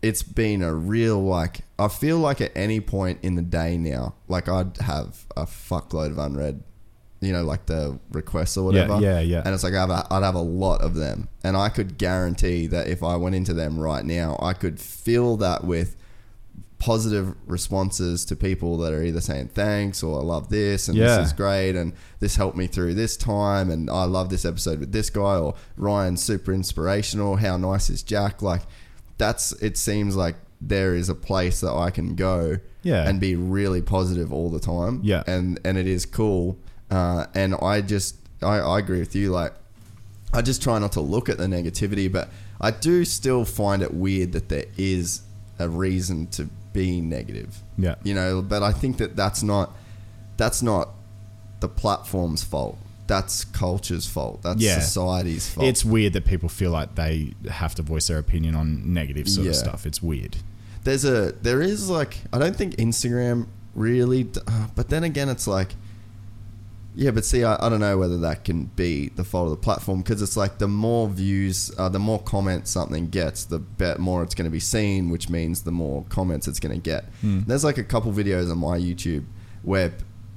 Speaker 1: it's been a real like I feel like at any point in the day now like I'd have a fuckload of unread you know like the requests or
Speaker 2: Yeah,
Speaker 1: whatever
Speaker 2: yeah, yeah.
Speaker 1: and it's like I have a, I'd have a lot of them and I could guarantee that if I went into them right now I could fill that with positive responses to people that are either saying thanks or I love this and
Speaker 2: Yeah.
Speaker 1: this is great and this helped me through this time and I love this episode with this guy or Ryan's super inspirational how nice is Jack like that's it seems like there is a place that I can go
Speaker 2: Yeah.
Speaker 1: and be really positive all the time
Speaker 2: Yeah.
Speaker 1: and and it is cool uh, and I just I, I agree with you like I just try not to look at the negativity, but I do still find it weird that there is a reason to be negative.
Speaker 2: Yeah.
Speaker 1: You know, but I think that that's not that's not the platform's fault. That's culture's fault. That's
Speaker 2: Yeah.
Speaker 1: society's fault.
Speaker 2: It's weird that people feel like they have to voice their opinion on negative sort of stuff. It's weird.
Speaker 1: there's a there is like I don't think Instagram really, uh, but then again, it's like. Yeah, but see, I, I don't know whether that can be the fault of the platform because it's like the more views, uh, the more comments something gets, the bet more it's going to be seen, which means the more comments it's going to get. There's like a couple videos on my YouTube where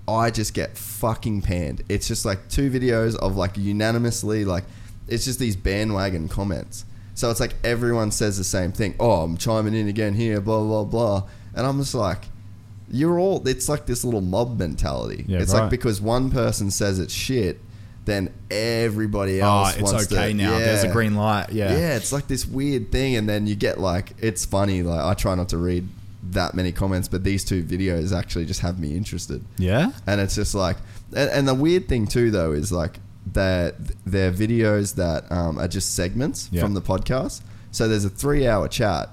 Speaker 1: I just get fucking panned. It's just like two videos of like unanimously like it's just these bandwagon comments. So it's like everyone says the same thing. Oh, I'm chiming in again here, blah blah blah, and I'm just like, you're all. It's like this little mob mentality.
Speaker 2: Yeah,
Speaker 1: it's
Speaker 2: right.
Speaker 1: like because one person says it's shit, then everybody
Speaker 2: Oh,
Speaker 1: else
Speaker 2: it's
Speaker 1: wants
Speaker 2: okay
Speaker 1: to,
Speaker 2: now. There's a green light. Yeah.
Speaker 1: Yeah, it's like this weird thing, and then you get like it's funny. Like I try not to read that many comments, but these two videos actually just have me interested
Speaker 2: Yeah.
Speaker 1: and it's just like and, and the weird thing too though is like that they're videos that um, are just segments
Speaker 2: Yeah.
Speaker 1: from the podcast so there's a three hour chat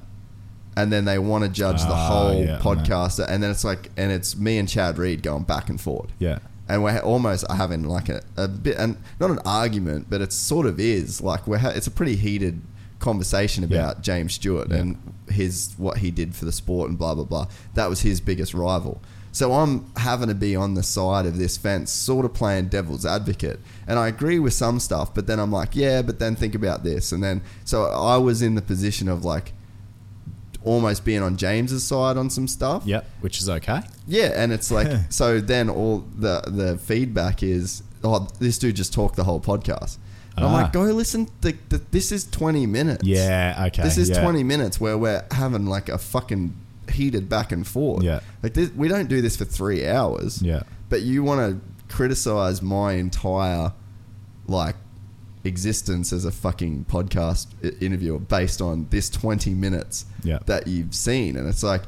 Speaker 1: and then they want to judge the
Speaker 2: Ah,
Speaker 1: whole
Speaker 2: yeah, I know.
Speaker 1: podcast, and then it's like, and it's me and Chad Reed going back and forth.
Speaker 2: Yeah.
Speaker 1: and we're almost having like a, a bit, and not an argument, but it sort of is like we're ha- it's a pretty heated conversation about. James Stewart and his what he did for the sport and blah blah blah. That was his biggest rival. So I'm having to be on the side of this fence, sort of playing devil's advocate. And I agree with some stuff, but then I'm like, yeah, but then think about this. And then so I was in the position of like almost being on James's side on some stuff.
Speaker 2: Yeah. Which is okay.
Speaker 1: Yeah, and it's like so. Then all the the feedback is, oh, this dude just talked the whole podcast. And I'm
Speaker 2: Ah.
Speaker 1: like, go listen. The, the, this is 20 minutes.
Speaker 2: Yeah. Okay.
Speaker 1: This is
Speaker 2: yeah.
Speaker 1: 20 minutes where we're having like a fucking heated back and forth.
Speaker 2: Yeah.
Speaker 1: Like this, we don't do this for three hours.
Speaker 2: Yeah.
Speaker 1: But you want to criticize my entire like existence as a fucking podcast interviewer based on this 20 minutes
Speaker 2: Yeah.
Speaker 1: that you've seen and it's like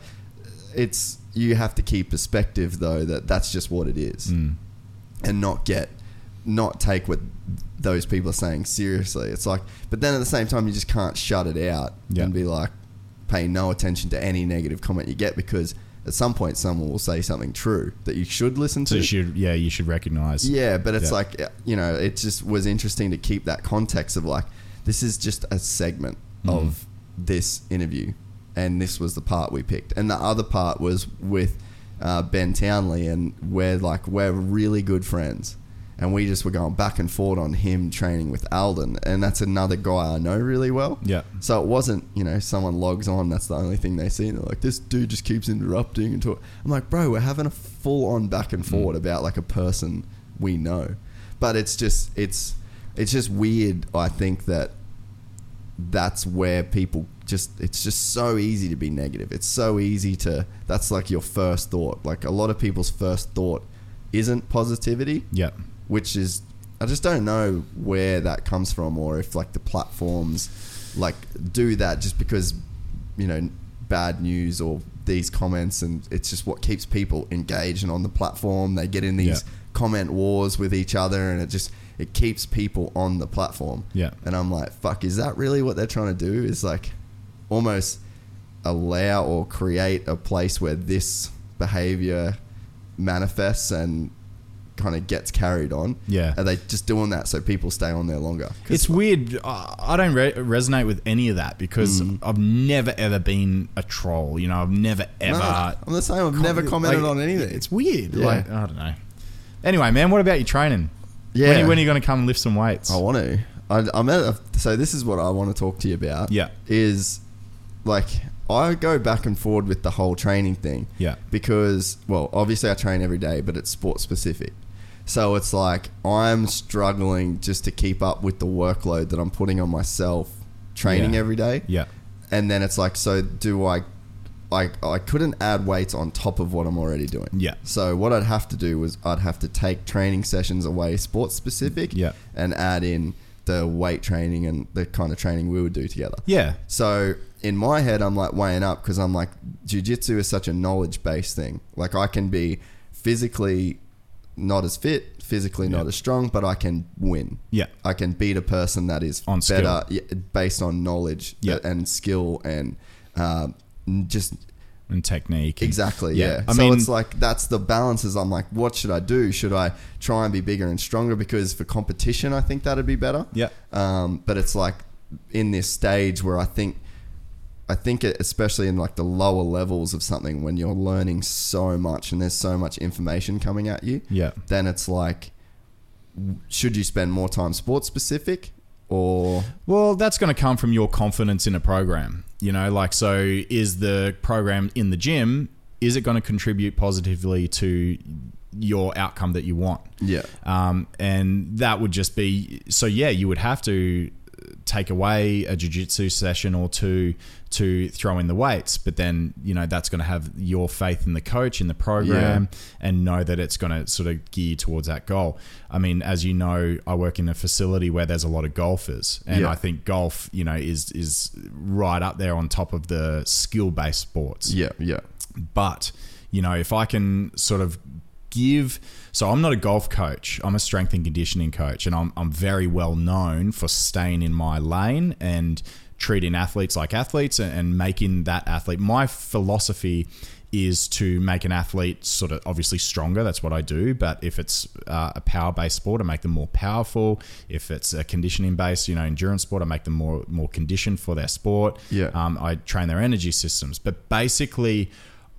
Speaker 1: it's you have to keep perspective though that that's just what it is
Speaker 2: Mm.
Speaker 1: and not get not take what those people are saying seriously it's like but then at the same time you just can't shut it out
Speaker 2: Yeah.
Speaker 1: and be like pay no attention to any negative comment you get because at some point someone will say something true that you should listen
Speaker 2: So
Speaker 1: to
Speaker 2: you should, yeah, you should recognize.
Speaker 1: yeah, but it's
Speaker 2: Yeah.
Speaker 1: like you know, it just was interesting to keep that context of like this is just a segment
Speaker 2: Mm.
Speaker 1: of this interview, and this was the part we picked, and the other part was with uh, Ben Townley, and we're like we're really good friends, and we just were going back and forth on him training with Aldon, and that's another guy I know really well.
Speaker 2: Yeah.
Speaker 1: So it wasn't, you know, someone logs on, that's the only thing they see. And they're like, this dude just keeps interrupting and talk. I'm like, bro, we're having a full on back and mm. forward about like a person we know. But it's just, it's, it's just weird. I think that that's where people just, it's just so easy to be negative. It's so easy to, that's like your first thought. Like a lot of people's first thought isn't positivity
Speaker 2: Yeah.
Speaker 1: Which is I just don't know where that comes from or if like the platforms like do that just because you know bad news or these comments and it's just what keeps people engaged and on the platform they get in these
Speaker 2: Yeah.
Speaker 1: comment wars with each other and it just it keeps people on the platform
Speaker 2: Yeah.
Speaker 1: and I'm like fuck is that really what they're trying to do is like almost allow or create a place where this behavior manifests and kind of gets carried on.
Speaker 2: Yeah.
Speaker 1: Are they just doing that so people stay on there longer?
Speaker 2: It's weird. I I don't re- resonate with any of that because
Speaker 1: Mm.
Speaker 2: I've never ever been a troll. You know, I've never ever.
Speaker 1: No, I'm the same. I've never commented
Speaker 2: like,
Speaker 1: on anything.
Speaker 2: It's weird.
Speaker 1: Yeah.
Speaker 2: Like I don't know. Anyway, man, what about your training?
Speaker 1: Yeah.
Speaker 2: When are, when are you going to come and lift some weights?
Speaker 1: I want to. I, I'm at a, so this is what I want to talk to you about.
Speaker 2: Yeah.
Speaker 1: Is like I go back and forward with the whole training thing.
Speaker 2: Yeah.
Speaker 1: Because well, obviously I train every day, but it's sport specific. So it's like I'm struggling just to keep up with the workload that I'm putting on myself training
Speaker 2: Yeah.
Speaker 1: every day.
Speaker 2: Yeah.
Speaker 1: And then it's like, so do I? I I couldn't add weights on top of what I'm already doing.
Speaker 2: Yeah.
Speaker 1: So what I'd have to do was I'd have to take training sessions away, sports specific.
Speaker 2: Yeah.
Speaker 1: And add in the weight training and the kind of training we would do together.
Speaker 2: Yeah.
Speaker 1: So in my head, I'm like weighing up because I'm like, jujitsu is such a knowledge based thing. Like I can be physically not as fit, physically not as strong, but I can win.
Speaker 2: Yeah.
Speaker 1: I can beat a person that is
Speaker 2: On skill.
Speaker 1: better yeah, based on knowledge
Speaker 2: Yeah.
Speaker 1: and skill and uh, just
Speaker 2: And technique. and-
Speaker 1: Exactly. Yeah.
Speaker 2: I
Speaker 1: so
Speaker 2: mean,
Speaker 1: it's like that's the balances. I'm like, what should I do? Should I try and be bigger and stronger? Because for competition, I think that'd be better.
Speaker 2: Yeah.
Speaker 1: Um, but it's like in this stage where I think, I think it, especially in like the lower levels of something when you're learning so much and there's so much information coming at you.
Speaker 2: Yeah.
Speaker 1: Then it's like, should you spend more time sports specific or
Speaker 2: Well, that's going to come from your confidence in a program. You know, like, so is the program in the gym, is it going to contribute positively to your outcome that you want?
Speaker 1: yeah,
Speaker 2: Um, and that would just be so, yeah, you would have to take away a jiu-jitsu session or two to throw in the weights but then you know that's going to have your faith in the coach in the program and know that it's going to sort of gear towards that goal. I mean as you know i work in a facility where there's a lot of golfers and
Speaker 1: Yeah.
Speaker 2: i think golf you know is is right up there on top of the skill based sports.
Speaker 1: Yeah, yeah,
Speaker 2: but you know if i can sort of give so i'm not a golf coach i'm a strength and conditioning coach and i'm, I'm very well known for staying in my lane and treating athletes like athletes and, and making that athlete. My philosophy is to make an athlete sort of obviously stronger. That's what I do. But if it's uh, a power based sport, I make them more powerful. If it's a conditioning based, you know, endurance sport, I make them more more conditioned for their sport.
Speaker 1: Yeah.
Speaker 2: Um, I train their energy systems. But basically,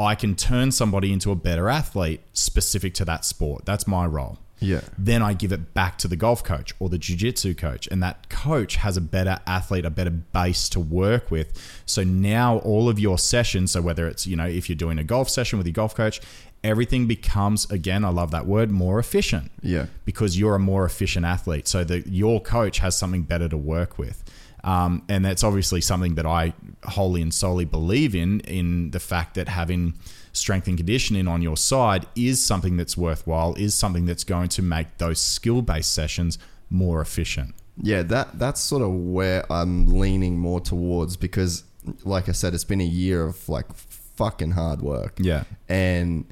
Speaker 2: I can turn somebody into a better athlete specific to that sport. That's my role.
Speaker 1: Yeah.
Speaker 2: Then I give it back to the golf coach or the jiu-jitsu coach and that coach has a better athlete, a better base to work with. So now all of your sessions, so whether it's, you know, if you're doing a golf session with your golf coach, everything becomes again, I love that word, more efficient.
Speaker 1: Yeah.
Speaker 2: Because you're a more efficient athlete. So that your coach has something better to work with. Um, and that's obviously something that I wholly and solely believe in, in the fact that having strength and conditioning on your side is something that's worthwhile, is something that's going to make those skill based sessions more efficient.
Speaker 1: Yeah, that that's sort of where I'm leaning more towards because, like I said, it's been a year of like fucking hard work.
Speaker 2: Yeah.
Speaker 1: and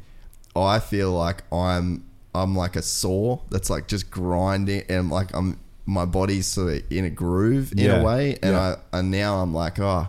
Speaker 1: I feel like I'm I'm like a saw that's like just grinding and like I'm my body's sort of in a groove in
Speaker 2: Yeah.
Speaker 1: a way, and
Speaker 2: Yeah.
Speaker 1: I and now I'm like oh.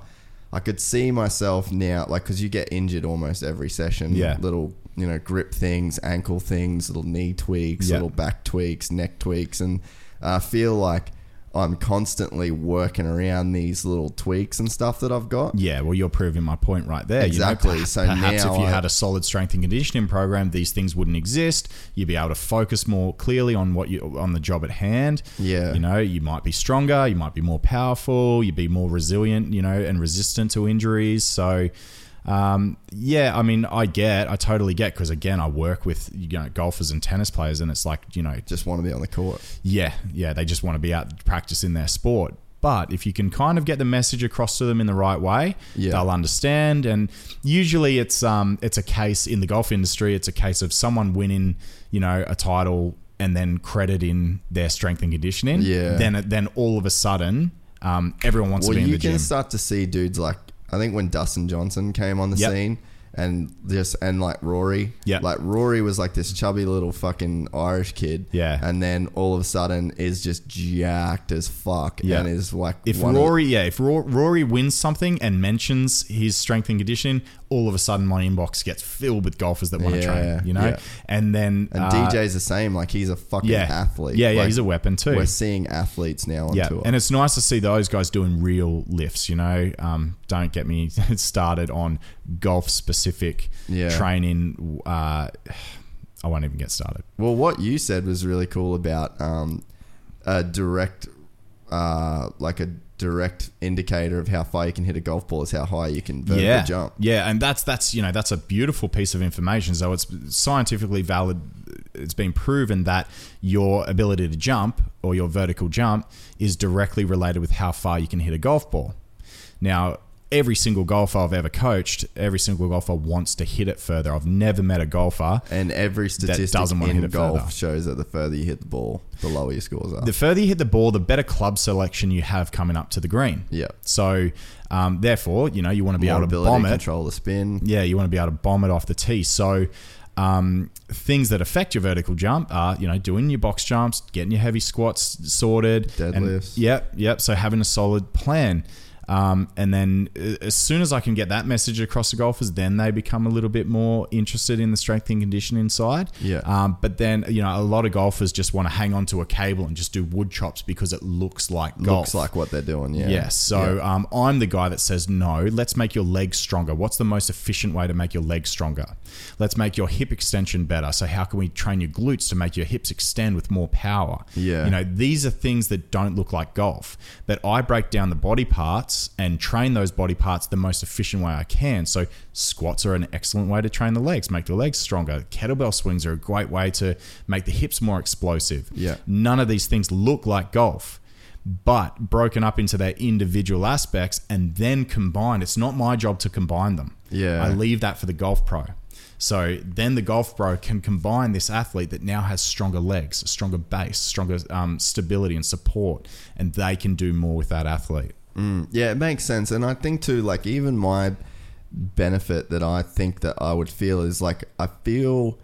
Speaker 1: I could see myself now, like, because you get injured almost every session.
Speaker 2: Yeah.
Speaker 1: Little, you know, grip things, ankle things, little knee tweaks,
Speaker 2: Yeah.
Speaker 1: little back tweaks, neck tweaks, and I feel like I'm constantly working around these little tweaks and stuff that I've got.
Speaker 2: Yeah, well, you're proving my point right there.
Speaker 1: Exactly.
Speaker 2: You know,
Speaker 1: So
Speaker 2: perhaps if you
Speaker 1: I-
Speaker 2: had a solid strength and conditioning program, these things wouldn't exist. You'd be able to focus more clearly on what you on the job at hand.
Speaker 1: Yeah.
Speaker 2: you know, you might be stronger, you might be more powerful, you'd be more resilient, you know, and resistant to injuries. So. Um, yeah, I mean, I get, I totally get, because again, I work with you know golfers and tennis players, and it's like you know,
Speaker 1: Just want to be on the court.
Speaker 2: yeah, yeah, they just want to be out practicing their sport. But if you can kind of get the message across to them in the right way,
Speaker 1: Yeah.
Speaker 2: they'll understand. And usually, it's um, it's a case in the golf industry. It's a case of someone winning, you know, a title and then crediting their strength and conditioning.
Speaker 1: Yeah.
Speaker 2: Then then all of a sudden, um, everyone wants
Speaker 1: Well,
Speaker 2: to be in the gym.
Speaker 1: you can start to see dudes like I think when Dustin Johnson came on the
Speaker 2: Yep.
Speaker 1: scene, and just and like Rory,
Speaker 2: Yep.
Speaker 1: like Rory was like this chubby little fucking Irish kid,
Speaker 2: Yeah.
Speaker 1: and then all of a sudden is just jacked as fuck,
Speaker 2: Yeah.
Speaker 1: and is like
Speaker 2: if
Speaker 1: one of
Speaker 2: Rory, yeah, if Rory wins something and mentions his strength and conditioning, all of a sudden my inbox gets filled with golfers that want to
Speaker 1: Yeah,
Speaker 2: train, you know,
Speaker 1: yeah.
Speaker 2: and then
Speaker 1: and
Speaker 2: uh,
Speaker 1: DJ's the same, like he's a fucking
Speaker 2: yeah,
Speaker 1: athlete,
Speaker 2: Yeah, yeah,
Speaker 1: Like,
Speaker 2: he's a weapon too.
Speaker 1: We're seeing athletes now on
Speaker 2: yeah,
Speaker 1: tour,
Speaker 2: and it's nice to see those guys doing real lifts. You know, um, don't get me started on golf specific
Speaker 1: Yeah.
Speaker 2: training. Uh, I won't even get started.
Speaker 1: Well, what you said was really cool about um, a direct, uh, like a direct indicator of how far you can hit a golf ball is how high you can vertically
Speaker 2: yeah,
Speaker 1: jump.
Speaker 2: yeah, and that's that's you know that's a beautiful piece of information. So it's scientifically valid. It's been proven that your ability to jump or your vertical jump is directly related with how far you can hit a golf ball. Now, every single golfer I've ever coached, every single golfer wants to hit it further. I've never met a golfer
Speaker 1: And every statistic
Speaker 2: doesn't wanna
Speaker 1: in
Speaker 2: hit it
Speaker 1: golf
Speaker 2: further.
Speaker 1: shows that the further you hit the ball, the lower your scores are.
Speaker 2: the further you hit the ball, the better club selection you have coming up to the green.
Speaker 1: yeah.
Speaker 2: So, um, therefore, you know, you want to be
Speaker 1: More
Speaker 2: able to bomb it.
Speaker 1: control the spin.
Speaker 2: Yeah, you want to be able to bomb it off the tee. So, um, things that affect your vertical jump are, you know, doing your box jumps, getting your heavy squats sorted, and-
Speaker 1: Deadlifts.
Speaker 2: yep, yep. So having a solid plan. Um, and then uh, as soon as I can get that message across to golfers, then they become a little bit more interested in the strength and conditioning side.
Speaker 1: Yeah.
Speaker 2: Um, but then, you know, a lot of golfers just want to hang on to a cable and just do wood chops because it looks like golf.
Speaker 1: Looks like what they're doing. Yeah.
Speaker 2: Yes. So
Speaker 1: Yeah.
Speaker 2: um, I'm the guy that says, no, let's make your legs stronger. What's the most efficient way to make your legs stronger? Let's make your hip extension better. So, how can we train your glutes to make your hips extend with more power?
Speaker 1: Yeah.
Speaker 2: You know, these are things that don't look like golf, but I break down the body parts and train those body parts the most efficient way I can. So, squats are an excellent way to train the legs, make the legs stronger. Kettlebell swings are a great way to make the hips more explosive.
Speaker 1: Yeah.
Speaker 2: None of these things look like golf but broken up into their individual aspects and then combined. It's not my job to combine them.
Speaker 1: Yeah.
Speaker 2: I leave that for the golf pro. So then the golf pro can combine this athlete that now has stronger legs, a stronger base, stronger um, stability and support, and they can do more with that athlete.
Speaker 1: Yeah, it makes sense. And I think too, like even my benefit that I think that I would feel is like I feel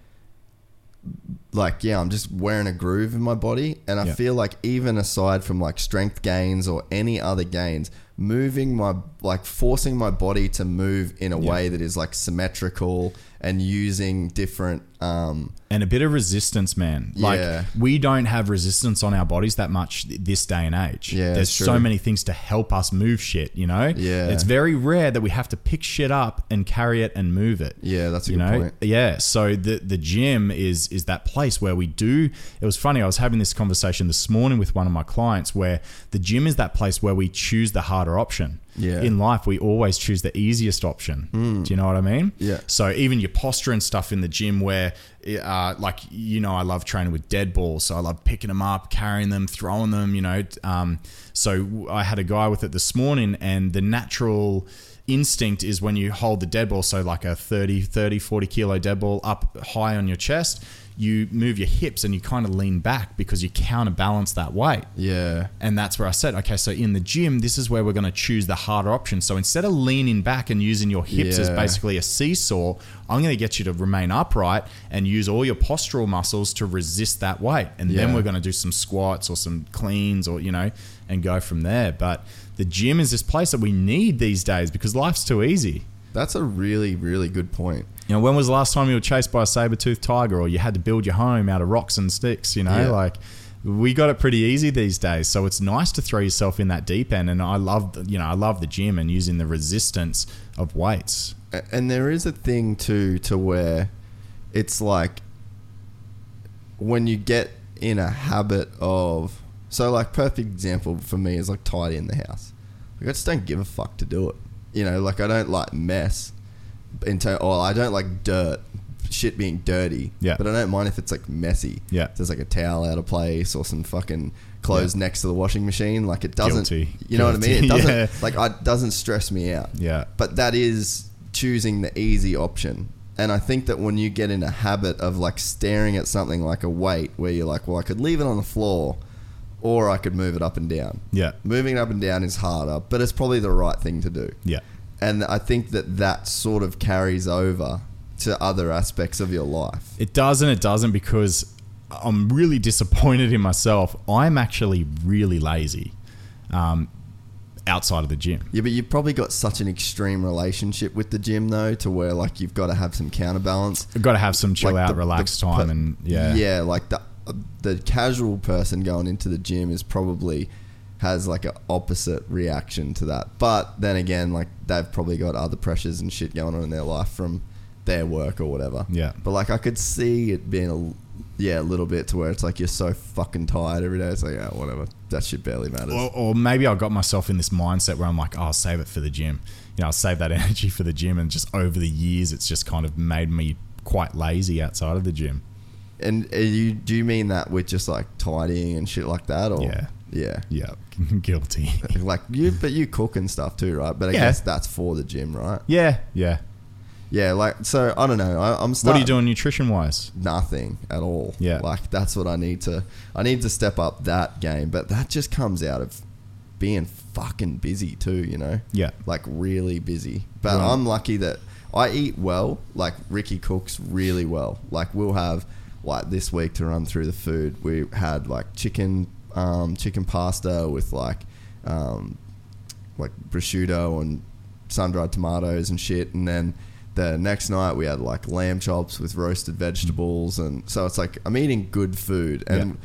Speaker 1: like yeah, I'm just wearing a groove in my body, and I
Speaker 2: Yeah.
Speaker 1: feel like even aside from like strength gains or any other gains, moving my like forcing my body to move in a way that is like symmetrical and using different um
Speaker 2: and a bit of resistance, man. Like
Speaker 1: Yeah.
Speaker 2: we don't have resistance on our bodies that much this day and age.
Speaker 1: Yeah,
Speaker 2: there's so many things to help us move shit. You know.
Speaker 1: Yeah.
Speaker 2: it's very rare that we have to pick shit up and carry it and move it.
Speaker 1: Yeah, that's a
Speaker 2: you
Speaker 1: good
Speaker 2: know.
Speaker 1: point.
Speaker 2: Yeah, so the the gym is is that place where we do. It was funny. I was having this conversation this morning with one of my clients where the gym is that place where we choose the harder option.
Speaker 1: Yeah.
Speaker 2: In life, we always choose the easiest option. Do you know what I mean?
Speaker 1: Yeah.
Speaker 2: So even your posture and stuff in the gym, where uh, like you know, I love training with dead balls, so I love picking them up, carrying them, throwing them. You know, um, so I had a guy with it this morning, and the natural instinct is when you hold the dead ball, so like a 30, 30, 40 kilo dead ball up high on your chest, you move your hips and you kind of lean back because you counterbalance that weight.
Speaker 1: Yeah.
Speaker 2: And that's where I said, okay, so in the gym, this is where we're going to choose the harder option. So instead of leaning back and using your hips as basically a seesaw, I'm going to get you to remain upright and use all your postural muscles to resist that weight. And then we're going to do some squats or some cleans or, you know, and go from there. But the gym is this place that we need these days because life's too easy.
Speaker 1: That's a really, really good point.
Speaker 2: You know, when was the last time you were chased by a saber-toothed tiger or you had to build your home out of rocks and sticks, you know?
Speaker 1: Yeah.
Speaker 2: Like we got it pretty easy these days. So it's nice to throw yourself in that deep end and I love, the- you know, I love the gym and using the resistance of weights.
Speaker 1: And there is a thing too to where it's like when you get in a habit of so like perfect example for me is like tidying the house. Like I just don't give a fuck to do it. You know, like I don't like mess. Into or I don't like dirt, shit being dirty.
Speaker 2: Yeah.
Speaker 1: But I don't mind if it's like messy.
Speaker 2: Yeah.
Speaker 1: If there's like a towel out of place or some fucking clothes
Speaker 2: Yeah.
Speaker 1: next to the washing machine. Like it doesn't.
Speaker 2: Guilty.
Speaker 1: You know what I mean? It doesn't
Speaker 2: Yeah.
Speaker 1: like I, it doesn't stress me out.
Speaker 2: Yeah.
Speaker 1: But that is choosing the easy option. And I think that when you get in a habit of like staring at something like a weight where you're like, well, I could leave it on the floor or I could move it up and down.
Speaker 2: Yeah.
Speaker 1: Moving it up and down is harder, but it's probably the right thing to do.
Speaker 2: Yeah.
Speaker 1: And I think that that sort of carries over to other aspects of your life.
Speaker 2: It does and it doesn't because I'm really disappointed in myself. I'm actually really lazy um, outside of the gym.
Speaker 1: Yeah, but you've probably got such an extreme relationship with the gym though, to where like you've got to have some counterbalance.
Speaker 2: I've got to have some chill
Speaker 1: Like
Speaker 2: out,
Speaker 1: the-
Speaker 2: relaxed
Speaker 1: the
Speaker 2: time, and yeah,
Speaker 1: yeah, like the the casual person going into the gym is probably has like an opposite reaction to that. But then again, like they've probably got other pressures and shit going on in their life from their work or whatever.
Speaker 2: Yeah.
Speaker 1: But like I could see it being a yeah a little bit to where it's like you're so fucking tired every day. It's like yeah whatever that shit barely matters.
Speaker 2: Or, or maybe I got myself in this mindset where I'm like, oh, I'll save it for the gym. You know, I'll save that energy for the gym, and just over the years, it's just kind of made me quite lazy outside of the gym.
Speaker 1: And you do you mean that with just like tidying and shit like that or
Speaker 2: Yeah.
Speaker 1: yeah.
Speaker 2: Yeah, guilty.
Speaker 1: Like you, but you cook and stuff too, right? But I
Speaker 2: Yeah.
Speaker 1: guess that's for the gym, right?
Speaker 2: yeah, yeah.
Speaker 1: Yeah, like so. I don't know. I, I'm.
Speaker 2: What are you doing nutrition wise?
Speaker 1: Nothing at all.
Speaker 2: Yeah.
Speaker 1: like that's what I need to. I need to step up that game, but that just comes out of being fucking busy too. You know.
Speaker 2: Yeah.
Speaker 1: Like really busy. But
Speaker 2: Right.
Speaker 1: I'm lucky that I eat well. Like Ricky cooks really well. Like we'll have like this week to run through the food. We had like chicken, um, chicken pasta with like, um, like prosciutto and sun dried tomatoes and shit, and then the next night we had like lamb chops with roasted vegetables, and so it's like I'm eating good food, and
Speaker 2: Yeah.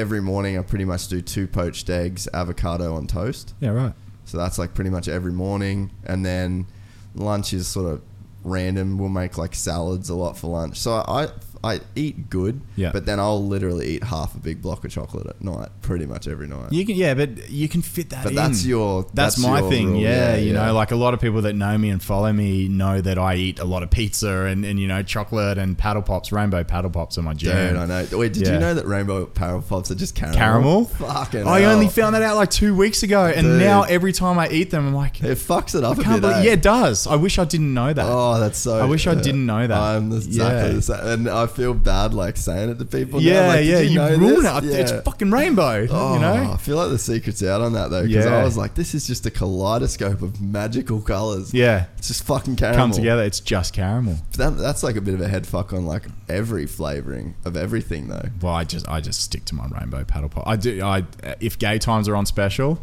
Speaker 1: every morning I pretty much do two poached eggs, avocado on toast.
Speaker 2: Yeah, right.
Speaker 1: So that's like pretty much every morning, and then lunch is sort of random. We'll make like salads a lot for lunch. So I I eat good,
Speaker 2: Yeah.
Speaker 1: but then I'll literally eat half a big block of chocolate at night, pretty much every night.
Speaker 2: You can, yeah, but you can fit that.
Speaker 1: But
Speaker 2: in.
Speaker 1: that's your-
Speaker 2: That's,
Speaker 1: that's
Speaker 2: my
Speaker 1: your
Speaker 2: thing.
Speaker 1: rule.
Speaker 2: Yeah,
Speaker 1: Yeah,
Speaker 2: you
Speaker 1: yeah.
Speaker 2: know, like a lot of people that know me and follow me know that I eat a lot of pizza and, and you know chocolate and paddle pops, rainbow paddle pops in my jam.
Speaker 1: Dude, I know. Wait, did
Speaker 2: Yeah.
Speaker 1: you know that rainbow paddle pops are just caramel?
Speaker 2: Caramel.
Speaker 1: Fucking
Speaker 2: I
Speaker 1: hell.
Speaker 2: only found that out like two weeks ago, and
Speaker 1: Dude.
Speaker 2: now every time I eat them, I'm like,
Speaker 1: It fucks it up a
Speaker 2: can't
Speaker 1: bit.
Speaker 2: believe,
Speaker 1: eh?
Speaker 2: yeah, it does. I wish I didn't know that.
Speaker 1: Oh, that's so.
Speaker 2: I wish I didn't know that.
Speaker 1: I'm the- exactly
Speaker 2: Yeah.
Speaker 1: the same, and I feel bad like saying it to people. now.
Speaker 2: yeah,
Speaker 1: Like, did
Speaker 2: yeah, you,
Speaker 1: know
Speaker 2: ruin
Speaker 1: this?
Speaker 2: it.
Speaker 1: Yeah.
Speaker 2: It's fucking rainbow.
Speaker 1: Oh,
Speaker 2: you know.
Speaker 1: I feel like the secret's out on that though, because
Speaker 2: Yeah.
Speaker 1: I was like, this is just a kaleidoscope of magical colors.
Speaker 2: Yeah.
Speaker 1: it's just fucking caramel.
Speaker 2: Come together. It's just caramel.
Speaker 1: That, that's like a bit of a head fuck on like every flavoring of everything though.
Speaker 2: Well, I just I just stick to my rainbow paddle pop. I do. I if gay times are on special,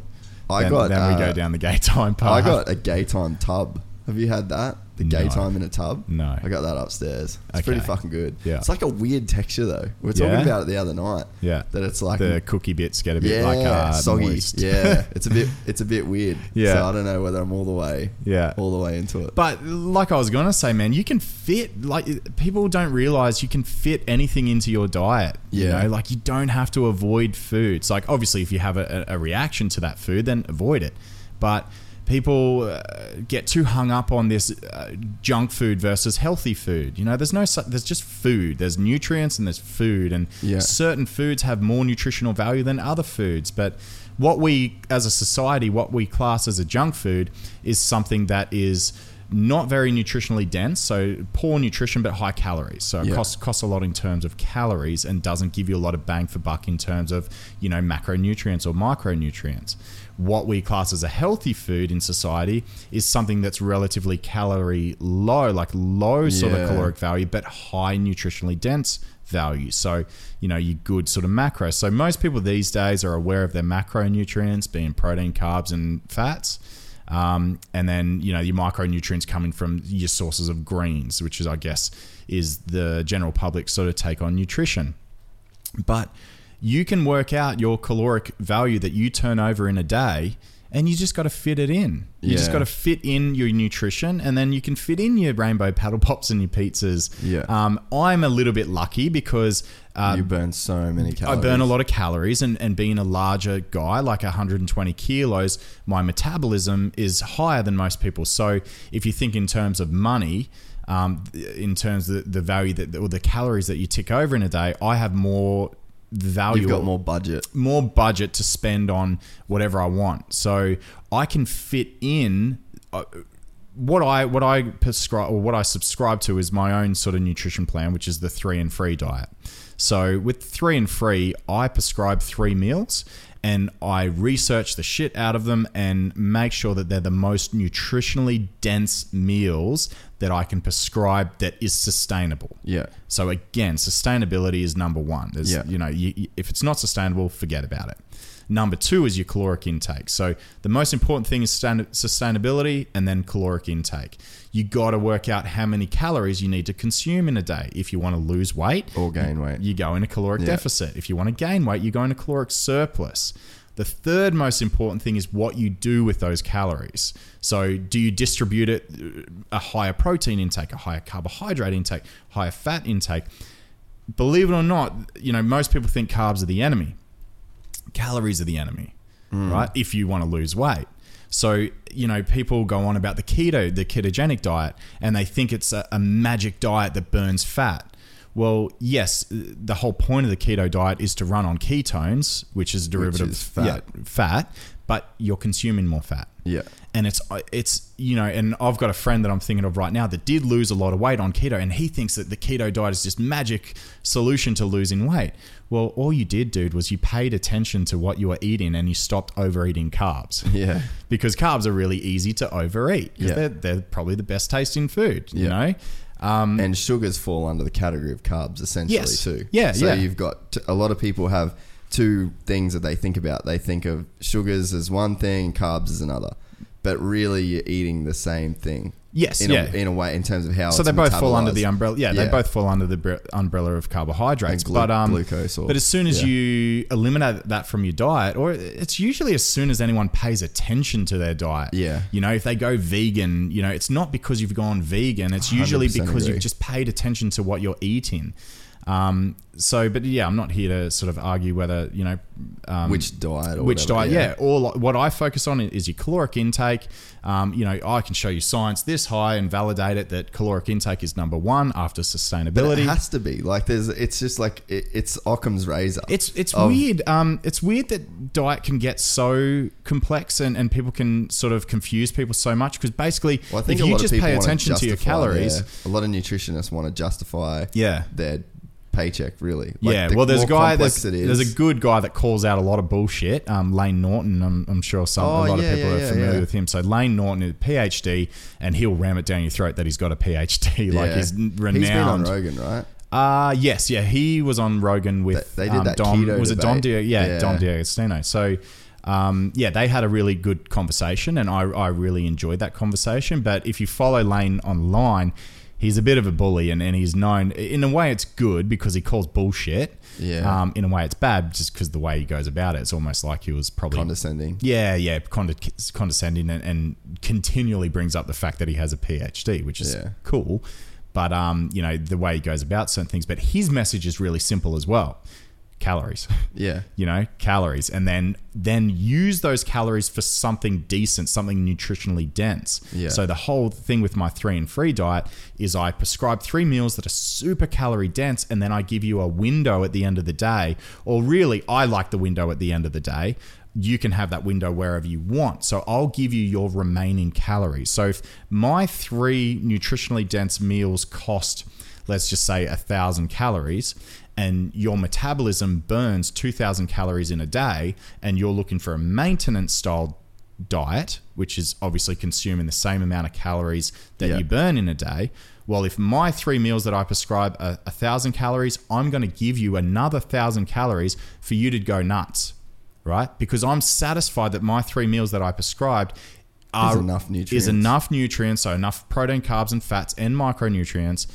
Speaker 1: I
Speaker 2: then,
Speaker 1: got,
Speaker 2: then we
Speaker 1: uh,
Speaker 2: go down the gay time path.
Speaker 1: I got a gay time tub. Have you had that? The gay
Speaker 2: No.
Speaker 1: time in a tub?
Speaker 2: No.
Speaker 1: I got that upstairs. It's pretty fucking good.
Speaker 2: Yeah.
Speaker 1: It's like a weird texture though. We were talking
Speaker 2: Yeah?
Speaker 1: about it the other night.
Speaker 2: Yeah.
Speaker 1: That it's like
Speaker 2: the cookie bits get a bit
Speaker 1: yeah,
Speaker 2: like uh,
Speaker 1: soggy.
Speaker 2: moist.
Speaker 1: Yeah. It's a bit it's a bit weird.
Speaker 2: Yeah.
Speaker 1: So I don't know whether I'm all the way
Speaker 2: Yeah.
Speaker 1: all the way into it.
Speaker 2: But like I was gonna say, man, you can fit like people don't realize you can fit anything into your diet. You
Speaker 1: Yeah.
Speaker 2: know, like you don't have to avoid foods. Like obviously, if you have a, a reaction to that food, then avoid it. But people uh, get too hung up on this uh, junk food versus healthy food. You know, there's no su- there's just food. There's nutrients and there's food, and
Speaker 1: Yeah.
Speaker 2: certain foods have more nutritional value than other foods. But what we, as a society, what we class as a junk food is something that is not very nutritionally dense, so poor nutrition but high calories. So it
Speaker 1: Yeah.
Speaker 2: costs costs a lot in terms of calories and doesn't give you a lot of bang for buck in terms of you know macronutrients or micronutrients. What we class as a healthy food in society is something that's relatively calorie low, like low sort of caloric value, but high nutritionally dense value. So, you know, your good sort of macros. So, most people these days are aware of their macronutrients, being protein, carbs, and fats. Um, and then, you know, your micronutrients coming from your sources of greens, which is, I guess, is the general public sort of take on nutrition. But you can work out your caloric value that you turn over in a day and you just got to fit it in. You just got to fit in your nutrition and then you can fit in your rainbow paddle pops and your pizzas.
Speaker 1: Yeah.
Speaker 2: Um, I'm a little bit lucky because uh,
Speaker 1: you burn so many
Speaker 2: I burn a lot of calories, and, and being a larger guy, like 120 kilos, my metabolism is higher than most people. So if you think in terms of money, um, in terms of the, the value that or the calories that you tick over in a day, I have more value.
Speaker 1: You've got more budget.
Speaker 2: more budget to spend on whatever I want. So I can fit in. Uh, what I what I prescribe or what I subscribe to is my own sort of nutrition plan, which is the three and free diet. So with three and free, I prescribe three meals and I research the shit out of them and make sure that they're the most nutritionally dense meals that I can prescribe that is sustainable.
Speaker 1: Yeah.
Speaker 2: So again, sustainability is number one. There's,
Speaker 1: Yeah.
Speaker 2: you know, you, if it's not sustainable, forget about it. Number two is your caloric intake. So the most important thing is sustain- sustainability and then caloric intake. You got to work out how many calories you need to consume in a day. If you want to lose weight
Speaker 1: Or gain weight.
Speaker 2: you go in a caloric
Speaker 1: Yeah.
Speaker 2: deficit. If you want to gain weight, you go in a caloric surplus. The third most important thing is what you do with those calories. So, do you distribute it uh, a higher protein intake, a higher carbohydrate intake, higher fat intake? Believe it or not, you know, most people think carbs are the enemy. Calories are the enemy, mm. right? If you want to lose weight. So, you know, people go on about the keto, the ketogenic diet, and they think it's a, a magic diet that burns fat. Well, yes, the whole point of the keto diet is to run on ketones, which is a derivative
Speaker 1: is fat.
Speaker 2: yeah, fat, but you're consuming more fat.
Speaker 1: Yeah.
Speaker 2: And it's it's you know, and I've got a friend that I'm thinking of right now that did lose a lot of weight on keto, and he thinks that the keto diet is just magic solution to losing weight. Well, all you did, dude, was you paid attention to what you were eating and you stopped overeating carbs.
Speaker 1: Yeah.
Speaker 2: because carbs are really easy to overeat because
Speaker 1: Yeah.
Speaker 2: they're, they're probably the best tasting food, you
Speaker 1: Yeah.
Speaker 2: know? Um,
Speaker 1: and sugars fall under the category of carbs essentially
Speaker 2: Yes.
Speaker 1: too.
Speaker 2: Yeah,
Speaker 1: So
Speaker 2: yeah.
Speaker 1: you've got t- a lot of people have two things that they think about. They think of sugars as one thing, carbs as another. But really, you're eating the same thing.
Speaker 2: Yes,
Speaker 1: in
Speaker 2: yeah.
Speaker 1: A, in a way, in terms of how.
Speaker 2: so they both fall under the umbrella. Yeah, they both fall under the bre- umbrella of carbohydrates.
Speaker 1: Glu-
Speaker 2: but um,
Speaker 1: glucose or-
Speaker 2: but as soon as
Speaker 1: yeah.
Speaker 2: you eliminate that from your diet, or it's usually as soon as anyone pays attention to their diet.
Speaker 1: Yeah.
Speaker 2: you know, if they go vegan, you know, it's not because you've gone vegan. It's usually because
Speaker 1: agree.
Speaker 2: you've just paid attention to what you're eating. Um, so, but yeah, I'm not here to sort of argue whether you know um,
Speaker 1: Which diet or
Speaker 2: which
Speaker 1: whatever,
Speaker 2: diet,
Speaker 1: yeah.
Speaker 2: yeah. All what I focus on is your caloric intake. Um, you know, I can show you science this high and validate it that caloric intake is number one after
Speaker 1: But
Speaker 2: sustainability.
Speaker 1: it has to be like there's. It's just like it, it's Occam's razor.
Speaker 2: it's it's
Speaker 1: of-
Speaker 2: weird. Um, it's weird that diet can get so complex and, and people can sort of confuse people so much because basically,
Speaker 1: Well, I think
Speaker 2: if you just pay attention to your calories,
Speaker 1: their- a lot of nutritionists want to justify.
Speaker 2: Yeah.
Speaker 1: Their paycheck really. Like,
Speaker 2: yeah,
Speaker 1: the
Speaker 2: well, there's a guy. There's,
Speaker 1: it is-
Speaker 2: there's a good guy that calls out a lot of bullshit. Um, Layne Norton. I'm, I'm sure some
Speaker 1: Oh,
Speaker 2: a lot
Speaker 1: yeah,
Speaker 2: of people
Speaker 1: yeah,
Speaker 2: are
Speaker 1: yeah,
Speaker 2: familiar with him. So Layne Norton is a PhD, and he'll ram it down your throat that he's got a PhD. Like he's renowned.
Speaker 1: He's been on Rogan, right?
Speaker 2: Uh yes, yeah, he was on Rogan with
Speaker 1: They- they did
Speaker 2: um,
Speaker 1: that
Speaker 2: Dom.
Speaker 1: keto
Speaker 2: was it Dom?
Speaker 1: debate.
Speaker 2: Di- yeah,
Speaker 1: Yeah.
Speaker 2: Dom D'Agostino. So, um, yeah, they had a really good conversation, and I, I really enjoyed that conversation. But if you follow Layne online, he's a bit of a bully, and, and he's known in a way it's good because he calls bullshit.
Speaker 1: Yeah.
Speaker 2: Um, in a way it's bad just because the way he goes about it. It's almost like he was probably
Speaker 1: Condescending.
Speaker 2: yeah, yeah, conde- condescending and, and continually brings up the fact that he has a PhD, which is
Speaker 1: Yeah.
Speaker 2: cool. But um, you know the way he goes about certain things. But his message is really simple as well: calories.
Speaker 1: Yeah.
Speaker 2: You know, calories, and then then use those calories for something decent, something nutritionally dense.
Speaker 1: Yeah.
Speaker 2: So the whole thing with my three and free diet is I prescribe three meals that are super calorie dense, and then I give you a window at the end of the day. Or really, I like the window at the end of the day. You can have that window wherever you want. So I'll give you your remaining calories. So if my three nutritionally dense meals cost, let's just say, a thousand calories, and your metabolism burns 2000 calories in a day, and you're looking for a maintenance style diet, which is obviously consuming the same amount of calories that
Speaker 1: Yeah.
Speaker 2: you burn in a day. Well, if my three meals that I prescribe are a thousand calories, I'm going to give you another thousand calories for you to go nuts, right? Because I'm satisfied that my three meals that I prescribed are
Speaker 1: enough nutrients is
Speaker 2: enough nutrients, so enough protein, carbs, and fats and micronutrients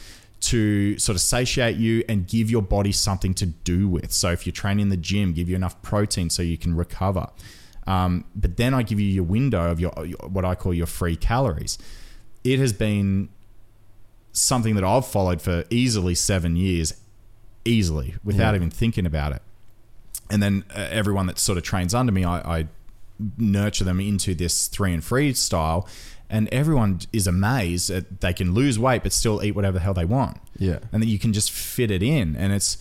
Speaker 2: to sort of satiate you and give your body something to do with. So if you're training in the gym, give you enough protein so you can recover. Um, but then I give you your window of your, what I call your free calories. It has been something that I've followed for easily seven years, easily without
Speaker 1: Yeah.
Speaker 2: even thinking about it. And then uh, everyone that sort of trains under me, I, I nurture them into this three and free style. And everyone is amazed that they can lose weight but still eat whatever the hell they want.
Speaker 1: Yeah.
Speaker 2: And that you can just fit it in. And it's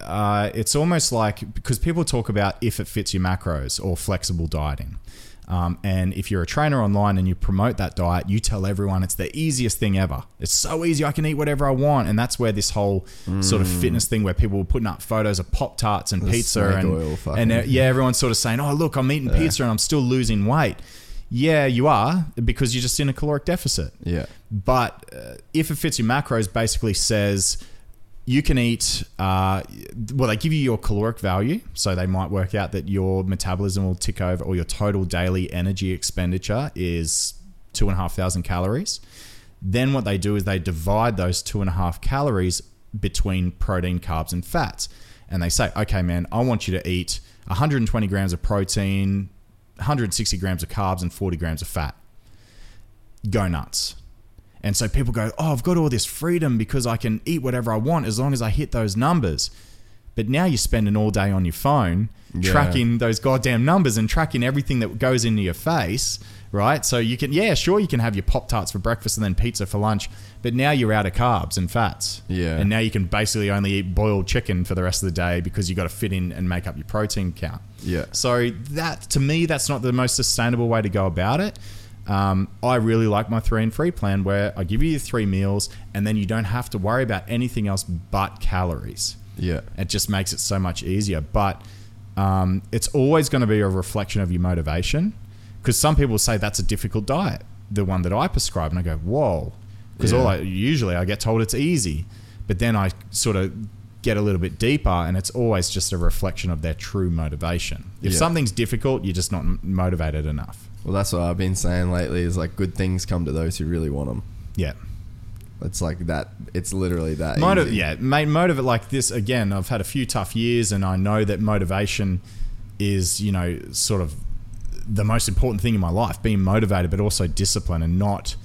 Speaker 2: uh, it's almost like because people talk about if it fits your macros or flexible dieting. Um, and if you're a trainer online and you promote that diet, you tell everyone it's the easiest thing ever. It's so easy, I can eat whatever I want. And that's where this whole sort of fitness thing where people were putting up photos of Pop Tarts and
Speaker 1: The
Speaker 2: pizza and, and uh, yeah, everyone's sort of saying, oh, look, I'm eating pizza and I'm still losing weight. Yeah, you are because you're just in a caloric deficit.
Speaker 1: Yeah.
Speaker 2: But uh, if it fits your macros, basically says you can eat. Uh, well, they give you your caloric value, so they might work out that your metabolism will tick over, or your total daily energy expenditure is two and a half thousand calories. Then what they do is they divide those two and a half calories between protein, carbs, and fats, and they say, okay, man, I want you to eat 120 grams of protein, 160 grams of carbs, and 40 grams of fat go nuts. And so people go, Oh, I've got all this freedom because I can eat whatever I want as long as I hit those numbers. But now you're spending all day on your phone
Speaker 1: Yeah.
Speaker 2: tracking those goddamn numbers and tracking everything that goes into your face, right? So you can, yeah, sure, you can have your Pop Tarts for breakfast and then pizza for lunch, but now you're out of carbs and fats.
Speaker 1: Yeah.
Speaker 2: And now you can basically only eat boiled chicken for the rest of the day because you've got to fit in and make up your protein count.
Speaker 1: Yeah.
Speaker 2: So that to me, that's not the most sustainable way to go about it. Um, I really like my three and free plan where I give you your three meals and then you don't have to worry about anything else but calories.
Speaker 1: Yeah.
Speaker 2: It just makes it so much easier. But um, it's always going to be a reflection of your motivation because some people say that's a difficult diet, the one that I prescribe, and I go, whoa, because all I usually I get told it's easy, but then I sort of get a little bit deeper, and it's always just a reflection of their true motivation. If
Speaker 1: Yeah.
Speaker 2: something's difficult, you're just not motivated enough.
Speaker 1: Well, that's what I've been saying lately. Is like good things come to those who really want them.
Speaker 2: Yeah.
Speaker 1: It's like that. It's literally that.
Speaker 2: Motiv-
Speaker 1: easy.
Speaker 2: yeah, mate, motivate like this again. I've had a few tough years, and I know that motivation is, you know, sort of the most important thing in my life. Being motivated, but also discipline, and not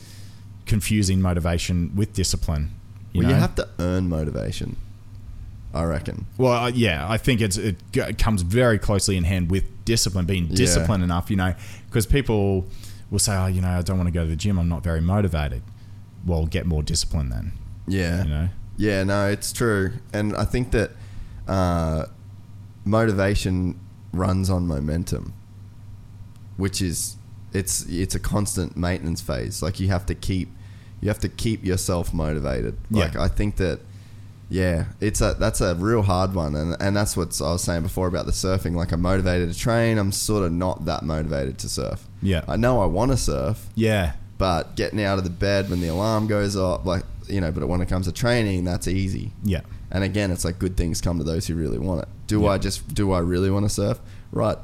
Speaker 2: confusing motivation with discipline. You
Speaker 1: well,
Speaker 2: know?
Speaker 1: you have to earn motivation. I reckon.
Speaker 2: Well, uh, yeah, I think it's, it g- it comes very closely in hand with discipline, being
Speaker 1: Yeah.
Speaker 2: disciplined enough, you know, because people will say, oh, you know, I don't want to go to the gym. I'm not very motivated. Well, get more discipline then,
Speaker 1: Yeah.
Speaker 2: you know?
Speaker 1: Yeah, no, it's true, and I think that uh, motivation runs on momentum, which is it's it's a constant maintenance phase. Like you have to keep you have to keep yourself motivated.
Speaker 2: Yeah.
Speaker 1: Like I think that yeah, it's a that's a real hard one, and and that's what I was saying before about the surfing. Like I'm motivated to train, I'm sort of not that motivated to surf.
Speaker 2: Yeah.
Speaker 1: I know I want to surf,
Speaker 2: Yeah.
Speaker 1: but getting out of the bed when the alarm goes off, like you know, but when it comes to training, that's easy.
Speaker 2: Yeah.
Speaker 1: And again, it's like good things come to those who really want it. Do
Speaker 2: Yeah.
Speaker 1: I just do I really want to surf? Right.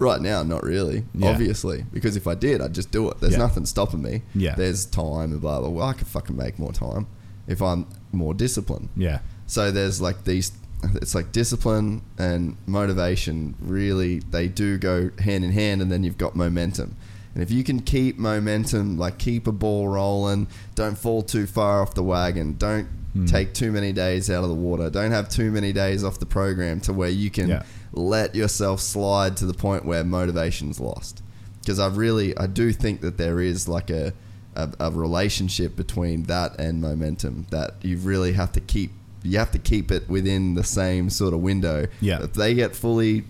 Speaker 1: Right now, not really,
Speaker 2: Yeah.
Speaker 1: obviously, because if I did, I'd just do it. There's
Speaker 2: Yeah.
Speaker 1: nothing stopping me.
Speaker 2: Yeah.
Speaker 1: There's time and blah blah. Well, I could fucking make more time if I'm more disciplined.
Speaker 2: Yeah.
Speaker 1: So there's like these. It's like discipline and motivation. Really, they do go hand in hand, and then you've got momentum. And if you can keep momentum, like keep a ball rolling, don't fall too far off the wagon, don't
Speaker 2: Hmm.
Speaker 1: take too many days out of the water, don't have too many days off the program to where you can
Speaker 2: Yeah.
Speaker 1: Let yourself slide to the point where motivation's lost. Because I really, I do think that there is like a, a, a relationship between that and momentum that you really have to keep. You have to keep it within the same sort of window.
Speaker 2: Yeah.
Speaker 1: If they get fully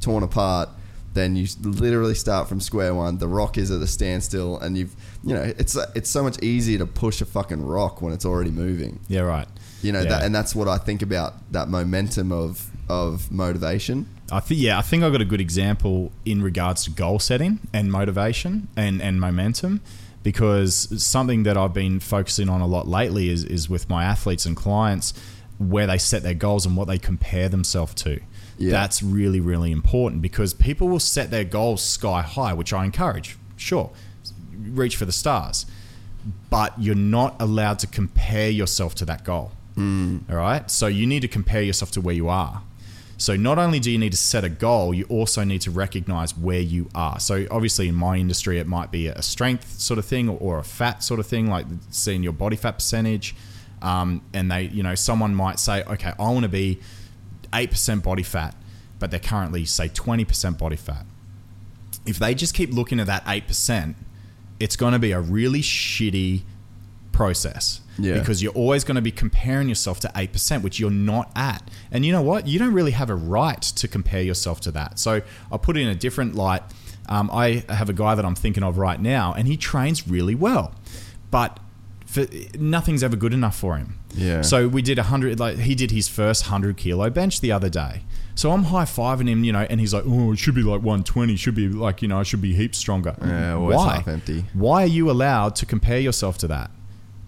Speaker 1: torn apart, then you literally start from square one. The rock is at a standstill, and you've, you know, it's it's so much easier to push a fucking rock when it's already moving.
Speaker 2: Yeah. Right.
Speaker 1: You know,
Speaker 2: Yeah.
Speaker 1: that, and that's what I think about that momentum of of motivation.
Speaker 2: I think yeah, I think I got a good example in regards to goal setting and motivation and and momentum because something that I've been focusing on a lot lately is is with my athletes and clients where they set their goals and what they compare themselves to.
Speaker 1: Yeah.
Speaker 2: That's really really important because people will set their goals sky high, which I encourage. Sure. Reach for the stars. But you're not allowed to compare yourself to that goal. Hmm. All right. So you need to compare yourself to where you are. So not only do you need to set a goal, you also need to recognize where you are. So obviously in my industry, it might be a strength sort of thing or a fat sort of thing, like seeing your body fat percentage. Um, and they, you know, someone might say, okay, I want to be 8% body fat, but they're currently, say, 20% body fat. If they just keep looking at that 8%, it's going to be a really shitty process.
Speaker 1: Yeah.
Speaker 2: Because you're always going to be comparing yourself to 8%, which you're not at. And you know what? You don't really have a right to compare yourself to that. So I'll put it in a different light. Um, I have a guy that I'm thinking of right now, and he trains really well. But for, nothing's ever good enough for him.
Speaker 1: Yeah.
Speaker 2: So we did a hundred. Like he did his first hundred kilo bench the other day. So I'm high fiving him, you know, and he's like, "Oh, it should be like 120. Should be like, you know, I should be heaps stronger."
Speaker 1: Yeah,
Speaker 2: Why?
Speaker 1: half empty.
Speaker 2: Why are you allowed to compare yourself to that?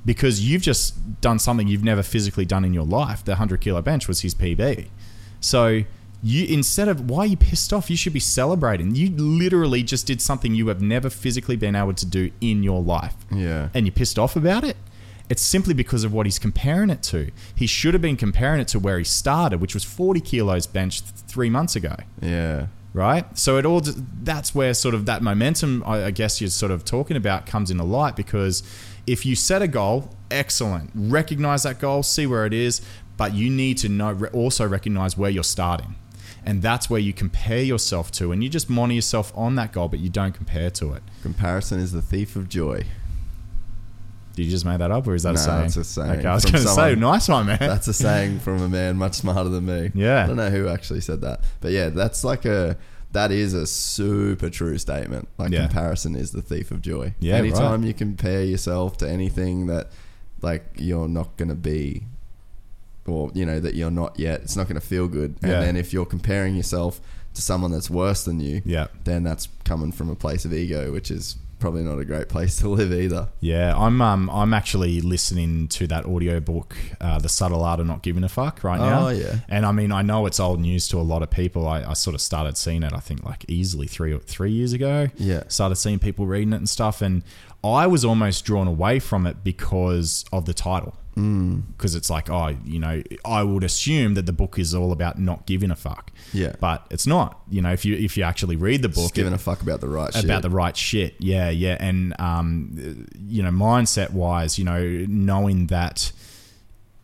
Speaker 2: Because you've just done something you've never physically done in your life. The 100 kilo bench was his PB. So you instead of why are you pissed off? You should be celebrating. You literally just did something you have never physically been able to do in your life
Speaker 1: Yeah.
Speaker 2: and you're pissed off about it, it's simply because of what he's comparing it to. He should have been comparing it to where he started, which was 40 kilos bench th- three months ago,
Speaker 1: Yeah.
Speaker 2: right? So it all that's where sort of that momentum, I I guess you're sort of talking about, comes into light because if you set a goal, excellent, recognize that goal, see where it is, but you need to know also recognize where you're starting. And that's where you compare yourself to, and you just monitor yourself on that goal, but you don't compare to it.
Speaker 1: Comparison is the thief of joy.
Speaker 2: Did you just make that up, or is that a saying?
Speaker 1: it's a saying
Speaker 2: Okay, I was going to say, nice one, man.
Speaker 1: That's a saying from a man much smarter than me.
Speaker 2: Yeah.
Speaker 1: I don't know who actually said that. But yeah, that's like a that is a super true statement. Like
Speaker 2: Yeah.
Speaker 1: comparison is the thief of joy.
Speaker 2: Yeah,
Speaker 1: Anytime
Speaker 2: right.
Speaker 1: you compare yourself to anything that like you're not gonna be or you know that you're not yet, it's not gonna feel good. And
Speaker 2: Yeah.
Speaker 1: then if you're comparing yourself to someone that's worse than you,
Speaker 2: Yeah.
Speaker 1: then that's coming from a place of ego, which is probably not a great place to live either.
Speaker 2: Yeah, I'm um I'm actually listening to that audiobook, uh, The Subtle Art of Not Giving a Fuck, right now.
Speaker 1: Oh, yeah.
Speaker 2: And I mean, I know it's old news to a lot of people. I, I sort of started seeing it, I think, like easily three or three years ago.
Speaker 1: Yeah.
Speaker 2: Started seeing people reading it and stuff, and I was almost drawn away from it because of the title. Because it's like, oh, you know, I would assume that the book is all about not giving a fuck.
Speaker 1: Yeah.
Speaker 2: But it's not. You know, if you if you actually read the book,
Speaker 1: Just giving
Speaker 2: it-
Speaker 1: a fuck about the right shit.
Speaker 2: about the right shit. Yeah, yeah, and um, you know, mindset wise, you know, knowing that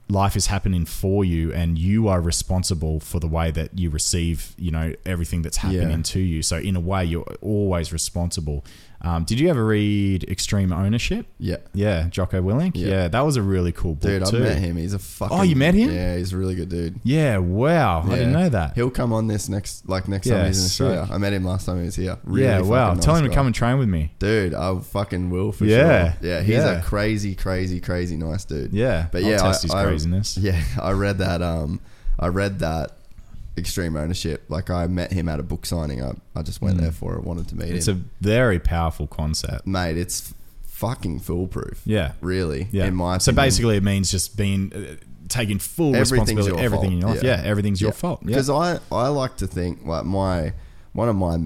Speaker 2: life is happening for you and you are responsible for the way that you receive, you know, everything that's happening
Speaker 1: Yeah.
Speaker 2: to you. So in a way, you're always responsible. Um, did you ever read Extreme Ownership?
Speaker 1: yeah.
Speaker 2: Yeah, Jocko Willink.
Speaker 1: Yeah.
Speaker 2: Yeah, that was a really cool book
Speaker 1: Dude, I've
Speaker 2: too.
Speaker 1: met him. He's a fucking.
Speaker 2: Oh, you met him?
Speaker 1: Yeah, he's a really good dude.
Speaker 2: Yeah, wow, I didn't know that.
Speaker 1: He'll come on this next, like next
Speaker 2: Yeah,
Speaker 1: time he's in
Speaker 2: sick.
Speaker 1: Australia. I met him last time he was here. Really
Speaker 2: yeah, wow.
Speaker 1: fucking
Speaker 2: Tell
Speaker 1: nice
Speaker 2: him to come and train with me.
Speaker 1: Dude, I fucking will for
Speaker 2: Yeah.
Speaker 1: sure. Yeah, he's
Speaker 2: Yeah.
Speaker 1: a crazy, crazy, crazy nice dude.
Speaker 2: Yeah,
Speaker 1: but
Speaker 2: I'll
Speaker 1: yeah,
Speaker 2: test
Speaker 1: I,
Speaker 2: his
Speaker 1: I-
Speaker 2: craziness.
Speaker 1: Yeah, I read that. Um, I read that extreme ownership. Like I met him at a book signing. I, I just went there for it. Wanted to meet
Speaker 2: Mm. It's
Speaker 1: him.
Speaker 2: a very powerful concept.
Speaker 1: Mate, it's fucking foolproof.
Speaker 2: Yeah.
Speaker 1: really.
Speaker 2: Yeah.
Speaker 1: in my
Speaker 2: so
Speaker 1: opinion.
Speaker 2: basically, it means just being uh, taking full responsibility.
Speaker 1: your
Speaker 2: Everything
Speaker 1: fault.
Speaker 2: in your life. Yeah. everything's your fault. Yeah.
Speaker 1: Because I, I like to think like my one of my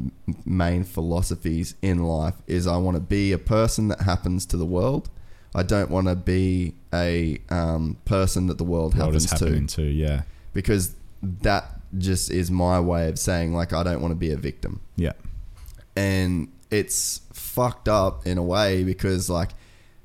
Speaker 1: main philosophies in life is I want to be a person that happens to the world. I don't want to be a um, person that the world
Speaker 2: What is
Speaker 1: happens to
Speaker 2: happening to? Yeah,
Speaker 1: because that just is my way of saying like I don't want to be a victim.
Speaker 2: yeah,
Speaker 1: And it's fucked up in a way because like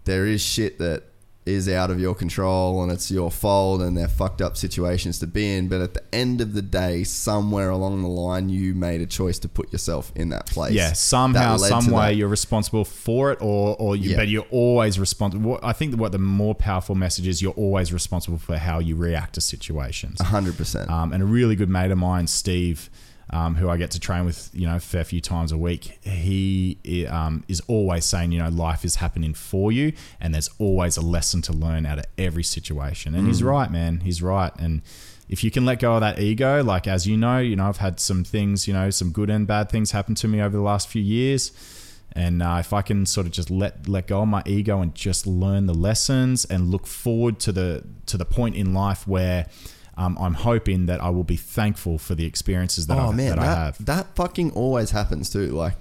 Speaker 1: there is shit that is out of your control and it's your fault and they're fucked up situations to be in but at the end of the day somewhere along the line you made a choice to put yourself in that place
Speaker 2: yeah. Somehow, some way, you're responsible for it, or or you,
Speaker 1: Yeah.
Speaker 2: but you're always responsible. I think what the more powerful message is, you're always responsible for how you react to situations.
Speaker 1: 100%
Speaker 2: Um, and a really good mate of mine, Steve, um, who I get to train with, you know, a fair few times a week, he um, is always saying, you know, life is happening for you, and there's always a lesson to learn out of every situation. And he's right, man. He's right. And if you can let go of that ego, like as you know, you know, I've had some things, you know, some good and bad things happen to me over the last few years. And uh, if I can sort of just let let go of my ego and just learn the lessons and look forward to the to the point in life where um, I'm hoping that I will be thankful for the experiences that,
Speaker 1: oh
Speaker 2: I,
Speaker 1: man,
Speaker 2: that, I have.
Speaker 1: that fucking always happens too. Like,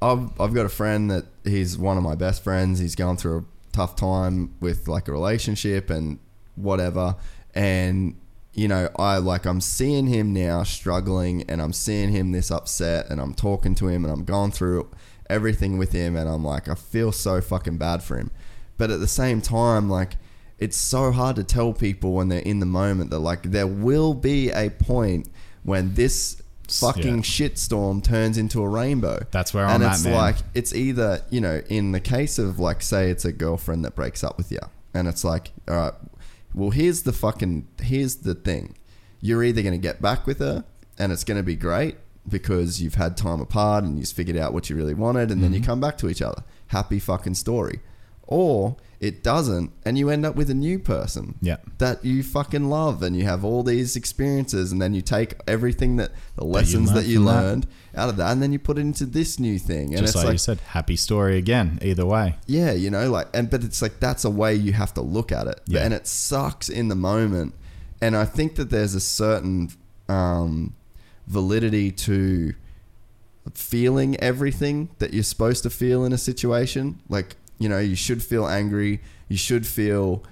Speaker 1: I've I've got a friend that he's one of my best friends. He's going through a tough time with like a relationship and whatever, and you know, I like I'm seeing him now struggling, and I'm seeing him this upset, and I'm talking to him, and I'm going through everything with him, and I'm like, I feel so fucking bad for him, but at the same time, like. It's so hard to tell people when they're in the moment that like there will be a point when this fucking
Speaker 2: Yeah.
Speaker 1: shitstorm turns into a rainbow.
Speaker 2: That's where I'm at,
Speaker 1: And
Speaker 2: it's
Speaker 1: like it's either you know in the case of like say it's a girlfriend that breaks up with you, and it's like all right, well here's the fucking here's the thing, you're either gonna get back with her and it's gonna be great because you've had time apart and you've figured out what you really wanted, and then
Speaker 2: Mm-hmm.
Speaker 1: you come back to each other, happy fucking story, or it doesn't, and you end up with a new person
Speaker 2: Yeah.
Speaker 1: that you fucking love and you have all these experiences and then you take everything that the lessons that
Speaker 2: learned
Speaker 1: you
Speaker 2: from that.
Speaker 1: learned out of that and then you put it into this new thing and
Speaker 2: Just
Speaker 1: it's
Speaker 2: like,
Speaker 1: like
Speaker 2: you said, happy story again. Either way,
Speaker 1: yeah you know like and but it's like that's a way you have to look at it
Speaker 2: Yeah.
Speaker 1: and it sucks in the moment and i think that there's a certain um, validity to feeling everything that you're supposed to feel in a situation. Like, you know, you should feel angry, you should feel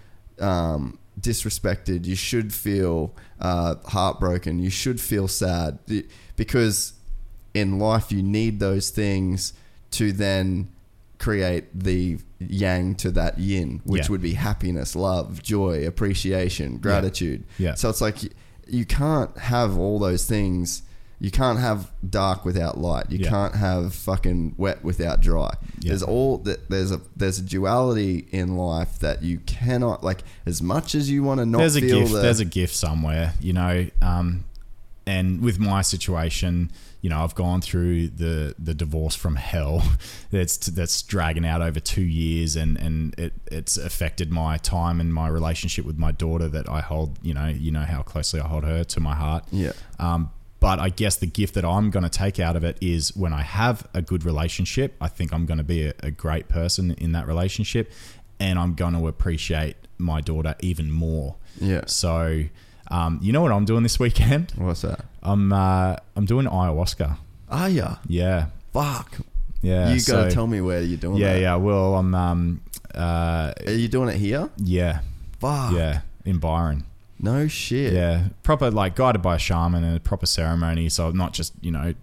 Speaker 1: um, disrespected, you should feel uh, heartbroken, you should feel sad because in life you need those things to then create the yang to that yin, which
Speaker 2: Yeah.
Speaker 1: would be happiness, love, joy, appreciation, gratitude.
Speaker 2: Yeah.
Speaker 1: So it's like you, you can't have all those things. You can't have dark without light. You
Speaker 2: Yeah.
Speaker 1: can't have fucking wet without dry.
Speaker 2: Yeah.
Speaker 1: There's all that. There's a there's a duality in life that you cannot like. As much as you want to not
Speaker 2: there's a gift.
Speaker 1: the
Speaker 2: There's a gift somewhere, you know. Um, and with my situation, you know, I've gone through the the divorce from hell. That's that's dragging out over two years, and and it it's affected my time and my relationship with my daughter that I hold. You know, you know how closely I hold her to my heart.
Speaker 1: yeah
Speaker 2: Um, but I guess the gift that I'm going to take out of it is when I have a good relationship, I think I'm going to be a, a great person in that relationship, and I'm going to appreciate my daughter even more.
Speaker 1: yeah.
Speaker 2: So, um, you know what I'm doing this weekend?
Speaker 1: What's that?
Speaker 2: I'm uh, I'm doing ayahuasca.
Speaker 1: Are ya?
Speaker 2: Yeah,
Speaker 1: Fuck.
Speaker 2: yeah.
Speaker 1: you gotta tell me where you're doing. It.
Speaker 2: Yeah,
Speaker 1: that.
Speaker 2: yeah. Well, I'm um, uh,
Speaker 1: Are you doing it here?
Speaker 2: yeah,
Speaker 1: Fuck.
Speaker 2: yeah, in Byron.
Speaker 1: No shit.
Speaker 2: Yeah, proper like guided by a shaman and a proper ceremony. So not just you know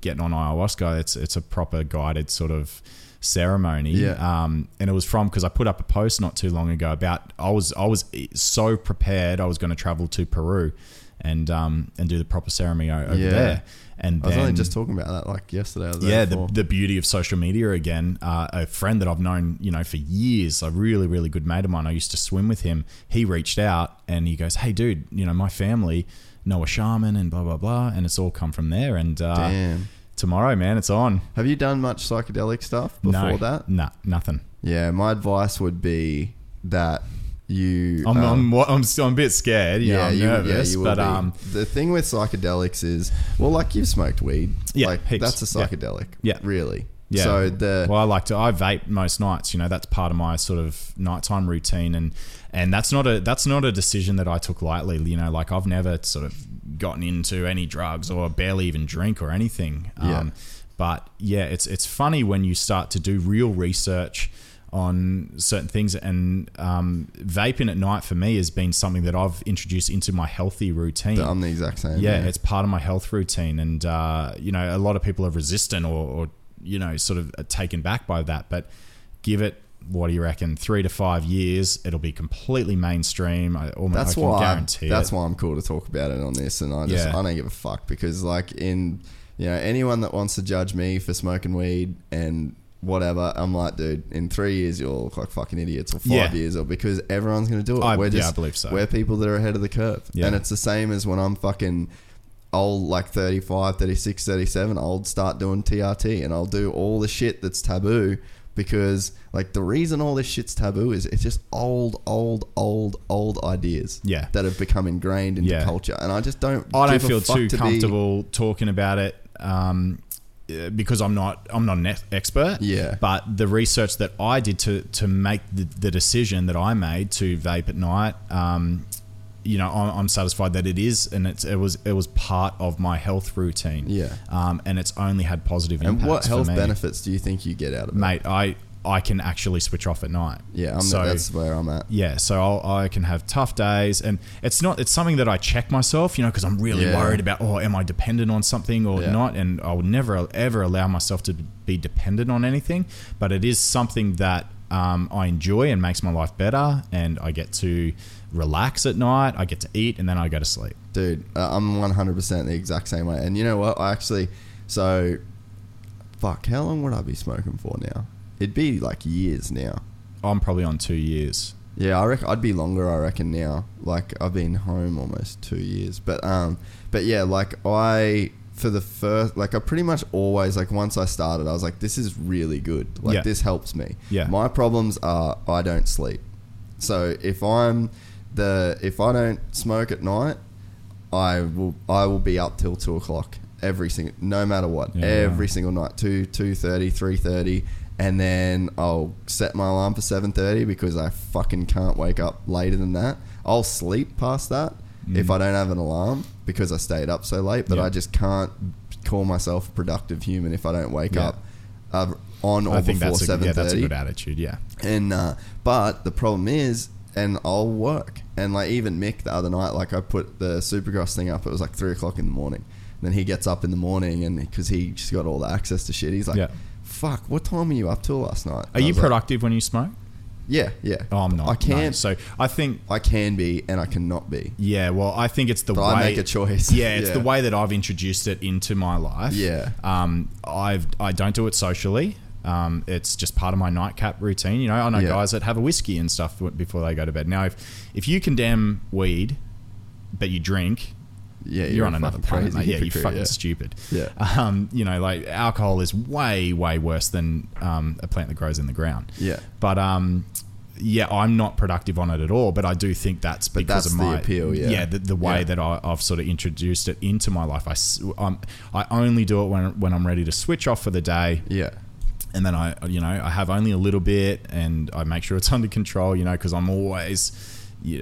Speaker 2: getting on ayahuasca. It's it's a proper guided sort of ceremony.
Speaker 1: Yeah.
Speaker 2: Um, and it was from because I put up a post not too long ago about I was I was so prepared I was going to travel to Peru and um and do the proper ceremony over
Speaker 1: Yeah.
Speaker 2: there. And
Speaker 1: I was only just talking about that like yesterday. The
Speaker 2: yeah, the, the beauty of social media again. Uh, a friend that I've known, you know, for years, a really, really good mate of mine. I used to swim with him. He reached out and he goes, "Hey, dude, you know, my family know a shaman and blah blah blah," and it's all come from there. And uh,
Speaker 1: Damn.
Speaker 2: tomorrow, man, it's on.
Speaker 1: Have you done much psychedelic stuff before
Speaker 2: no,
Speaker 1: that?
Speaker 2: nah, nothing.
Speaker 1: Yeah, my advice would be that you.
Speaker 2: I'm,
Speaker 1: um,
Speaker 2: I'm, I'm, still, I'm a bit scared. Yeah, I'm
Speaker 1: you,
Speaker 2: nervous,
Speaker 1: you will
Speaker 2: but
Speaker 1: be.
Speaker 2: um,
Speaker 1: the thing with psychedelics is, well, like you've smoked weed.
Speaker 2: Yeah,
Speaker 1: like
Speaker 2: heaps.
Speaker 1: that's a
Speaker 2: Yeah.
Speaker 1: psychedelic.
Speaker 2: Yeah.
Speaker 1: really.
Speaker 2: Yeah.
Speaker 1: So the
Speaker 2: well, I like to. I vape most nights. You know, that's part of my sort of nighttime routine, and and that's not a that's not a decision that I took lightly. You know, like I've never sort of gotten into any drugs or barely even drink or anything.
Speaker 1: Yeah.
Speaker 2: Um, but yeah, it's it's funny when you start to do real research on certain things and um, vaping at night for me has been something that I've introduced into my healthy routine.
Speaker 1: I'm the exact same.
Speaker 2: yeah, it's part of my health routine, and uh, you know, a lot of people are resistant or, or you know, sort of taken back by that. But give it, what do you reckon? Three to five years, it'll be completely mainstream. I almost
Speaker 1: that's
Speaker 2: I can
Speaker 1: why
Speaker 2: guarantee
Speaker 1: that's
Speaker 2: it.
Speaker 1: why I'm cool to talk about it on this, and I just
Speaker 2: Yeah.
Speaker 1: I don't give a fuck because like in you know anyone that wants to judge me for smoking weed and whatever, I'm like, dude, in three years you'll look like fucking idiots, or five
Speaker 2: Yeah.
Speaker 1: years, or because everyone's gonna do it.
Speaker 2: I-
Speaker 1: we're
Speaker 2: yeah, I believe so.
Speaker 1: we're people that are ahead of the curve,
Speaker 2: Yeah.
Speaker 1: and it's the same as when I'm fucking old like 35 36 37 i'll start doing trt and i'll do all the shit that's taboo because like the reason all this shit's taboo is it's just old old old old ideas
Speaker 2: Yeah.
Speaker 1: that have become ingrained into
Speaker 2: Yeah.
Speaker 1: culture and i just don't
Speaker 2: I don't feel too
Speaker 1: to be-
Speaker 2: comfortable talking about it um, because I'm not I'm not an expert.
Speaker 1: Yeah.
Speaker 2: But the research that I did to to make the, the decision that I made to vape at night, um, you know, I'm, I'm satisfied that it is, and it's it was it was part of my health routine.
Speaker 1: Yeah.
Speaker 2: Um, and it's only had positive
Speaker 1: and what health benefits do you think you get out of it
Speaker 2: mate? I I can actually switch off at night.
Speaker 1: yeah I'm
Speaker 2: So-
Speaker 1: that's where i'm at
Speaker 2: yeah, so I'll, I can have tough days, and it's not. It's something that I check myself, you know, because I'm really
Speaker 1: Yeah.
Speaker 2: worried about. Oh, am I dependent on something or
Speaker 1: Yeah.
Speaker 2: not? And I would never ever allow myself to be dependent on anything. But it is something that um, I enjoy and makes my life better, and I get to relax at night. I get to eat, and then I go to sleep.
Speaker 1: dude uh, i'm 100% the exact same way and you know what i actually so fuck how long would i be smoking for now it'd be like years now
Speaker 2: I'm probably on two years.
Speaker 1: Yeah, I reckon I'd be longer. I reckon now. Like I've been home almost two years, but um, but yeah, like I for the first, like I pretty much always like once I started, I was like, this is really good. Like
Speaker 2: Yeah.
Speaker 1: this helps me.
Speaker 2: Yeah.
Speaker 1: My problems are I don't sleep. So if I'm the if I don't smoke at night, I will I will be up till two o'clock every single no matter what
Speaker 2: Yeah.
Speaker 1: every single night two two thirty three thirty and then I'll set my alarm for seven thirty because I fucking can't wake up later than that. I'll sleep past that if I don't have an alarm because I stayed up so late. But
Speaker 2: Mm. Yeah.
Speaker 1: I just can't call myself a productive human if I don't wake
Speaker 2: Yeah.
Speaker 1: up uh, on or
Speaker 2: I think
Speaker 1: before 7:30.
Speaker 2: yeah, that's a good attitude. Yeah.
Speaker 1: And uh, but the problem is, and I'll work. And like even Mick the other night, like I put the Supercross thing up. It was like three o'clock in the morning. And then he gets up in the morning, and because he just got all the access to shit, he's like,
Speaker 2: Yeah.
Speaker 1: "Fuck, what time were you up till last night?"
Speaker 2: Are
Speaker 1: I
Speaker 2: you
Speaker 1: was like,
Speaker 2: productive when you smoke?
Speaker 1: yeah, yeah.
Speaker 2: Oh, I'm not.
Speaker 1: I can.
Speaker 2: no. So I think
Speaker 1: I can be, and I cannot be.
Speaker 2: Yeah, well, I think it's the
Speaker 1: But I make a choice.
Speaker 2: Yeah, it's the way that I've introduced it into my life.
Speaker 1: Yeah.
Speaker 2: um, I've I don't do it socially. Um, it's just part of my nightcap routine. You know, I know
Speaker 1: Yeah.
Speaker 2: guys that have a whiskey and stuff before they go to bed. Now, if if you condemn weed, but you drink,
Speaker 1: Yeah,
Speaker 2: you're, on another planet, mate. Yeah, you're fucking
Speaker 1: yeah.
Speaker 2: stupid.
Speaker 1: Yeah.
Speaker 2: Um, you know, like alcohol is way, way worse than um, a plant that grows in the ground.
Speaker 1: Yeah.
Speaker 2: But um, yeah, I'm not productive on it at all. But I do think that's
Speaker 1: But
Speaker 2: because
Speaker 1: that's
Speaker 2: of
Speaker 1: the
Speaker 2: my
Speaker 1: appeal, yeah.
Speaker 2: Yeah, the, the way
Speaker 1: Yeah.
Speaker 2: that I, I've sort of introduced it into my life. I, I'm- I only do it when when I'm ready to switch off for the day
Speaker 1: Yeah,
Speaker 2: and then I, you know, I have only a little bit, and I make sure it's under control, you know, because I'm always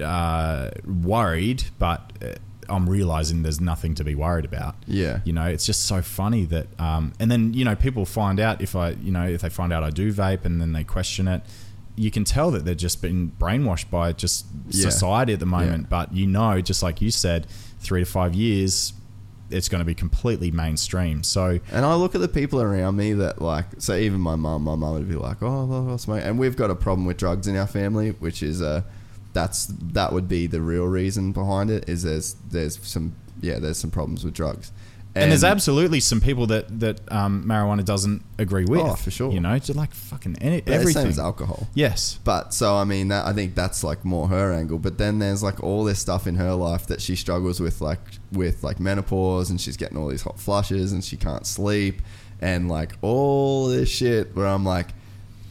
Speaker 2: uh, worried, but uh, I'm realizing there's nothing to be worried about.
Speaker 1: Yeah.
Speaker 2: you know, it's just so funny that, um, and then you know, people find out if I, you know, if they find out I do vape, and then they question it. You can tell that they're just been brainwashed by just
Speaker 1: Yeah.
Speaker 2: society at the moment.
Speaker 1: Yeah.
Speaker 2: But you know, just like you said, three to five years, it's going to be completely mainstream. So
Speaker 1: And I look at the people around me that like, so even my mum, my mum would be like, oh, well, smoke. And we've got a problem with drugs in our family, which is uh, that's that would be the real reason behind it. Is there's there's some yeah there's some problems with drugs,
Speaker 2: And, there's absolutely some people that that um, marijuana doesn't agree with.
Speaker 1: Oh, for sure.
Speaker 2: You know, just like fucking any, everything.
Speaker 1: same as alcohol.
Speaker 2: yes.
Speaker 1: But so I mean, that, I think that's like more her angle. But then there's like all this stuff in her life that she struggles with, like with like menopause, and she's getting all these hot flushes, and she can't sleep, and like all this shit. Where I'm like,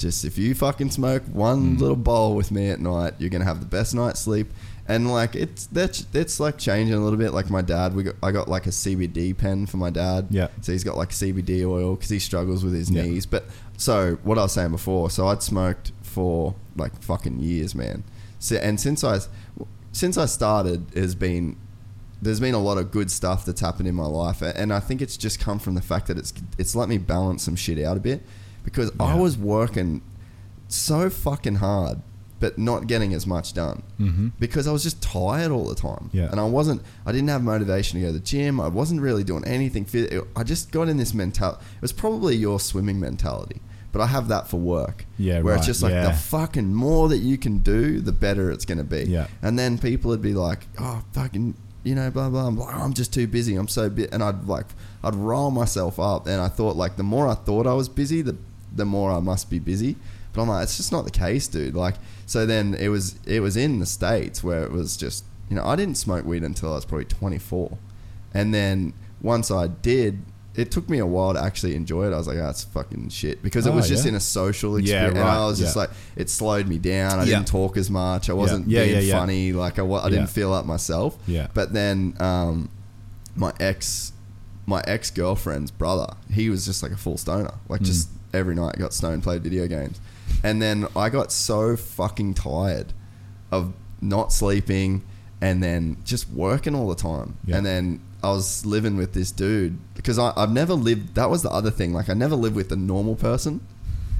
Speaker 1: just if you fucking smoke one
Speaker 2: Mm.
Speaker 1: little bowl with me at night, you're gonna have the best night's sleep. And like it's that's it's like changing a little bit. Like my dad, we got I got like a CBD pen for my dad.
Speaker 2: Yeah.
Speaker 1: So he's got like CBD oil because he struggles with his
Speaker 2: Yeah.
Speaker 1: knees. But so what I was saying before, so I'd smoked for like fucking years, man. So, and since I since I started, has been there's been a lot of good stuff that's happened in my life, and I think it's just come from the fact that it's it's let me balance some shit out a bit because I was working so fucking hard, but not getting as much done
Speaker 2: Mm-hmm.
Speaker 1: because I was just tired all the time.
Speaker 2: Yeah.
Speaker 1: and I wasn't. I didn't have motivation to go to the gym. I wasn't really doing anything. I just got in this mentality. It was probably your swimming mentality. But I have that for work.
Speaker 2: Yeah,
Speaker 1: Where
Speaker 2: right,
Speaker 1: it's just like
Speaker 2: yeah.
Speaker 1: the fucking more that you can do, the better it's going to be.
Speaker 2: Yeah.
Speaker 1: And then people would be like, oh, fucking, you know, blah, blah. I'm like, oh, I'm just too busy. I'm so busy. And I'd like, I'd roll myself up. And I thought, like, the more I thought I was busy, the, the more I must be busy. But I'm like, it's just not the case, dude. Like, so then it was, it was in the States where it was just, you know, I didn't smoke weed until I was probably 24. And then once I did, it took me a while to actually enjoy it. I was like, oh, that's fucking shit. Because it
Speaker 2: Oh,
Speaker 1: was just
Speaker 2: yeah.
Speaker 1: in a social
Speaker 2: Yeah,
Speaker 1: experience. and
Speaker 2: right,
Speaker 1: I was just like, it slowed me down. I
Speaker 2: Yeah.
Speaker 1: didn't talk as much. I wasn't
Speaker 2: Yeah,
Speaker 1: being
Speaker 2: yeah, yeah.
Speaker 1: funny. Like I, I
Speaker 2: Yeah.
Speaker 1: didn't feel like myself.
Speaker 2: Yeah.
Speaker 1: But then um, my ex, my ex girlfriend's brother, he was just like a full stoner. Like just every night got stoned, played video games, and then I got so fucking tired of not sleeping and then just working all the time.
Speaker 2: Yeah.
Speaker 1: And then I was living with this dude because I, I've never lived. That was the other thing. Like I never lived with a normal person.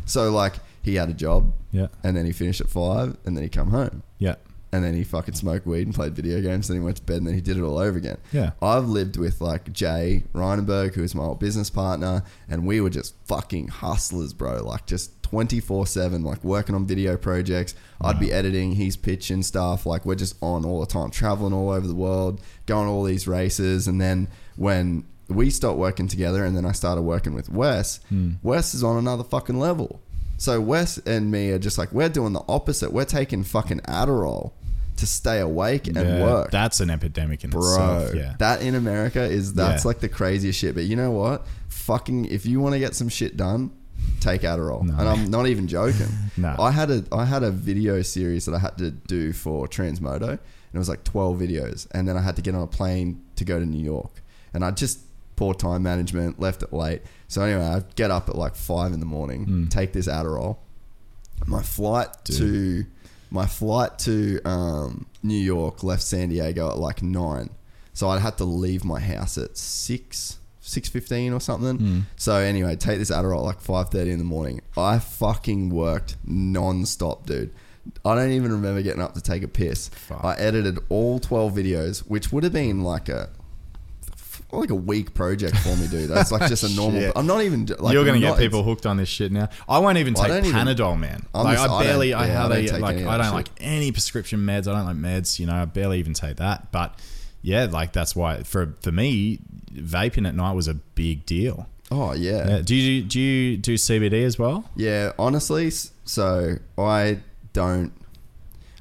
Speaker 1: So like he had a job,
Speaker 2: Yeah.
Speaker 1: and then he finished at five, and then he come home,
Speaker 2: Yeah.
Speaker 1: And then he fucking smoked weed and played video games, then he went to bed, and then he did it all over again.
Speaker 2: Yeah.
Speaker 1: I've lived with like Jay Reinenberg, who is my old business partner, and we were just fucking hustlers, bro. Like just twenty four seven, like working on video projects. I'd be editing, he's pitching stuff. Like we're just on all the time, traveling all over the world, going all these races, and then when we stopped working together, and then I started working with Wes. Hmm. Wes is on another fucking level. So Wes and me are just like we're doing the opposite. We're taking fucking Adderall to stay awake and
Speaker 2: Yeah,
Speaker 1: work
Speaker 2: That's an epidemic in
Speaker 1: bro.
Speaker 2: itself. Yeah.
Speaker 1: That in America is that's
Speaker 2: Yeah.
Speaker 1: like the craziest shit. But you know what? Fucking if you want to get some shit done, take Adderall.
Speaker 2: No.
Speaker 1: And I'm not even joking.
Speaker 2: No.
Speaker 1: I had a I had a video series that I had to do for Transmoto, and it was like 12 videos, and then I had to get on a plane to go to New York, and I just poor time management, left it late. So anyway, I get up at like five in the morning,
Speaker 2: Hmm.
Speaker 1: take this Adderall. My flight to my flight to um, New York left San Diego at like nine, so I had to leave my house at six six fifteen or something.
Speaker 2: Hmm.
Speaker 1: So anyway, take this Adderall at like five thirty in the morning. I fucking worked non-stop, dude. I don't even remember getting up to take a piss.
Speaker 2: Fuck.
Speaker 1: I edited all twelve videos, which would have been like a like a week project for me, dude. That's like just a normal.
Speaker 2: Shit.
Speaker 1: I'm not even. Like,
Speaker 2: You're gonna get
Speaker 1: not-
Speaker 2: people hooked on this shit now. I won't even oh,
Speaker 1: I
Speaker 2: take
Speaker 1: even-
Speaker 2: Panadol, man.
Speaker 1: I'm
Speaker 2: like
Speaker 1: just- I
Speaker 2: I barely, I
Speaker 1: yeah, I
Speaker 2: have
Speaker 1: don't
Speaker 2: like,
Speaker 1: any
Speaker 2: I don't like any prescription meds. I don't like meds. You know, I barely even take that. But yeah, like that's why for for me, vaping at night was a big deal.
Speaker 1: Oh yeah.
Speaker 2: Yeah. Do you do you do CBD as well?
Speaker 1: Yeah, honestly, so I don't.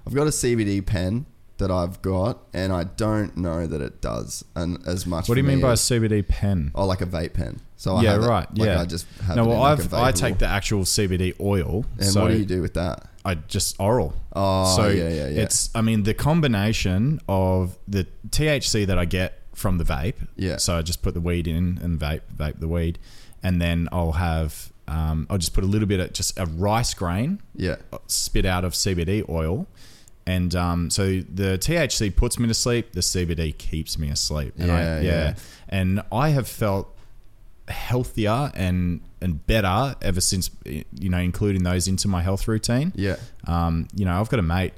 Speaker 1: I've got a CBD pen that I've got, and I don't know that it does and as much.
Speaker 2: What do you mean by a CBD pen?
Speaker 1: Oh, like a vape pen. So I
Speaker 2: yeah,
Speaker 1: have it-
Speaker 2: right.
Speaker 1: like
Speaker 2: yeah,
Speaker 1: I just have
Speaker 2: no.
Speaker 1: it
Speaker 2: Well, I've
Speaker 1: a
Speaker 2: I take the actual CBD oil.
Speaker 1: And
Speaker 2: so
Speaker 1: what do you do with that?
Speaker 2: I just oral.
Speaker 1: Oh,
Speaker 2: so
Speaker 1: yeah, yeah, yeah.
Speaker 2: It's I mean the combination of the THC that I get from the vape.
Speaker 1: Yeah.
Speaker 2: So I just put the weed in and vape vape the weed, and then I'll have um, I'll just put a little bit of just a rice grain
Speaker 1: Yeah,
Speaker 2: spit out of CBD oil. And um, so the THC puts me to sleep. The CBD keeps me asleep. And I,
Speaker 1: Yeah,
Speaker 2: yeah.
Speaker 1: yeah.
Speaker 2: And I have felt healthier and and better ever since you know including those into my health routine.
Speaker 1: yeah,
Speaker 2: Um, you know, I've got a mate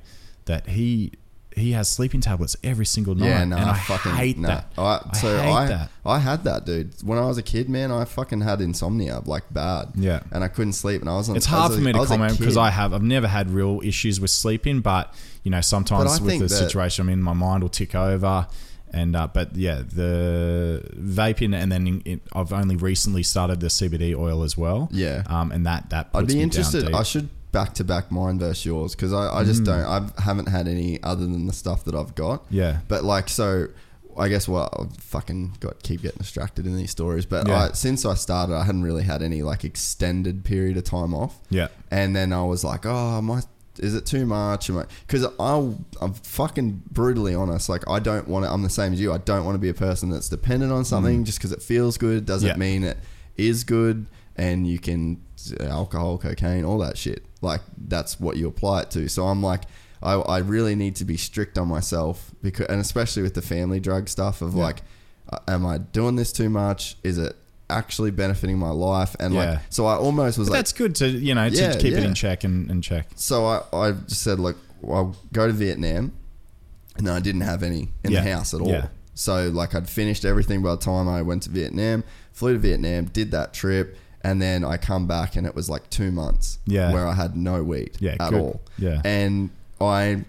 Speaker 2: that he he has sleeping tablets every single night,
Speaker 1: yeah. No,
Speaker 2: and I,
Speaker 1: fucking
Speaker 2: hate that.
Speaker 1: I,
Speaker 2: I
Speaker 1: so
Speaker 2: hate
Speaker 1: I,
Speaker 2: that.
Speaker 1: I had that, dude. When I was a kid, man, I fucking had insomnia, like bad.
Speaker 2: Yeah.
Speaker 1: and I couldn't sleep, and I was on.
Speaker 2: It's hard
Speaker 1: was
Speaker 2: for me
Speaker 1: I
Speaker 2: to comment because. I have I've never had real issues with sleeping, but you know sometimes with the situation I'm in, my mind will tick over. And uh, but yeah, the vaping, and then in, in, I've only recently started the CBD oil as well.
Speaker 1: Yeah.
Speaker 2: um, and that that puts
Speaker 1: I'd be interested. I should back to back mine versus yours because I, I just
Speaker 2: Mm.
Speaker 1: don't. I haven't had any other than the stuff that I've got.
Speaker 2: Yeah.
Speaker 1: But like, so I guess what well, I fucking got keep getting distracted in these stories. But
Speaker 2: Yeah.
Speaker 1: I, since I started, I hadn't really had any like extended period of time off.
Speaker 2: Yeah.
Speaker 1: And then I was like, oh, my. Is it too much? Because I'm fucking brutally honest. Like, I don't want to. I'm the same as you. I don't want to be a person that's dependent on something just because it feels good doesn't
Speaker 2: Mm. Yeah.
Speaker 1: mean it is good. And you can alcohol, cocaine, all that shit. Like that's what you apply it to. So I'm like, I, I really need to be strict on myself because, and especially with the family drug stuff of
Speaker 2: Yeah.
Speaker 1: like, uh, am I doing this too much? Is it actually benefiting my life? And
Speaker 2: Yeah.
Speaker 1: like, so I almost was
Speaker 2: But
Speaker 1: like,
Speaker 2: that's good to you know to
Speaker 1: Yeah,
Speaker 2: keep it in check and, and check.
Speaker 1: so I, I just said, look, I'll go to Vietnam. And I didn't have any in the house at all. So, like, I'd finished everything by the time I went to Vietnam, flew to Vietnam, did that trip. And then I come back and it was like two months
Speaker 2: Yeah.
Speaker 1: where I had no weed
Speaker 2: Yeah,
Speaker 1: at
Speaker 2: good.
Speaker 1: all.
Speaker 2: Yeah.
Speaker 1: And I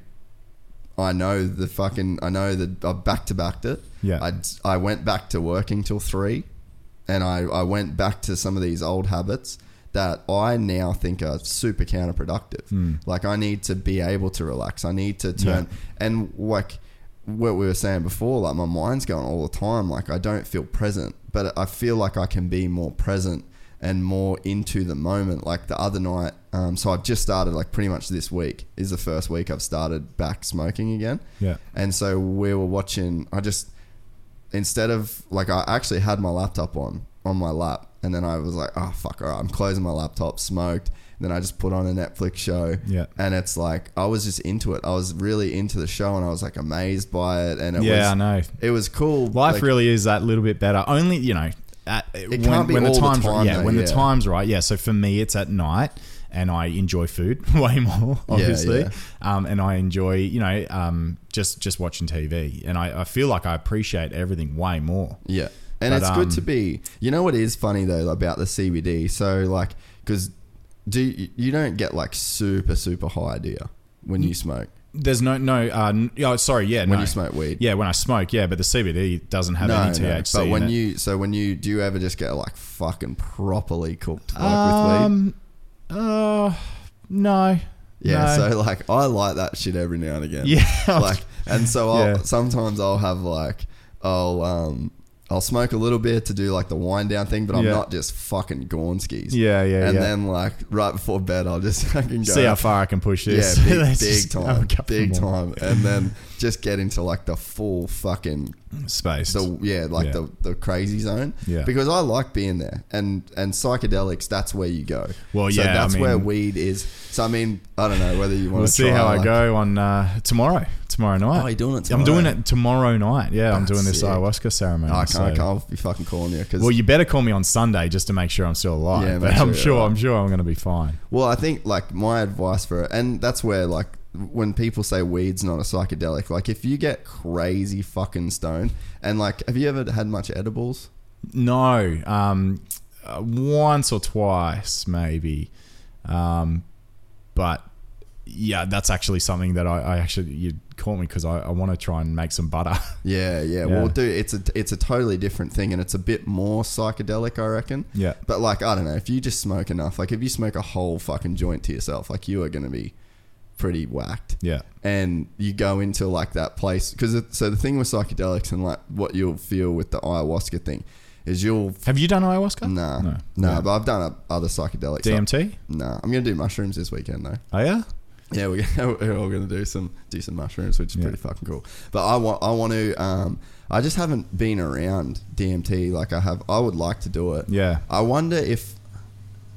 Speaker 1: I know the fucking I know that I back to backed it.
Speaker 2: Yeah.
Speaker 1: I I went back to working till three, and I I went back to some of these old habits that I now think are super counterproductive.
Speaker 2: Hmm.
Speaker 1: Like I need to be able to relax. I need to turn and like what we were saying before. Like my mind's going all the time. Like I don't feel present, but I feel like I can be more present and more into the moment. Like the other night, um, so I've just started. Like pretty much this week is the first week I've started back smoking again.
Speaker 2: Yeah.
Speaker 1: And so we were watching. I just instead of like I actually had my laptop on on my lap, and then I was like, oh fuck, all right, I'm closing my laptop, smoked. And then I just put on a Netflix show.
Speaker 2: Yeah.
Speaker 1: And it's like I was just into it. I was really into the show, and I was like amazed by it. And it
Speaker 2: Yeah,
Speaker 1: was,
Speaker 2: I know.
Speaker 1: It was cool.
Speaker 2: Life
Speaker 1: like-
Speaker 2: really is that little bit better. Only you know, at, when,
Speaker 1: can't be
Speaker 2: when
Speaker 1: all
Speaker 2: the
Speaker 1: the
Speaker 2: times
Speaker 1: time,
Speaker 2: yeah
Speaker 1: though,
Speaker 2: when
Speaker 1: yeah.
Speaker 2: the times right. Yeah, so for me, it's at night, and I enjoy food way more, obviously.
Speaker 1: yeah.
Speaker 2: Um, and I enjoy you know um, just just watching TV, and I, I feel like I appreciate everything way more.
Speaker 1: Yeah. And
Speaker 2: But,
Speaker 1: it's good
Speaker 2: um,
Speaker 1: to be. You know what is funny though about the CBD? So like, because do you, you don't get like super super high, do you, when you smoke?
Speaker 2: There's no no. Uh, oh, sorry. Yeah,
Speaker 1: When
Speaker 2: no.
Speaker 1: you smoke weed?
Speaker 2: Yeah, when I smoke. Yeah, but the CBD doesn't have any THC.
Speaker 1: But
Speaker 2: in
Speaker 1: when you so when you do you ever just get like fucking properly cooked like with weed?
Speaker 2: um, uh, no.
Speaker 1: Yeah,
Speaker 2: no.
Speaker 1: so like I like that shit every now and again.
Speaker 2: Yeah.
Speaker 1: like and so I'll
Speaker 2: Yeah.
Speaker 1: sometimes I'll have like I'll um I'll smoke a little bit to do like the wind down thing, but I'm
Speaker 2: Yeah.
Speaker 1: not just fucking Gornskis.
Speaker 2: Yeah, yeah, yeah.
Speaker 1: And
Speaker 2: yeah.
Speaker 1: then like right before bed, I'll just fucking go
Speaker 2: see how far I can push this.
Speaker 1: Yeah, big,
Speaker 2: Let's
Speaker 1: big
Speaker 2: just have a
Speaker 1: time,
Speaker 2: couple
Speaker 1: big
Speaker 2: more.
Speaker 1: time, and then just get into like the full fucking
Speaker 2: space.
Speaker 1: the yeah, like
Speaker 2: Yeah.
Speaker 1: the the crazy zone.
Speaker 2: Yeah.
Speaker 1: because I like being there, and and psychedelics. That's where you go.
Speaker 2: Well,
Speaker 1: so
Speaker 2: yeah, I
Speaker 1: that's where weed is. So I mean, I don't know whether you want
Speaker 2: we'll
Speaker 1: to
Speaker 2: see how I go on uh, tomorrow. Tomorrow night.
Speaker 1: Oh, you're doing it
Speaker 2: I'm doing it tomorrow night. Yeah, I'm doing this
Speaker 1: sick.
Speaker 2: ayahuasca ceremony.
Speaker 1: Oh, I can't, I can't be fucking calling you because
Speaker 2: Well, you better call me on Sunday just to make sure I'm still alive.
Speaker 1: Yeah,
Speaker 2: but
Speaker 1: sure
Speaker 2: I'm sure.
Speaker 1: alive.
Speaker 2: I'm sure I'm going to be fine.
Speaker 1: Well, I think like my advice for it, and that's where like when people say weed's not a psychedelic, like if you get crazy fucking stoned, and like, have you ever had much edibles?
Speaker 2: No, um, uh, once or twice maybe, um, but yeah, that's actually something that I, I actually you caught me because I, I want to try and make some butter.
Speaker 1: Yeah, yeah.
Speaker 2: Yeah.
Speaker 1: Well, dude, it's a it's a totally different thing, and it's a bit more psychedelic, I reckon.
Speaker 2: Yeah.
Speaker 1: But like, I don't know, if you just smoke enough, like if you smoke a whole fucking joint to yourself, like you are gonna be pretty whacked.
Speaker 2: yeah,
Speaker 1: and you go into like that place because so the thing with psychedelics and like what you'll feel with the ayahuasca thing is you'll
Speaker 2: have you done ayahuasca?
Speaker 1: nah
Speaker 2: no,
Speaker 1: nah
Speaker 2: Yeah.
Speaker 1: but I've done uh, other psychedelics
Speaker 2: DMT.
Speaker 1: nah I'm gonna do mushrooms this weekend though
Speaker 2: Oh yeah.
Speaker 1: yeah we're, we're all gonna do some decent mushrooms which is
Speaker 2: Yeah.
Speaker 1: pretty fucking cool but I want I want to um I just haven't been around DMT like I have I would like to do it
Speaker 2: Yeah.
Speaker 1: I wonder if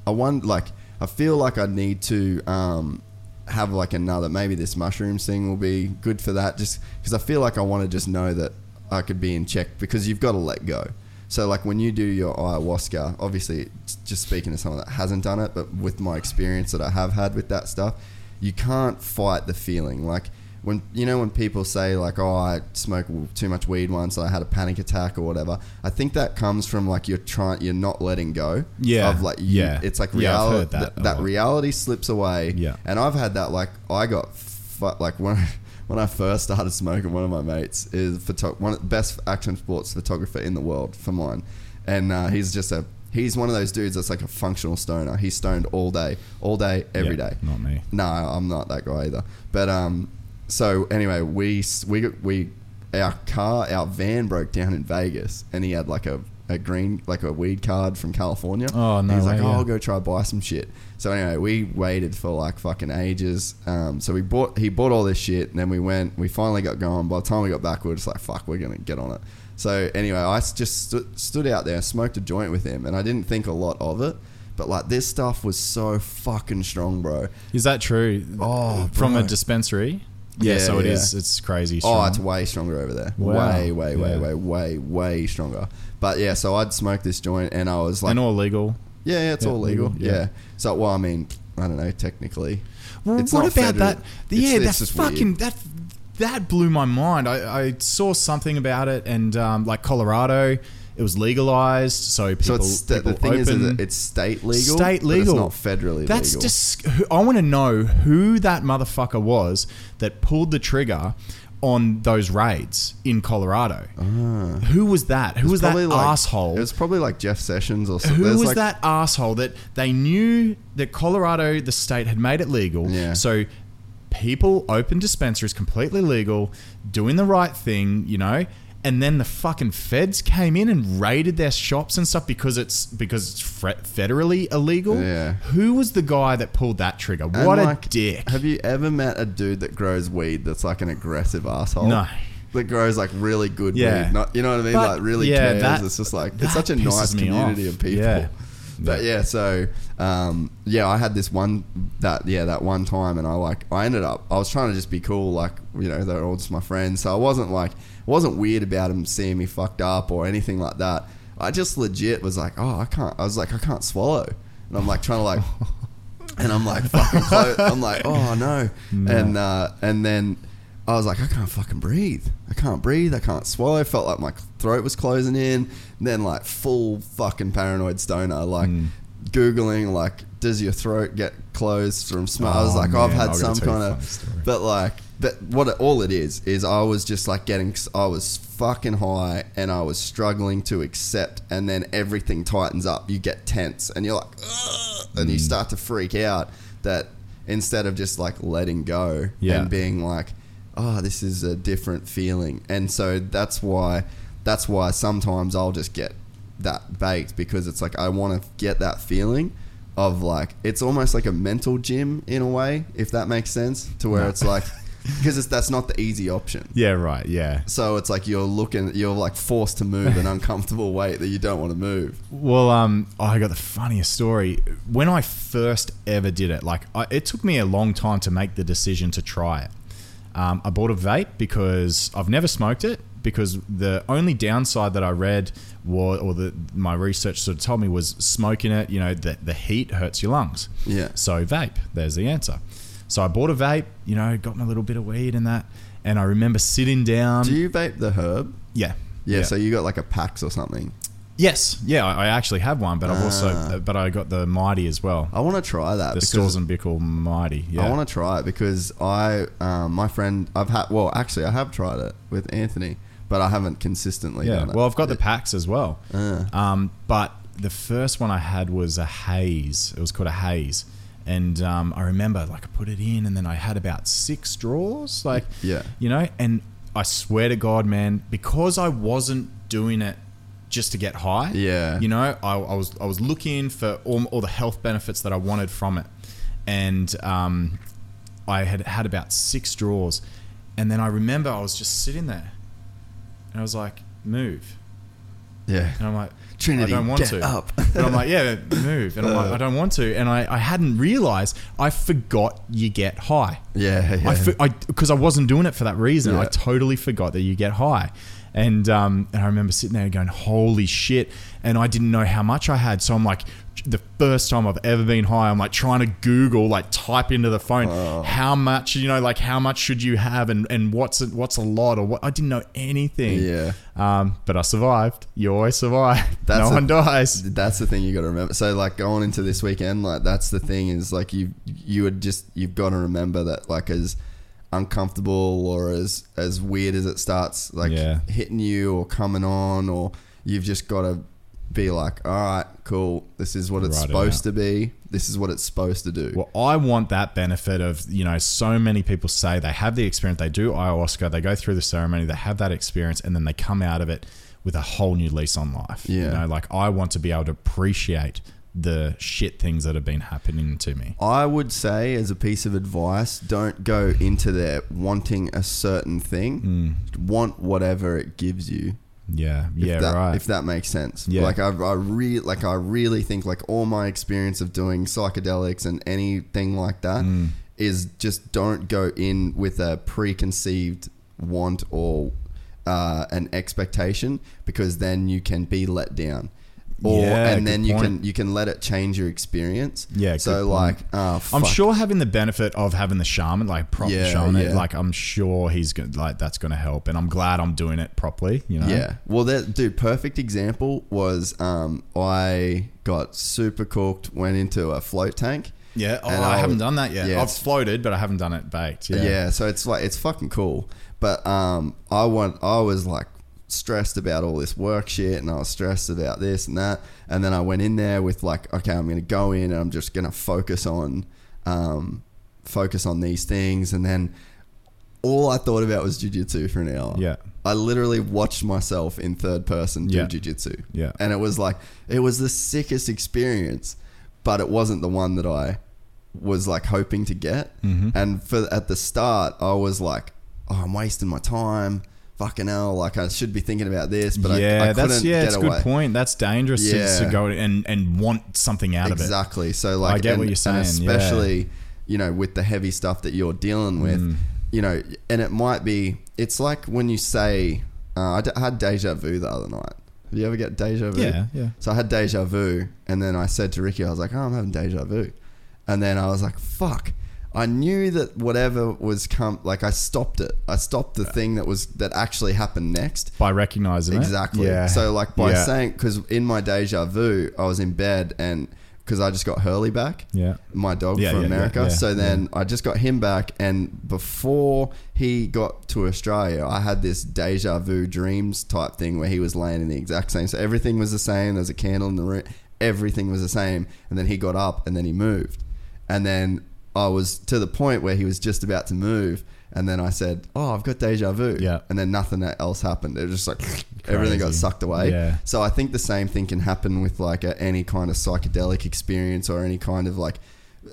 Speaker 1: I want like I feel like I need to um, have like another maybe this mushrooms thing will be good for that just because I feel like I want to just know that I could be in check because you've got to let go. So like when you do your ayahuasca, obviously just speaking to someone that hasn't done it, but with my experience that I have had with that stuff, you can't fight the feeling. Like when you know when people say like, "Oh, I smoked too much weed once, I had a panic attack or whatever." I think that comes from like you're trying, you're not letting go.
Speaker 2: Yeah.
Speaker 1: Of like, you,
Speaker 2: Yeah.
Speaker 1: It's like
Speaker 2: Yeah, I've
Speaker 1: reality.
Speaker 2: heard that
Speaker 1: that that reality slips away.
Speaker 2: Yeah.
Speaker 1: And I've had that. Like I got fu- like when when I first started smoking, one of my mates is one of the best action sports photographer in the world for mine, and uh, he's just a he's one of those dudes that's like a functional stoner. He's stoned all day, all day, every
Speaker 2: Yeah,
Speaker 1: day.
Speaker 2: Not me.
Speaker 1: No, I'm not that guy either. But um, so anyway, we we we our car, our van broke down in Vegas, and he had like a, a green like a weed card from California.
Speaker 2: Oh, no
Speaker 1: He's like, oh,
Speaker 2: yeah.
Speaker 1: I'll go try buy some shit. So anyway, we waited for like fucking ages. Um, so we bought he bought all this shit, and then we went. We finally got going. By the time we got back, we were just like, fuck, we're gonna get on it. So anyway, I just stu- stood out there, smoked a joint with him, and I didn't think a lot of it. But like this stuff was so fucking strong, bro.
Speaker 2: Is that true?
Speaker 1: Oh,
Speaker 2: from a dispensary. Yeah,
Speaker 1: Yeah,
Speaker 2: so it
Speaker 1: yeah.
Speaker 2: is. It's crazy.
Speaker 1: Oh, it's way stronger over there.
Speaker 2: Wow.
Speaker 1: Way, way, way,
Speaker 2: Yeah.
Speaker 1: way, way, way stronger. But yeah, so I'd smoke this joint and I was like,
Speaker 2: and all legal.
Speaker 1: yeah, yeah, it's
Speaker 2: Yeah,
Speaker 1: all legal.
Speaker 2: legal,
Speaker 1: Yeah.
Speaker 2: yeah.
Speaker 1: So, well, I mean, I don't know, technically.
Speaker 2: Well,
Speaker 1: It's
Speaker 2: what
Speaker 1: not
Speaker 2: about
Speaker 1: federal.
Speaker 2: that?
Speaker 1: It's-
Speaker 2: yeah,
Speaker 1: it's
Speaker 2: that
Speaker 1: just weird.
Speaker 2: fucking that that blew my mind. I, I saw something about it, and um, like Colorado, it was legalized, so people.
Speaker 1: So it's sta- the
Speaker 2: people
Speaker 1: thing is, is it's state legal.
Speaker 2: State legal.
Speaker 1: it's not federally
Speaker 2: That's
Speaker 1: legal.
Speaker 2: just. I want to know who that motherfucker was that pulled the trigger on those raids in Colorado. Who was that? Who was that
Speaker 1: Ah. Like-
Speaker 2: asshole?
Speaker 1: It was probably like Jeff Sessions or something.
Speaker 2: Who
Speaker 1: There's
Speaker 2: was
Speaker 1: like,
Speaker 2: that asshole that they knew that Colorado, the state, had made it legal?
Speaker 1: Yeah.
Speaker 2: So people open dispensaries completely legal, doing the right thing, you know. And then the fucking feds came in and raided their shops and stuff because it's because it's federally illegal.
Speaker 1: Yeah.
Speaker 2: Who was the guy that pulled that trigger?
Speaker 1: and
Speaker 2: What
Speaker 1: like,
Speaker 2: a dick!
Speaker 1: Have you ever met a dude that grows weed that's like an aggressive asshole?
Speaker 2: No.
Speaker 1: That grows like really good
Speaker 2: Yeah.
Speaker 1: weed. Not, you know what I mean?
Speaker 2: But,
Speaker 1: like really
Speaker 2: yeah,
Speaker 1: cares.
Speaker 2: that-
Speaker 1: it's just like, it's such a nice community
Speaker 2: off.
Speaker 1: of people.
Speaker 2: Yeah.
Speaker 1: But yeah, so um, yeah, I had this one that yeah that one time, and I like I ended up I was trying to just be cool, like you know they're all just my friends, so I wasn't like wasn't weird about him seeing me fucked up or anything like that. I just legit was like, oh, I can't. I was like, I can't swallow, and I'm like trying to like, and I'm like fucking close. I'm like, oh no, and uh, and then I was like, I can't fucking breathe. I can't breathe. I can't swallow. Felt like my throat was closing in. And then like full fucking paranoid stoner, like
Speaker 2: Hmm.
Speaker 1: googling like, does your throat get closed from smoke? I was
Speaker 2: Oh,
Speaker 1: like, oh, I've had
Speaker 2: I've
Speaker 1: some
Speaker 2: gotta tell you a
Speaker 1: kind of, but like, but what it, all it is is I was just like getting, I was fucking high and I was struggling to accept, and then everything tightens up. You get tense and you're like, Ugh, and
Speaker 2: Hmm.
Speaker 1: you start to freak out. That instead of just like letting go
Speaker 2: Yeah.
Speaker 1: and being like, oh, this is a different feeling, and so that's why, that's why sometimes I'll just get that baked because it's like I want to get that feeling of like it's almost like a mental gym in a way, if that makes sense, to where
Speaker 2: No.
Speaker 1: it's like because it's that's not the easy option.
Speaker 2: yeah, right. Yeah.
Speaker 1: So it's like you're looking, you're like forced to move an uncomfortable weight that you don't want to move.
Speaker 2: Well, um, oh, I got the funniest story. When I first ever did it, like I, it took me a long time to make the decision to try it. Um, I bought a vape because I've never smoked it. Because the only downside that I read, was, or the my research sort of told me, was smoking it. You know, the the heat hurts your lungs.
Speaker 1: Yeah.
Speaker 2: So vape. There's the answer. So I bought a vape. You know, got my little bit of weed and that. And I remember sitting down.
Speaker 1: Do you vape the herb?
Speaker 2: yeah.
Speaker 1: Yeah, so you got like a Pax or something.
Speaker 2: Yes, yeah, I I actually have one, but I've also,
Speaker 1: Ah.
Speaker 2: but I got the Mighty as well.
Speaker 1: I want to try that
Speaker 2: The Storz and Bickel Mighty. Yeah.
Speaker 1: I want to try it because I, um, my friend, I've had. Well, actually, I have tried it with Anthony, but I haven't consistently
Speaker 2: yeah.
Speaker 1: done it.
Speaker 2: Well, I've got the Pax as well.
Speaker 1: Ah.
Speaker 2: Um, but the first one I had was a haze. It was called a haze. And um, I remember, like, I put it in, and then I had about six draws, like,
Speaker 1: Yeah.
Speaker 2: you know. And I swear to God, man, because I wasn't doing it just to get high,
Speaker 1: Yeah.
Speaker 2: you know, I, I was I was looking for all, all the health benefits that I wanted from it, and um, I had had about six draws, and then I remember I was just sitting there, and I was like, move,
Speaker 1: Yeah.
Speaker 2: and I'm like,
Speaker 1: Trinity,
Speaker 2: I don't want
Speaker 1: get
Speaker 2: to.
Speaker 1: up.
Speaker 2: and I'm like, yeah, move, and I'm like, I don't want to, and I, I hadn't realized I forgot you get high.
Speaker 1: Yeah. yeah.
Speaker 2: I because I, wasn't doing it for that reason. I totally forgot that you get high, and um, and I remember sitting there going, "Holy shit!" And I didn't know how much I had, so I'm like, the first time I've ever been high, I'm like trying to Google, like type into the phone,
Speaker 1: Oh.
Speaker 2: how much you know, like how much should you have, and and what's a, what's a lot, or what I didn't know anything.
Speaker 1: Yeah.
Speaker 2: Um, but I survived. You always survive.
Speaker 1: That's
Speaker 2: no
Speaker 1: a-
Speaker 2: one dies.
Speaker 1: That's the thing you got to remember. So like going into this weekend, like that's the thing is like you you would just you've got to remember that like as uncomfortable or as as weird as it starts like
Speaker 2: Yeah.
Speaker 1: hitting you or coming on or you've just got to be like, all right, cool. This is what it's
Speaker 2: it
Speaker 1: supposed
Speaker 2: out.
Speaker 1: to be. This is what it's supposed to do.
Speaker 2: Well, I want that benefit of, you know, so many people say they have the experience, they do ayahuasca, they go through the ceremony, they have that experience, and then they come out of it with a whole new lease on life. You
Speaker 1: Yeah.
Speaker 2: know, like I want to be able to appreciate the shit things that have been happening to me.
Speaker 1: I would say, as a piece of advice, don't go into there wanting a certain thing.
Speaker 2: Mm.
Speaker 1: Want whatever it gives you.
Speaker 2: Yeah,
Speaker 1: If
Speaker 2: yeah,
Speaker 1: that,
Speaker 2: right.
Speaker 1: If that makes sense.
Speaker 2: Yeah.
Speaker 1: Like I, I really, like I really think like all my experience of doing psychedelics and anything like that is
Speaker 2: Mm.
Speaker 1: just don't go in with a preconceived want or uh, an expectation because then you can be let down. Or
Speaker 2: Yeah,
Speaker 1: and then you
Speaker 2: point.
Speaker 1: can you can let it change your experience.
Speaker 2: Yeah,
Speaker 1: So like, oh,
Speaker 2: I'm sure having the benefit of having the shaman, like proper
Speaker 1: Yeah,
Speaker 2: shaman,
Speaker 1: yeah.
Speaker 2: like I'm sure he's going like that's going to help, and I'm glad I'm doing it properly. You know.
Speaker 1: Yeah. Well, that dude, perfect example was um, I got super cooked, went into a float tank.
Speaker 2: Yeah. Oh, I
Speaker 1: I'll-
Speaker 2: haven't done that yet.
Speaker 1: yeah,
Speaker 2: I've floated, but I haven't done it baked. Yeah.
Speaker 1: Yeah. so it's like it's fucking cool. But um, I want I was like stressed about all this work shit, and I was stressed about this and that. And then I went in there with like, okay, I'm gonna go in, and I'm just gonna focus on um, focus on these things, and then all I thought about was jujitsu for an hour.
Speaker 2: Yeah.
Speaker 1: I literally watched myself in third person do
Speaker 2: Yeah.
Speaker 1: jujitsu.
Speaker 2: Yeah.
Speaker 1: And it was like, it was the sickest experience, but it wasn't the one that I was like hoping to get.
Speaker 2: Mm-hmm.
Speaker 1: And for at the start, I was like, oh, I'm wasting my time. Fucking hell. Like, I should be thinking about this, but
Speaker 2: yeah,
Speaker 1: I, I
Speaker 2: that's yeah, it's a good point. That's dangerous to- to, go and and want something out of it.
Speaker 1: Exactly. So like,
Speaker 2: I get
Speaker 1: and-
Speaker 2: what you're saying,
Speaker 1: and
Speaker 2: yeah.
Speaker 1: especially you know with the heavy stuff that you're dealing with,
Speaker 2: Mm.
Speaker 1: you know, and it might be. It's like when you say, uh, I, d- I had deja vu the other night. Have you ever get deja vu?
Speaker 2: Yeah, yeah.
Speaker 1: So I had deja vu, and then I said to Ricky, I was like, "Oh, I'm having deja vu," and then I was like, "Fuck." I knew that whatever was come, like I stopped it. I stopped the thing that was that actually happened next.
Speaker 2: By recognizing it.
Speaker 1: Exactly.
Speaker 2: Yeah.
Speaker 1: So like by
Speaker 2: Yeah.
Speaker 1: saying because in my deja vu, I was in bed and because I just got Hurley back,
Speaker 2: Yeah.
Speaker 1: my dog
Speaker 2: Yeah,
Speaker 1: from
Speaker 2: yeah, yeah,
Speaker 1: America.
Speaker 2: yeah,
Speaker 1: so then I just got him back, and before he got to Australia, I had this deja vu dreams type thing where he was laying in the exact same. So everything was the same. There's a candle in the room. Everything was the same, and then he got up and then he moved, and then I was to the point where he was just about to move. And then I said, "Oh, I've got deja vu."
Speaker 2: Yeah.
Speaker 1: And then nothing else happened. It was just like everything got sucked away.
Speaker 2: Yeah.
Speaker 1: So I think the same thing can happen with like a, any kind of psychedelic experience or any kind of like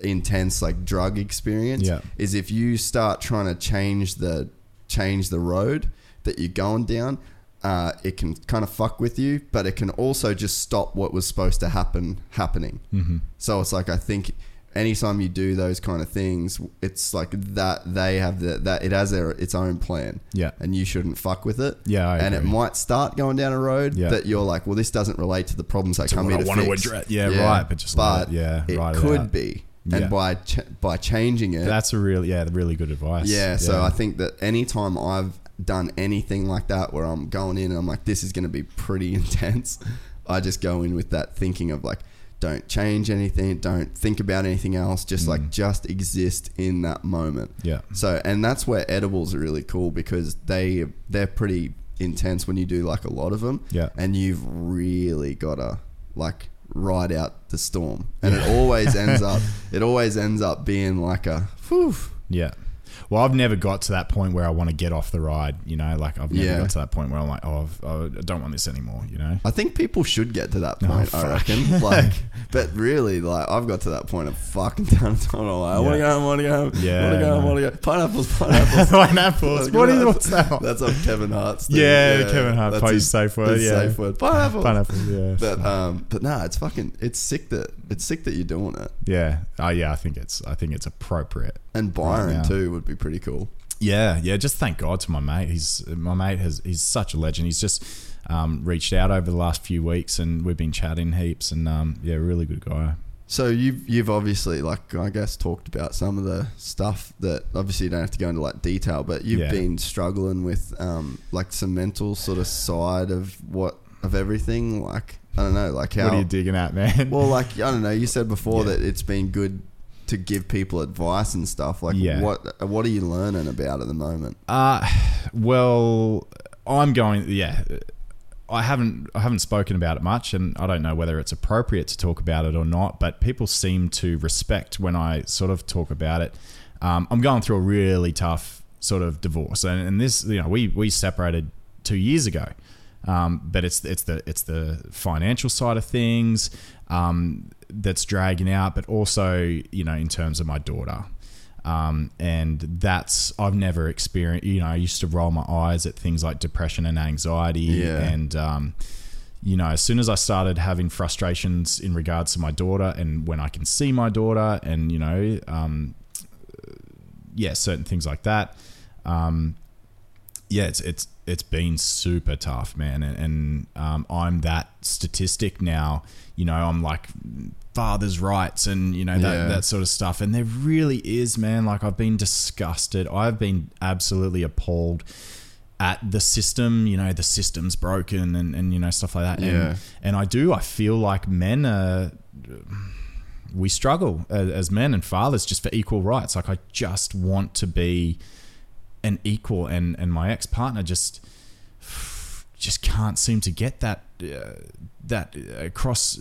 Speaker 1: intense like drug experience.
Speaker 2: Yeah.
Speaker 1: Is if you start trying to change the change the road that you're going down, uh, it can kind of fuck with you, but it can also just stop what was supposed to happen happening. Mm-hmm. So it's like I think anytime you do those kind of things, it's like that they have the, that it has their its own plan.
Speaker 2: Yeah.
Speaker 1: and you shouldn't fuck with it.
Speaker 2: Yeah, I
Speaker 1: and it might start going down a road
Speaker 2: Yeah.
Speaker 1: that you're like, well, this doesn't relate to the problems I come here
Speaker 2: I
Speaker 1: to
Speaker 2: want to address. Yeah, right, but just
Speaker 1: but
Speaker 2: it- yeah,
Speaker 1: it
Speaker 2: it
Speaker 1: could be,
Speaker 2: Yeah.
Speaker 1: and by ch- by changing it,
Speaker 2: That's a really yeah, really good advice.
Speaker 1: yeah, so I think that anytime I've done anything like that where I'm going in and I'm like, this is going to be pretty intense, I just go in with that thinking of like, don't change anything, don't think about anything else, just like just exist in that moment.
Speaker 2: Mm. Yeah.
Speaker 1: So, and that's where edibles are really cool because they they're pretty intense when you do like a lot of them.
Speaker 2: Yeah.
Speaker 1: And you've really got to like ride out the storm. And it always ends up it always ends up being like a whew,
Speaker 2: Yeah. Well, I've never got to that point where I want to get off the ride. You know, like I've never
Speaker 1: Yeah.
Speaker 2: got to that point where I'm like, oh, I've, oh, I don't want this anymore. You know.
Speaker 1: I think people should get to that
Speaker 2: Oh,
Speaker 1: point. I reckon. Like, but really, like, I've got to that point of fucking. I don't know. I want to
Speaker 2: Yeah.
Speaker 1: go. I want to go.
Speaker 2: Yeah,
Speaker 1: want to go.
Speaker 2: No.
Speaker 1: want to go. Pineapples. Pineapples.
Speaker 2: Pineapples. What is what's that?
Speaker 1: That's on Kevin Hart's. Thing.
Speaker 2: Yeah, Kevin Hart
Speaker 1: that's his-
Speaker 2: safe word, yeah.
Speaker 1: safe word. Pineapple.
Speaker 2: Pineapple. Yeah.
Speaker 1: But um, but no, it's fucking. It's sick that it's sick that you're doing it.
Speaker 2: yeah. Oh, yeah. I think it's I think it's appropriate.
Speaker 1: And Byron
Speaker 2: now.
Speaker 1: too would be pretty cool.
Speaker 2: Yeah, yeah. Just thank God to my mate. He's my mate has he's such a legend. He's just um, reached out over the last few weeks, and we've been chatting heaps. And um, yeah, really good guy.
Speaker 1: So you've you've obviously like I guess talked about some of the stuff that obviously you don't have to go into like detail, but you've
Speaker 2: Yeah.
Speaker 1: been struggling with um, like some mental sort of side of what of everything. Like I don't know, like how
Speaker 2: what are you digging at, man?
Speaker 1: well, like I don't know. You said before
Speaker 2: Yeah.
Speaker 1: that it's been good to give people advice and stuff. Like
Speaker 2: Yeah.
Speaker 1: what what are you learning about at the moment?
Speaker 2: Uh, well, I'm going. Yeah, I haven't I haven't spoken about it much, and I don't know whether it's appropriate to talk about it or not. But people seem to respect when I sort of talk about it. Um, I'm going through a really tough sort of divorce, and, and this, you know, we we separated two years ago. Um, but it's it's the it's the financial side of things um, that's dragging out, but also you know in terms of my daughter. Um, and that's I've never experienced. You know, I used to roll my eyes at things like depression and anxiety,
Speaker 1: Yeah.
Speaker 2: and um, you know, as soon as I started having frustrations in regards to my daughter, and when I can see my daughter, and you know, um, yeah, certain things like that. Um, yeah, it's it's it's been super tough, man, and, and um, I'm that statistic now. You know, I'm like father's rights and you know that
Speaker 1: Yeah.
Speaker 2: that sort of stuff, and there really is, man. Like I've been disgusted. I've been absolutely appalled at the system. You know, the system's broken, and and you know stuff like that.
Speaker 1: Yeah.
Speaker 2: And, and I do. I feel like men are we struggle as, as men and fathers just for equal rights. Like I just want to be an equal, and and my ex partner just just can't seem to get that uh, that across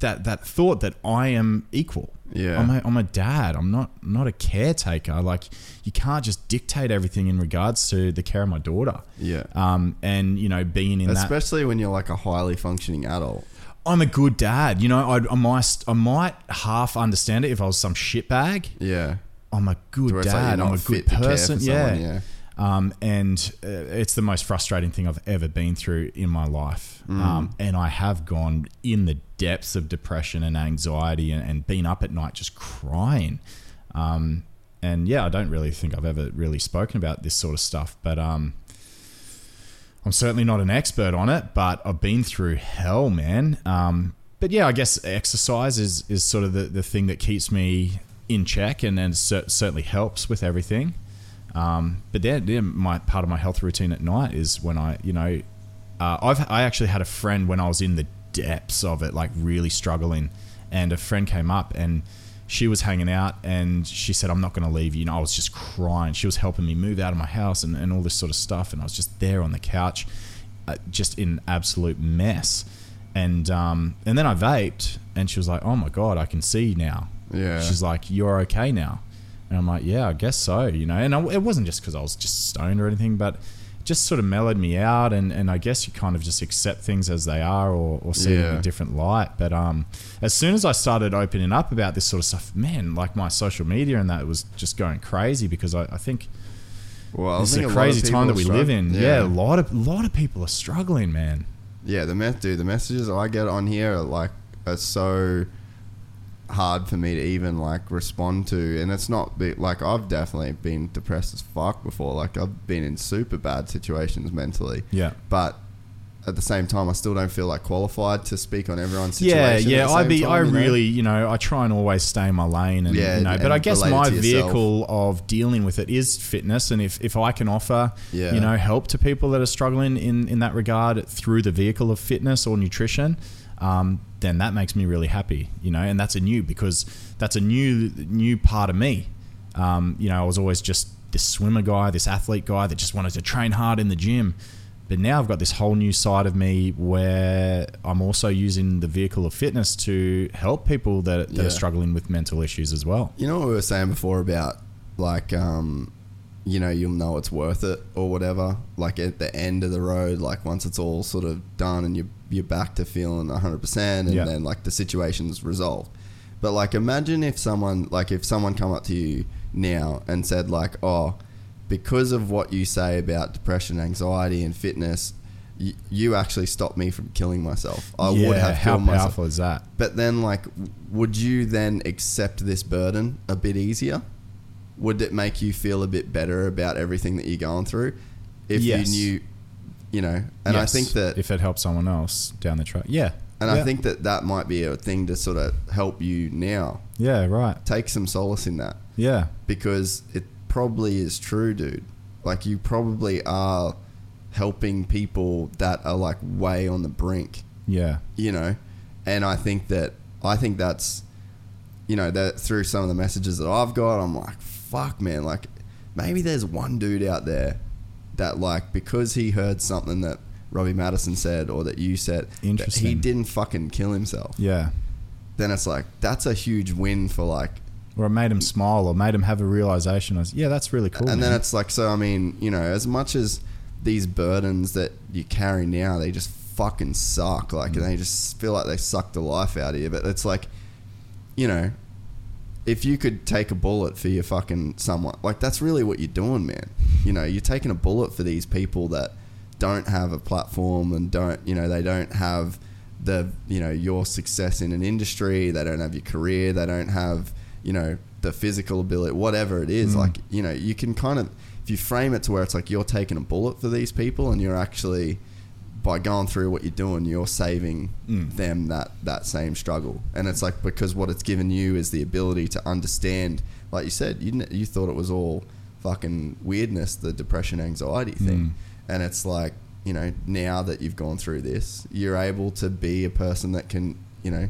Speaker 2: that that thought that I am equal.
Speaker 1: Yeah.
Speaker 2: I'm a, I'm a dad. I'm not not a caretaker. Like you can't just dictate everything in regards to the care of my daughter.
Speaker 1: Yeah.
Speaker 2: Um, and you know, being in that
Speaker 1: Especially when you're like a highly functioning adult.
Speaker 2: I'm a good dad. You know, I, I might I might half understand it if I was some shitbag.
Speaker 1: Yeah.
Speaker 2: I'm a good
Speaker 1: it's like
Speaker 2: dad. I'm a good
Speaker 1: fit to care for
Speaker 2: person. yeah.
Speaker 1: someone, yeah.
Speaker 2: Um, and uh, it's the most frustrating thing I've ever been through in my life.
Speaker 1: Mm.
Speaker 2: Um, and I have gone in the depths of depression and anxiety and, and been up at night just crying. Um, and yeah, I don't really think I've ever really spoken about this sort of stuff, but um, I'm certainly not an expert on it, but I've been through hell, man. Um, but yeah, I guess exercise is, is sort of the, the thing that keeps me in check and then cer- certainly helps with everything. Um, but then, my part of my health routine at night is when I, you know, uh, I've I actually had a friend when I was in the depths of it, like really struggling, and a friend came up and she was hanging out and she said, "I'm not going to leave you." You know, I was just crying. She was helping me move out of my house and, and all this sort of stuff, and I was just there on the couch, uh, just in absolute mess. And um, and then I vaped, and she was like, "Oh my god, I can see now."
Speaker 1: Yeah.
Speaker 2: She's like, "You're okay now," and I'm like, "Yeah, I guess so." You know, and I, it wasn't just because I was just stoned or anything, but it just sort of mellowed me out, and, and I guess you kind of just accept things as they are, or, or see them in a different light. But um, as soon as I started opening up about this sort of stuff, man, like my social media and that was just going crazy because I, I think
Speaker 1: Well, I
Speaker 2: it's a crazy time that we live in.
Speaker 1: struggling.
Speaker 2: Yeah. a lot of lot of people are struggling, man.
Speaker 1: Yeah, the mess, dude. The messages I get on here are like are so hard for me to even like respond to, and it's not be, like I've definitely been depressed as fuck before. Like I've been in super bad situations mentally.
Speaker 2: Yeah.
Speaker 1: but at the same time, I still don't feel like qualified to speak on everyone's situation.
Speaker 2: yeah.
Speaker 1: the
Speaker 2: I be,
Speaker 1: time,
Speaker 2: I
Speaker 1: you know?
Speaker 2: really, you know, I try and always stay in my lane, and
Speaker 1: Yeah,
Speaker 2: you know.
Speaker 1: and
Speaker 2: But I guess my vehicle of dealing with it is fitness, and if, if I can offer,
Speaker 1: Yeah.
Speaker 2: you know, help to people that are struggling in in that regard through the vehicle of fitness or nutrition, um, then that makes me really happy, you know. And that's a new because that's a new new part of me. Um, you know, I was always just this swimmer guy, this athlete guy that just wanted to train hard in the gym. But now I've got this whole new side of me where I'm also using the vehicle of fitness to help people that, that
Speaker 1: Yeah.
Speaker 2: are struggling with mental issues as well.
Speaker 1: You know what we were saying before about like um you know you'll know it's worth it or whatever like at the end of the road like once it's all sort of done and you you're back to feeling 100% and
Speaker 2: Yeah.
Speaker 1: then like the situation's resolved but like imagine if someone like if someone come up to you now and said like oh because of what you say about depression anxiety and fitness you actually stopped me from killing myself i
Speaker 2: yeah,
Speaker 1: would have killed myself How
Speaker 2: powerful is that?
Speaker 1: but then, like, would you then accept this burden a bit easier? Would it make you feel a bit better about everything that you're going through if
Speaker 2: Yes.
Speaker 1: you knew, you know? And I think that,
Speaker 2: if it helps someone else down the track, yeah,
Speaker 1: and
Speaker 2: yeah.
Speaker 1: I think that that might be a thing to sort of help you now.
Speaker 2: yeah, right,
Speaker 1: Take some solace in that
Speaker 2: yeah,
Speaker 1: because it probably is true, dude. Like, you probably are helping people that are like way on the brink
Speaker 2: yeah,
Speaker 1: you know and i think that i think that's you know that through some of the messages that i've got i'm like fuck man like maybe there's one dude out there that like because he heard something that robbie madison said or that you said that he didn't fucking kill himself
Speaker 2: yeah.
Speaker 1: then it's like that's a huge win for like
Speaker 2: Or it made him smile, or made him have a realization. Of, yeah, that's really cool.
Speaker 1: and then
Speaker 2: man.
Speaker 1: it's like so i mean you know as much as these burdens that you carry now they just fucking suck like and they just feel like they suck the life out of you but it's like you know if you could take a bullet for your fucking someone, like that's really what you're doing, man. You know, you're taking a bullet for these people that don't have a platform and don't, you know, they don't have the, you know, your success in an industry. They don't have your career. They don't have, you know, the physical ability, whatever it is. Mm. Like, you know, you can kind of, if you frame it to where it's like you're taking a bullet for these people and you're actually, by going through what you're doing, you're saving mm. them that that same struggle. And it's like because what it's given you is the ability to understand. Like you said, you you thought it was all fucking weirdness, the depression, anxiety mm. thing, and it's like you know now that you've gone through this, you're able to be a person that can you know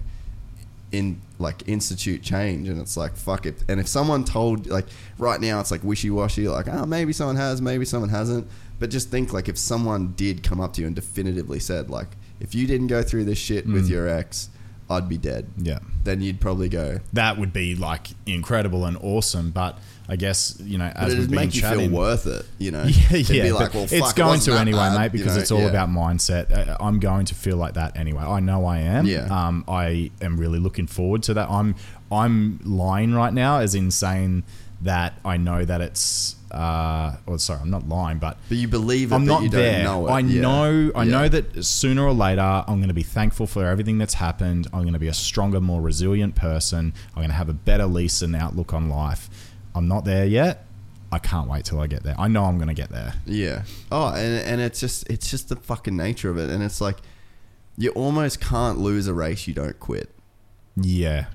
Speaker 1: in like institute change and it's like fuck it. And if someone told like right now it's like wishy-washy like oh maybe someone has maybe someone hasn't. But just think like if someone did come up to you and definitively said like if you didn't go through this shit with mm. your ex i'd be dead.
Speaker 2: Yeah.
Speaker 1: then you'd probably go
Speaker 2: That would be like incredible and awesome, but I guess you know as we've been
Speaker 1: make you
Speaker 2: chatting,
Speaker 1: feel worth it you know
Speaker 2: Yeah, yeah.
Speaker 1: like, well,
Speaker 2: it's
Speaker 1: fuck, it
Speaker 2: going to anyway,
Speaker 1: bad,
Speaker 2: mate,
Speaker 1: you
Speaker 2: because
Speaker 1: know?
Speaker 2: it's all
Speaker 1: Yeah.
Speaker 2: about mindset. Uh, I'm going to feel like that anyway. I know I am.
Speaker 1: Yeah.
Speaker 2: Um, I am really looking forward to that. I'm I'm lying right now, as in saying that I know that it's. Uh, or sorry, I'm not lying, but
Speaker 1: but you believe it
Speaker 2: I'm not
Speaker 1: you don't
Speaker 2: there.
Speaker 1: know it
Speaker 2: I
Speaker 1: Yeah.
Speaker 2: know. I
Speaker 1: Yeah.
Speaker 2: know that sooner or later, I'm going to be thankful for everything that's happened. I'm going to be a stronger, more resilient person. I'm going to have a better lease and outlook on life. I'm not there yet. I can't wait till I get there. I know I'm going to get there.
Speaker 1: Yeah. Oh, and and it's just it's just the fucking nature of it, and it's like you almost can't lose a race you don't quit.
Speaker 2: Yeah.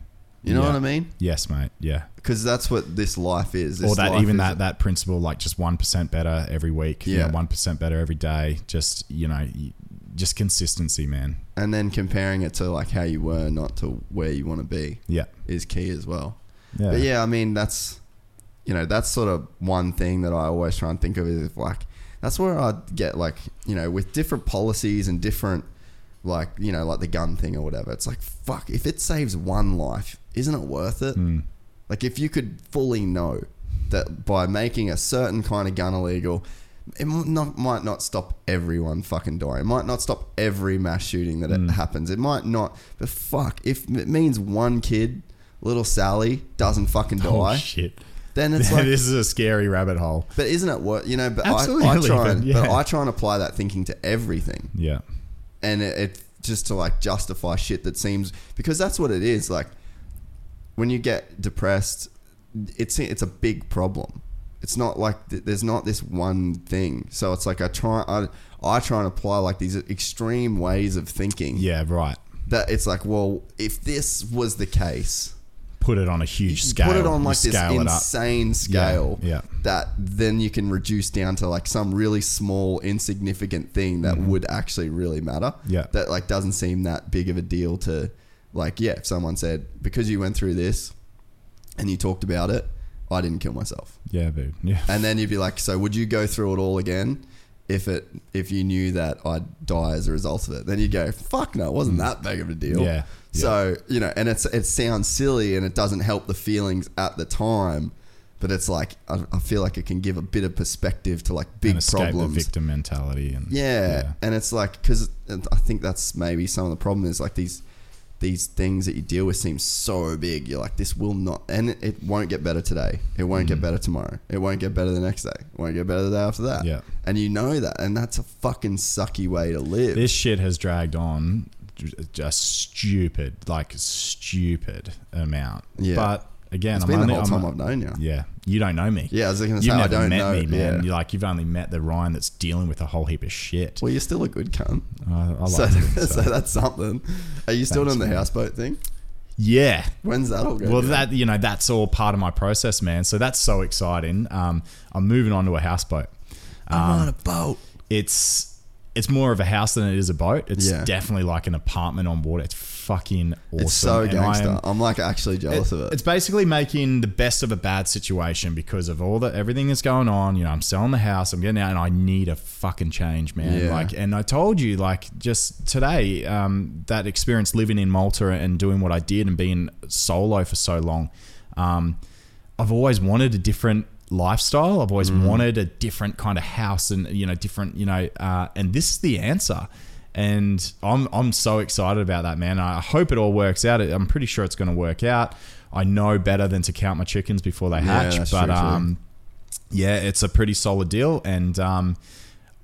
Speaker 1: You know
Speaker 2: Yeah.
Speaker 1: what I mean?
Speaker 2: Yes, mate. Yeah.
Speaker 1: Because that's what this life is. This
Speaker 2: or that even that that principle, like just one percent better every week. Yeah. One percent better every day. Just you know, just consistency, man.
Speaker 1: and then comparing it to like how you were, not to where you want to be,
Speaker 2: Yeah.
Speaker 1: is key as well.
Speaker 2: Yeah.
Speaker 1: But yeah, I mean that's you know that's sort of one thing that I always try and think of is like that's where I get like you know with different policies and different like you know like the gun thing or whatever. It's like fuck if it saves one life, isn't it worth it?
Speaker 2: Mm.
Speaker 1: Like if you could fully know that by making a certain kind of gun illegal, it not, might not stop everyone fucking dying. It might not stop every mass shooting that
Speaker 2: Mm.
Speaker 1: it happens. It might not. But fuck, if it means one kid, little Sally, doesn't fucking die,
Speaker 2: Oh shit.
Speaker 1: Then it's like.
Speaker 2: this is a scary rabbit hole.
Speaker 1: But isn't it what you know? But I, I
Speaker 2: Absolutely,
Speaker 1: try, and,
Speaker 2: but
Speaker 1: but. I try and apply that thinking to everything
Speaker 2: Yeah.
Speaker 1: and it, it just to like justify shit that seems because that's what it is like when you get depressed it's it's a big problem it's not like th- there's not this one thing so it's like i try i, I try and apply like these extreme ways of thinking
Speaker 2: Yeah. Right.
Speaker 1: that it's like well if this was the case
Speaker 2: Put it on a huge scale.
Speaker 1: put it on like this insane scale
Speaker 2: yeah.
Speaker 1: that then you can reduce down to like some really small insignificant thing that would actually really matter
Speaker 2: Mm-hmm. Yeah.
Speaker 1: that like doesn't seem that big of a deal to like yeah if someone said because you went through this and you talked about it i didn't kill myself
Speaker 2: Yeah, dude. Yeah.
Speaker 1: and then you'd be like so would you go through it all again if it if you knew that i'd die as a result of it then you go fuck no it wasn't that big of a deal
Speaker 2: Mm. Yeah.
Speaker 1: so you know and it's it sounds silly and it doesn't help the feelings at the time but it's like I, I feel like it can give a bit of perspective to like big
Speaker 2: and
Speaker 1: problems
Speaker 2: the victim mentality and
Speaker 1: yeah. and it's like because I think that's maybe some of the problem is like these these things that you deal with seem so big. You're like, this will not, and it, it won't get better today. It won't get mm. better tomorrow. It won't get better the next day. It won't get better the day after that.
Speaker 2: Yeah.
Speaker 1: and you know that, and that's a fucking sucky way to live.
Speaker 2: This shit has dragged on just stupid, like stupid amount.
Speaker 1: Yeah.
Speaker 2: But again,
Speaker 1: it's
Speaker 2: I'm
Speaker 1: been
Speaker 2: only,
Speaker 1: the whole
Speaker 2: I'm
Speaker 1: time I've known you.
Speaker 2: yeah. You don't know me.
Speaker 1: Yeah, I was going to say
Speaker 2: You've
Speaker 1: I don't
Speaker 2: met
Speaker 1: know.
Speaker 2: me, man.
Speaker 1: Yeah.
Speaker 2: You're like you've only met the Ryan that's dealing with a whole heap of shit.
Speaker 1: Well, you're still a good cunt.
Speaker 2: I like
Speaker 1: So, so.
Speaker 2: so.
Speaker 1: that's something. Are you still
Speaker 2: Thanks,
Speaker 1: doing the
Speaker 2: man.
Speaker 1: houseboat thing?
Speaker 2: Yeah.
Speaker 1: When's that all going?
Speaker 2: Well, that you know, that's all part of my process, man. So that's so exciting. Um, I'm moving on to a houseboat.
Speaker 1: I'm on a boat.
Speaker 2: It's it's more of a house than it is a boat. It's
Speaker 1: Yeah.
Speaker 2: definitely like an apartment on water. It's fucking awesome.
Speaker 1: It's so
Speaker 2: And I am-
Speaker 1: gangster. I'm like actually jealous of it.
Speaker 2: It's basically making the best of a bad situation because of all the everything that's going on. You know, I'm selling the house, I'm getting out, and I need a fucking change, man.
Speaker 1: Yeah.
Speaker 2: Like, and I told you, like, just today, um, that experience living in Malta and doing what I did and being solo for so long. Um, I've always wanted a different lifestyle. I've always
Speaker 1: Mm.
Speaker 2: wanted a different kind of house and you know different you know uh, and this is the answer. And I'm I'm so excited about that, man. I hope it all works out. I'm pretty sure it's going to work out. I know better than to count my chickens before they hatch.
Speaker 1: that's
Speaker 2: but
Speaker 1: true,
Speaker 2: um, yeah, it's a pretty solid deal, and um,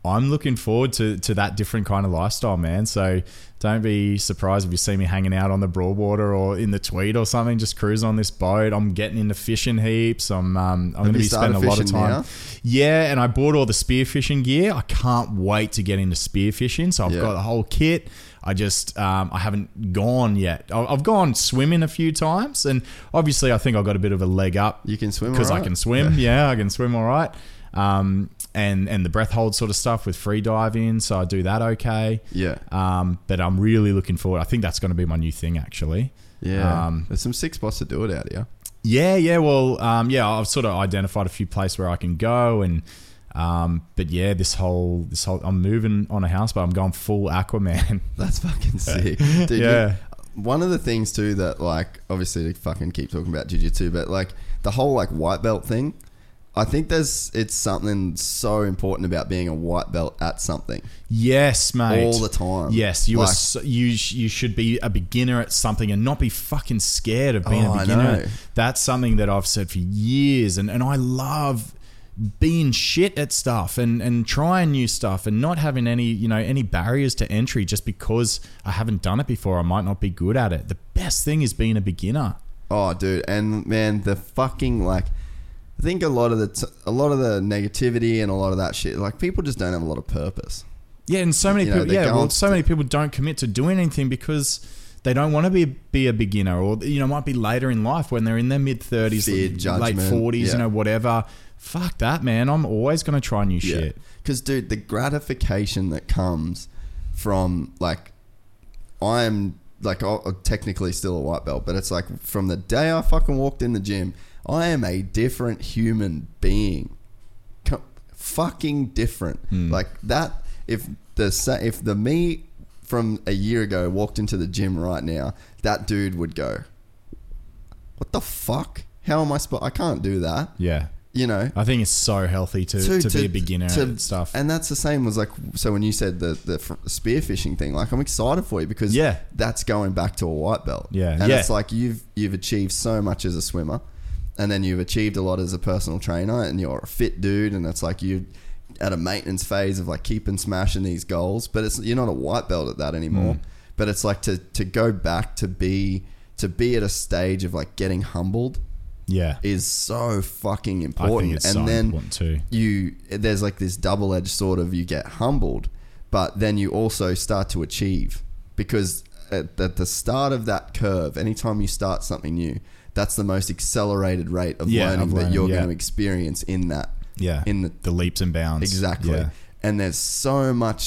Speaker 2: I'm looking forward to to that different kind of lifestyle, man. So don't be surprised if you see me hanging out on the Broadwater or in the Tweed or something, just cruising on this boat. I'm getting into fishing heaps. I'm um, I'm going to be spending a lot of time.
Speaker 1: now?
Speaker 2: Yeah, and I bought all the spearfishing gear. I can't wait to get into spearfishing. So I've
Speaker 1: Yeah.
Speaker 2: got the whole kit. I just um, I haven't gone yet. I- I've gone swimming a few times, and obviously I think I've got a bit of a leg up
Speaker 1: You can swim
Speaker 2: because I can swim. Yeah. I can swim all right. Um, and and the breath hold sort of stuff with free diving, so I do that okay.
Speaker 1: Yeah.
Speaker 2: Um, but I'm really looking forward. I think that's going to be my new thing actually.
Speaker 1: Yeah.
Speaker 2: Um,
Speaker 1: There's some sick spots to do it out here.
Speaker 2: Yeah, yeah. Well, um, yeah. I've sort of identified a few places where I can go, and um, but yeah, this whole this whole I'm moving on a house, but I'm going full Aquaman.
Speaker 1: That's fucking sick. Dude,
Speaker 2: Yeah.
Speaker 1: you- one of the things too that like obviously to fucking keep talking about jiu-jitsu, but like the whole like white belt thing, I think there's it's something so important about being a white belt at something.
Speaker 2: yes, mate.
Speaker 1: All the time.
Speaker 2: Yes, you are.
Speaker 1: Like-
Speaker 2: So, you you should be a beginner at something and not be fucking scared of being
Speaker 1: Oh,
Speaker 2: a beginner. That's something that I've said for years, and and I love being shit at stuff and and trying new stuff and not having any you know any barriers to entry just because I haven't done it before. I might not be good at it. The best thing is being a beginner.
Speaker 1: Oh, dude, and man, the fucking like, I think a lot of the t- a lot of the negativity and a lot of that shit, like people just don't have a lot of purpose.
Speaker 2: Yeah, and so many
Speaker 1: You know,
Speaker 2: people. Yeah, well, so many people don't commit to doing anything because they don't want to be be a beginner, or you know, might be later in life when they're in their mid thirties, late forties,
Speaker 1: yeah.
Speaker 2: you know, whatever. Fuck that, man. I'm always going to try new shit.
Speaker 1: Because, dude, the gratification that comes from like, I'm like I'm technically still a white belt, but it's like from the day I fucking walked in the gym, I am a different human being. Co- fucking different.
Speaker 2: Hmm.
Speaker 1: Like that. If the sa- if the me from a year ago walked into the gym right now, that dude would go, "What the fuck? How am I supposed? I can't do that."
Speaker 2: Yeah,
Speaker 1: You know.
Speaker 2: I think it's so healthy to,
Speaker 1: to,
Speaker 2: to, be a beginner and stuff.
Speaker 1: And that's the same as like so when you said the the spearfishing thing, like I'm excited for you because
Speaker 2: Yeah.
Speaker 1: that's going back to a white belt.
Speaker 2: Yeah,
Speaker 1: and
Speaker 2: yeah.
Speaker 1: it's like you've you've achieved so much as a swimmer, and then you've achieved a lot as a personal trainer, and you're a fit dude, and it's like you're at a maintenance phase of like keeping smashing these goals, but it's you're not a white belt at that anymore.
Speaker 2: Mm.
Speaker 1: But it's like to to go back to be to be at a stage of like getting humbled
Speaker 2: yeah,
Speaker 1: is so fucking important. and
Speaker 2: so
Speaker 1: then
Speaker 2: important
Speaker 1: you there's like this double edged sort of you get humbled, but then you also start to achieve because at the start of that curve, anytime you start something new, that's the most accelerated rate of
Speaker 2: Yeah,
Speaker 1: learning
Speaker 2: of
Speaker 1: that you're
Speaker 2: yeah.
Speaker 1: going to experience in that.
Speaker 2: Yeah,
Speaker 1: in the
Speaker 2: the leaps and bounds.
Speaker 1: exactly.
Speaker 2: Yeah.
Speaker 1: And there's so much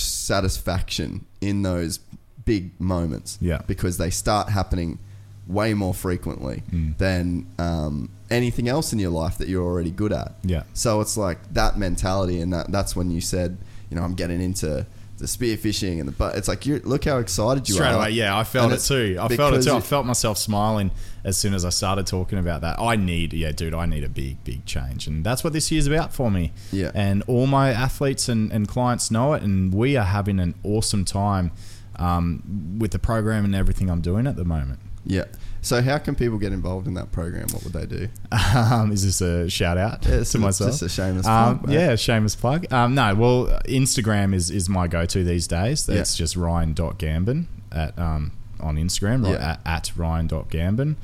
Speaker 1: satisfaction in those big moments.
Speaker 2: Yeah.
Speaker 1: Because they start happening way more frequently
Speaker 2: Mm.
Speaker 1: than um, anything else in your life that you're already good at.
Speaker 2: Yeah.
Speaker 1: So it's like that mentality, and that that's when you said, you know, I'm getting into the spearfishing and the but it's like you look how excited you
Speaker 2: Straight
Speaker 1: are.
Speaker 2: away, yeah, I felt it too. I felt it too. I felt myself smiling as soon as I started talking about that. I need, yeah, dude, I need a big, big change. And that's what this year's about for me.
Speaker 1: Yeah.
Speaker 2: And all my athletes and, and clients know it. And we are having an awesome time um, with the program and everything I'm doing at the moment.
Speaker 1: Yeah. So how can people get involved in that program? What would they do?
Speaker 2: Um, is this a shout out
Speaker 1: Yeah,
Speaker 2: to myself?
Speaker 1: just a shameless
Speaker 2: um,
Speaker 1: plug, mate.
Speaker 2: Yeah, shameless plug. Um, no, well, Instagram is, is my go to these days.
Speaker 1: Yeah.
Speaker 2: It's just ryan.gambin at um, on Instagram, right,
Speaker 1: Yeah.
Speaker 2: at, at ryan.gambin.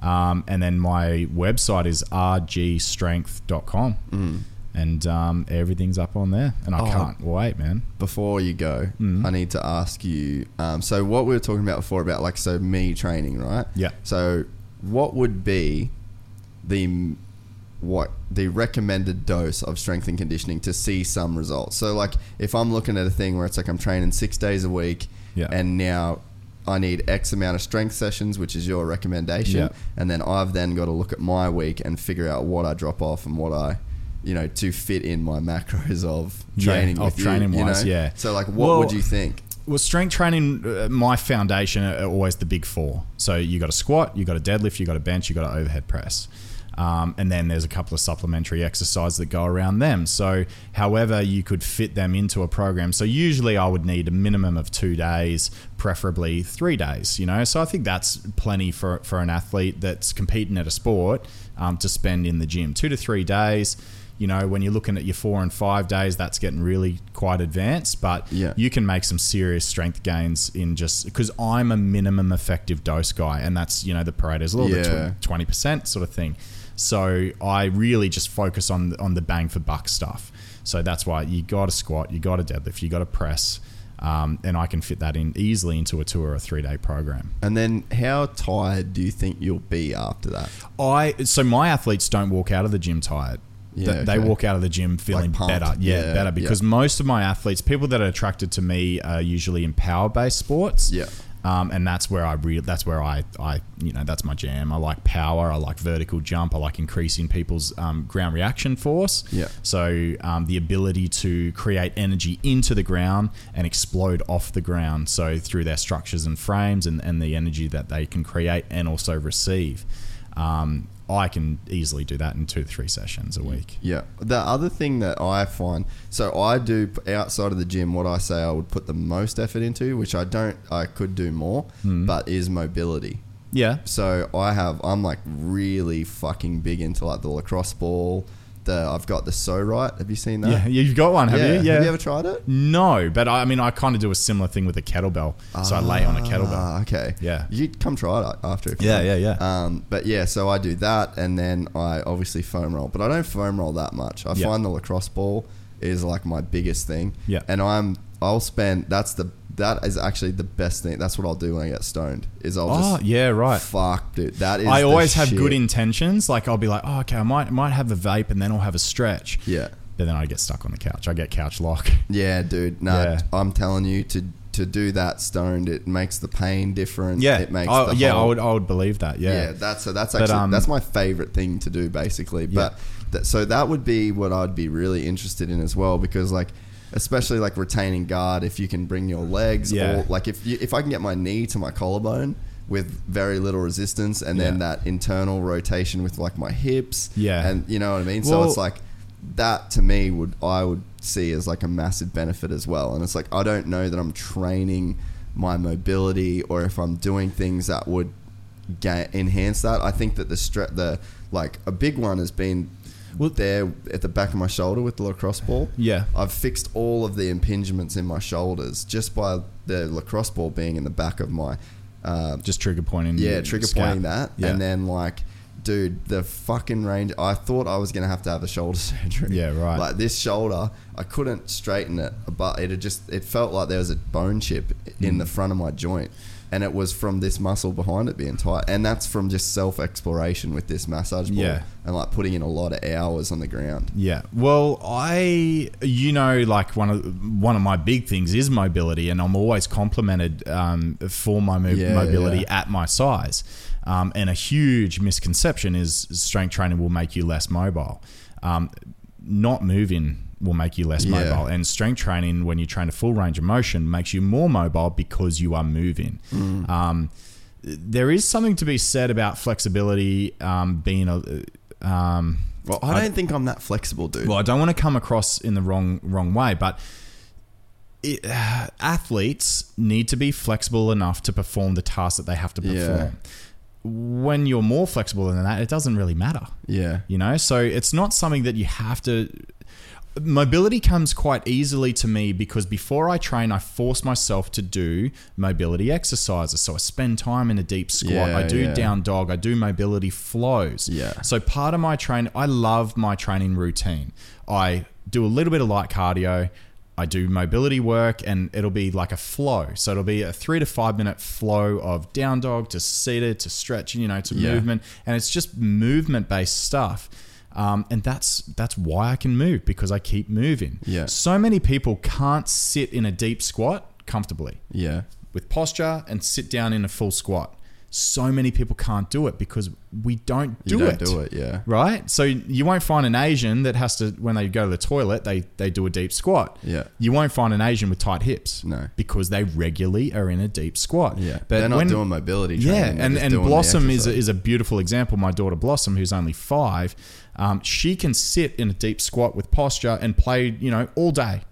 Speaker 2: Um, and then my website is rgstrength.com.
Speaker 1: Mm.
Speaker 2: And um, everything's up on there. And I
Speaker 1: Oh.
Speaker 2: can't wait, man.
Speaker 1: Before you go,
Speaker 2: Mm.
Speaker 1: I need to ask you. Um, so what we were talking about before about like so me training, right?
Speaker 2: Yeah.
Speaker 1: So what would be the what the recommended dose of strength and conditioning to see some results? So like if I'm looking at a thing where it's like I'm training six days a week,
Speaker 2: Yeah.
Speaker 1: and now I need X amount of strength sessions, which is your recommendation,
Speaker 2: Yeah.
Speaker 1: and then I've then got to look at my week and figure out what I drop off and what I. You know, to fit in my macros of
Speaker 2: Yeah,
Speaker 1: training,
Speaker 2: of
Speaker 1: with you,
Speaker 2: training
Speaker 1: you
Speaker 2: wise,
Speaker 1: know?
Speaker 2: yeah.
Speaker 1: So, like, what
Speaker 2: Well,
Speaker 1: would you think?
Speaker 2: Well, strength training, uh, my foundation are always the big four. So you got a squat, you got a deadlift, you got a bench, you got an overhead press. Um, and then there's a couple of supplementary exercises that go around them. So, however, you could fit them into a program. So, usually I would need a minimum of two days, preferably three days, you know. So, I think that's plenty for, for an athlete that's competing at a sport um, to spend in the gym. Two to three days. You know, when you're looking at your four and five days, that's getting really quite advanced. But
Speaker 1: Yeah.
Speaker 2: you can make some serious strength gains in just because I'm a minimum effective dose guy, and that's you know the Pareto's law,
Speaker 1: Yeah.
Speaker 2: the twenty percent sort of thing. So I really just focus on on the bang for buck stuff. So that's why you got to squat, you got to deadlift, you got to press, um, and I can fit that in easily into a two or a three day program.
Speaker 1: And then how tired do you think you'll be after that?
Speaker 2: I so my athletes don't walk out of the gym tired.
Speaker 1: Yeah,
Speaker 2: Th- they
Speaker 1: okay.
Speaker 2: walk out of the gym feeling
Speaker 1: pumped.
Speaker 2: better. Yeah,
Speaker 1: Yeah,
Speaker 2: better because
Speaker 1: yeah.
Speaker 2: most of my athletes, people that are attracted to me, are usually in power based sports.
Speaker 1: Yeah.
Speaker 2: Um, and that's where I real that's where I, I you know that's my jam. I like power. I like vertical jump. I like increasing people's um, ground reaction force.
Speaker 1: Yeah.
Speaker 2: So um, the ability to create energy into the ground and explode off the ground. So through their structures and frames and, and the energy that they can create and also receive. Um, I can easily do that in two to three sessions a week.
Speaker 1: Yeah. The other thing that I find, so I do outside of the gym what I say I would put the most effort into, which I don't, I could do more,
Speaker 2: Hmm.
Speaker 1: but is mobility.
Speaker 2: Yeah.
Speaker 1: So I have, I'm like really fucking big into like the lacrosse ball. The I've got the So Right. Have you seen that?
Speaker 2: Yeah. You've got one, have you? Yeah.
Speaker 1: Have you ever tried it?
Speaker 2: no, but I, I mean, I kind of do a similar thing with a kettlebell. So I lay on a kettlebell.
Speaker 1: Ah, okay.
Speaker 2: Yeah.
Speaker 1: You come try it after.
Speaker 2: Yeah,
Speaker 1: want.
Speaker 2: yeah, yeah.
Speaker 1: Um, but yeah, so I do that, and then I obviously foam roll, but I don't foam roll that much. I
Speaker 2: Yeah.
Speaker 1: find the lacrosse ball is like my biggest thing.
Speaker 2: Yeah.
Speaker 1: And I'm I'll spend that's the that is actually the best thing. That's what I'll do when I get stoned. Is I'll
Speaker 2: Oh,
Speaker 1: just
Speaker 2: yeah, right.
Speaker 1: Fuck, dude. That is.
Speaker 2: I always have
Speaker 1: shit.
Speaker 2: good intentions. Like I'll be like, oh, okay, I might might have a vape and then I'll have a stretch.
Speaker 1: Yeah.
Speaker 2: But then I get stuck on the couch. I get couch lock.
Speaker 1: Yeah, dude. No,
Speaker 2: Yeah.
Speaker 1: I'm telling you to to do that stoned. It makes the pain different.
Speaker 2: Yeah.
Speaker 1: It makes.
Speaker 2: Oh,
Speaker 1: the
Speaker 2: yeah,
Speaker 1: whole-
Speaker 2: I would I would believe that. Yeah.
Speaker 1: Yeah, that's so that's
Speaker 2: But,
Speaker 1: actually
Speaker 2: um,
Speaker 1: that's my favorite thing to do basically. But that, so that would be what I'd be really interested in as well because like especially like retaining guard if you can bring your legs
Speaker 2: Yeah.
Speaker 1: or like if you, if I can get my knee to my collarbone with very little resistance and then
Speaker 2: Yeah.
Speaker 1: that internal rotation with like my hips
Speaker 2: Yeah.
Speaker 1: and you know what I mean so it's like that to me would I would see as like a massive benefit as well and it's like I don't know that I'm training my mobility or if I'm doing things that would ga- enhance that. I think that the stre- the like a big one has been
Speaker 2: Well-
Speaker 1: there at the back of my shoulder with the lacrosse ball.
Speaker 2: Yeah.
Speaker 1: I've fixed all of the impingements in my shoulders just by the lacrosse ball being in the back of my uh,
Speaker 2: Just trigger pointing.
Speaker 1: yeah trigger pointing that,
Speaker 2: Yeah.
Speaker 1: and then like. Dude, the fucking range. I thought I was gonna have to have a shoulder surgery.
Speaker 2: Yeah, right.
Speaker 1: Like this shoulder, I couldn't straighten it, but it had just it felt like there was a bone chip in
Speaker 2: Mm.
Speaker 1: the front of my joint, and it was from this muscle behind it being tight, and that's from just self exploration with this massage ball,
Speaker 2: Yeah.
Speaker 1: and like putting in a lot of hours on the ground.
Speaker 2: Yeah. Well, I, you know, like one of one of my big things is mobility, and I'm always complimented um, for my mo-
Speaker 1: Yeah,
Speaker 2: mobility
Speaker 1: yeah.
Speaker 2: at my size. Um, and a huge misconception is strength training will make you less mobile. Um, not moving will make you less
Speaker 1: Yeah.
Speaker 2: mobile, and strength training, when you train a full range of motion, makes you more mobile because you are moving.
Speaker 1: Mm.
Speaker 2: Um, there is something to be said about flexibility um, being a um,
Speaker 1: Well, I don't think I'm that flexible, dude.
Speaker 2: well, I don't want to come across in the wrong wrong way, but it, uh, athletes need to be flexible enough to perform the tasks that they have to
Speaker 1: Yeah.
Speaker 2: perform. When you're more flexible than that, it doesn't really matter.
Speaker 1: yeah,
Speaker 2: You know, so it's not something that you have to. Mobility comes quite easily to me because before I train, I force myself to do mobility exercises. So I spend time in a deep squat.
Speaker 1: Yeah,
Speaker 2: I do
Speaker 1: yeah.
Speaker 2: down dog. I do mobility flows.
Speaker 1: Yeah.
Speaker 2: So part of my train, I love my training routine. I do a little bit of light cardio. I do mobility work and it'll be like a flow. So it'll be a three to five minute flow of down dog to seated to stretch, you know, to
Speaker 1: Yeah.
Speaker 2: movement. And it's just movement based stuff. Um, and that's that's why I can move because I keep moving.
Speaker 1: Yeah.
Speaker 2: So many people can't sit in a deep squat comfortably
Speaker 1: yeah,
Speaker 2: with posture and sit down in a full squat. so many people can't do it because we don't do
Speaker 1: you don't
Speaker 2: it.
Speaker 1: do it. Yeah.
Speaker 2: Right? So you won't find an Asian that has to when they go to the toilet, they they do a deep squat.
Speaker 1: Yeah.
Speaker 2: You won't find an Asian with tight hips.
Speaker 1: No.
Speaker 2: Because they regularly are in a deep squat.
Speaker 1: Yeah.
Speaker 2: But
Speaker 1: They're not
Speaker 2: when-
Speaker 1: doing mobility training.
Speaker 2: yeah, and, and Blossom is a, is a beautiful example. My daughter Blossom, who's only five, um, she can sit in a deep squat with posture and play, you know, all day.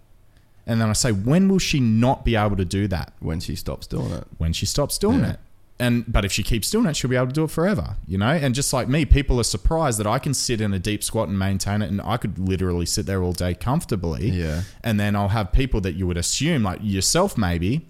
Speaker 2: And then I say, when will she not be able to do that?
Speaker 1: when she stops doing it.
Speaker 2: When she stops doing
Speaker 1: Yeah.
Speaker 2: it. And but if she keeps doing it, she'll be able to do it forever, you know. And just like me, people are surprised that I can sit in a deep squat and maintain it, and I could literally sit there all day comfortably.
Speaker 1: Yeah.
Speaker 2: And then I'll have people that you would assume, like yourself, maybe,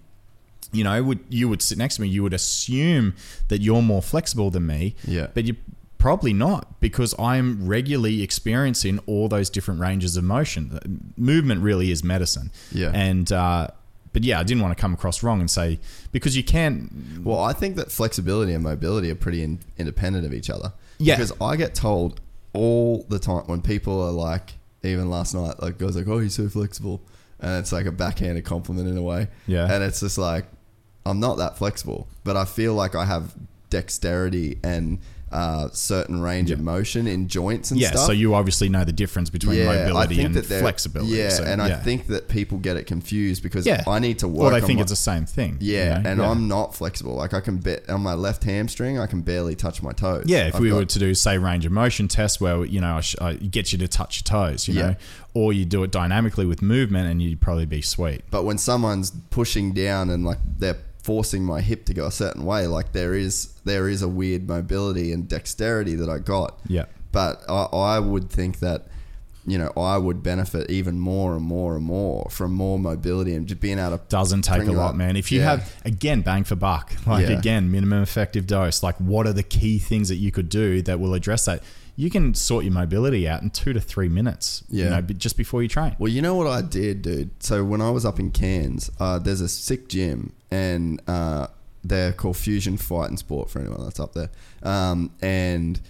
Speaker 2: you know, would you would sit next to me, you would assume that you're more flexible than me.
Speaker 1: Yeah.
Speaker 2: But you probably not because I'm regularly experiencing all those different ranges of motion. Movement really is medicine.
Speaker 1: Yeah.
Speaker 2: And uh, but yeah, I didn't want to come across wrong and say because you can't.
Speaker 1: Well, I think that flexibility and mobility are pretty in, independent of each other.
Speaker 2: Yeah.
Speaker 1: Because I get told all the time when people are like, even last night, like goes like, "Oh, he's so flexible," and it's like a backhanded compliment in a way.
Speaker 2: Yeah.
Speaker 1: And it's just like, I'm not that flexible, but I feel like I have dexterity and uh, certain range of motion in joints and
Speaker 2: Yeah,
Speaker 1: stuff.
Speaker 2: so you obviously know the difference between mobility and flexibility.
Speaker 1: Yeah,
Speaker 2: so,
Speaker 1: and I think that people get it confused because
Speaker 2: yeah,
Speaker 1: I need to work.
Speaker 2: Well, they think
Speaker 1: my-
Speaker 2: it's the same thing. you
Speaker 1: yeah,
Speaker 2: know?
Speaker 1: and
Speaker 2: Yeah.
Speaker 1: I'm not flexible. Like I can bet on my left hamstring, I can barely touch my toes.
Speaker 2: Yeah, if
Speaker 1: I've
Speaker 2: we
Speaker 1: got-
Speaker 2: were to do say range of motion test where you know I sh- I get you to touch your toes, you
Speaker 1: Yeah.
Speaker 2: know, or you do it dynamically with movement, and you'd probably be sweet.
Speaker 1: but when someone's pushing down and like they're forcing my hip to go a certain way, like there is there is a weird mobility and dexterity that I got.
Speaker 2: Yeah.
Speaker 1: But I, I would think that you know I would benefit even more and more and more from more mobility and just being able to
Speaker 2: Doesn't take a lot,
Speaker 1: up.
Speaker 2: man. If you
Speaker 1: Yeah.
Speaker 2: have again bang for buck, like
Speaker 1: Yeah.
Speaker 2: again minimum effective dose, like what are the key things that you could do that will address that? You can sort your mobility out in two to three minutes. you
Speaker 1: Yeah.
Speaker 2: know, just before you train.
Speaker 1: Well, you know what I did, dude. So when I was up in Cairns, uh, there's a sick gym, and uh, they're called Fusion Fight and Sport for anyone that's up there. Um, and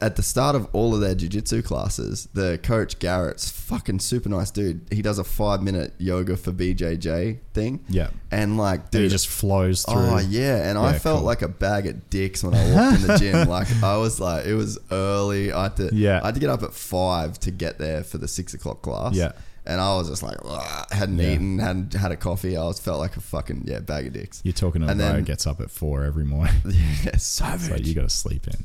Speaker 1: at the start of all of their jiu-jitsu classes, the coach Garrett's fucking super nice dude. He does a five minute yoga for BJJ thing.
Speaker 2: Yeah.
Speaker 1: And like,
Speaker 2: And
Speaker 1: dude,
Speaker 2: it just flows oh, through.
Speaker 1: Oh yeah, and I felt
Speaker 2: cool.
Speaker 1: like a bag of dicks when I walked in the gym. Like I was like, it was early. I had to,
Speaker 2: Yeah.
Speaker 1: I had to get up at five to get there for the six o'clock class.
Speaker 2: Yeah.
Speaker 1: And I was just like, "Ugh," hadn't
Speaker 2: Yeah.
Speaker 1: eaten, hadn't had a coffee. I was felt like a fucking yeah bag of dicks.
Speaker 2: You're talking to a guy who gets up at four every morning.
Speaker 1: Yeah, so
Speaker 2: like you got to sleep in.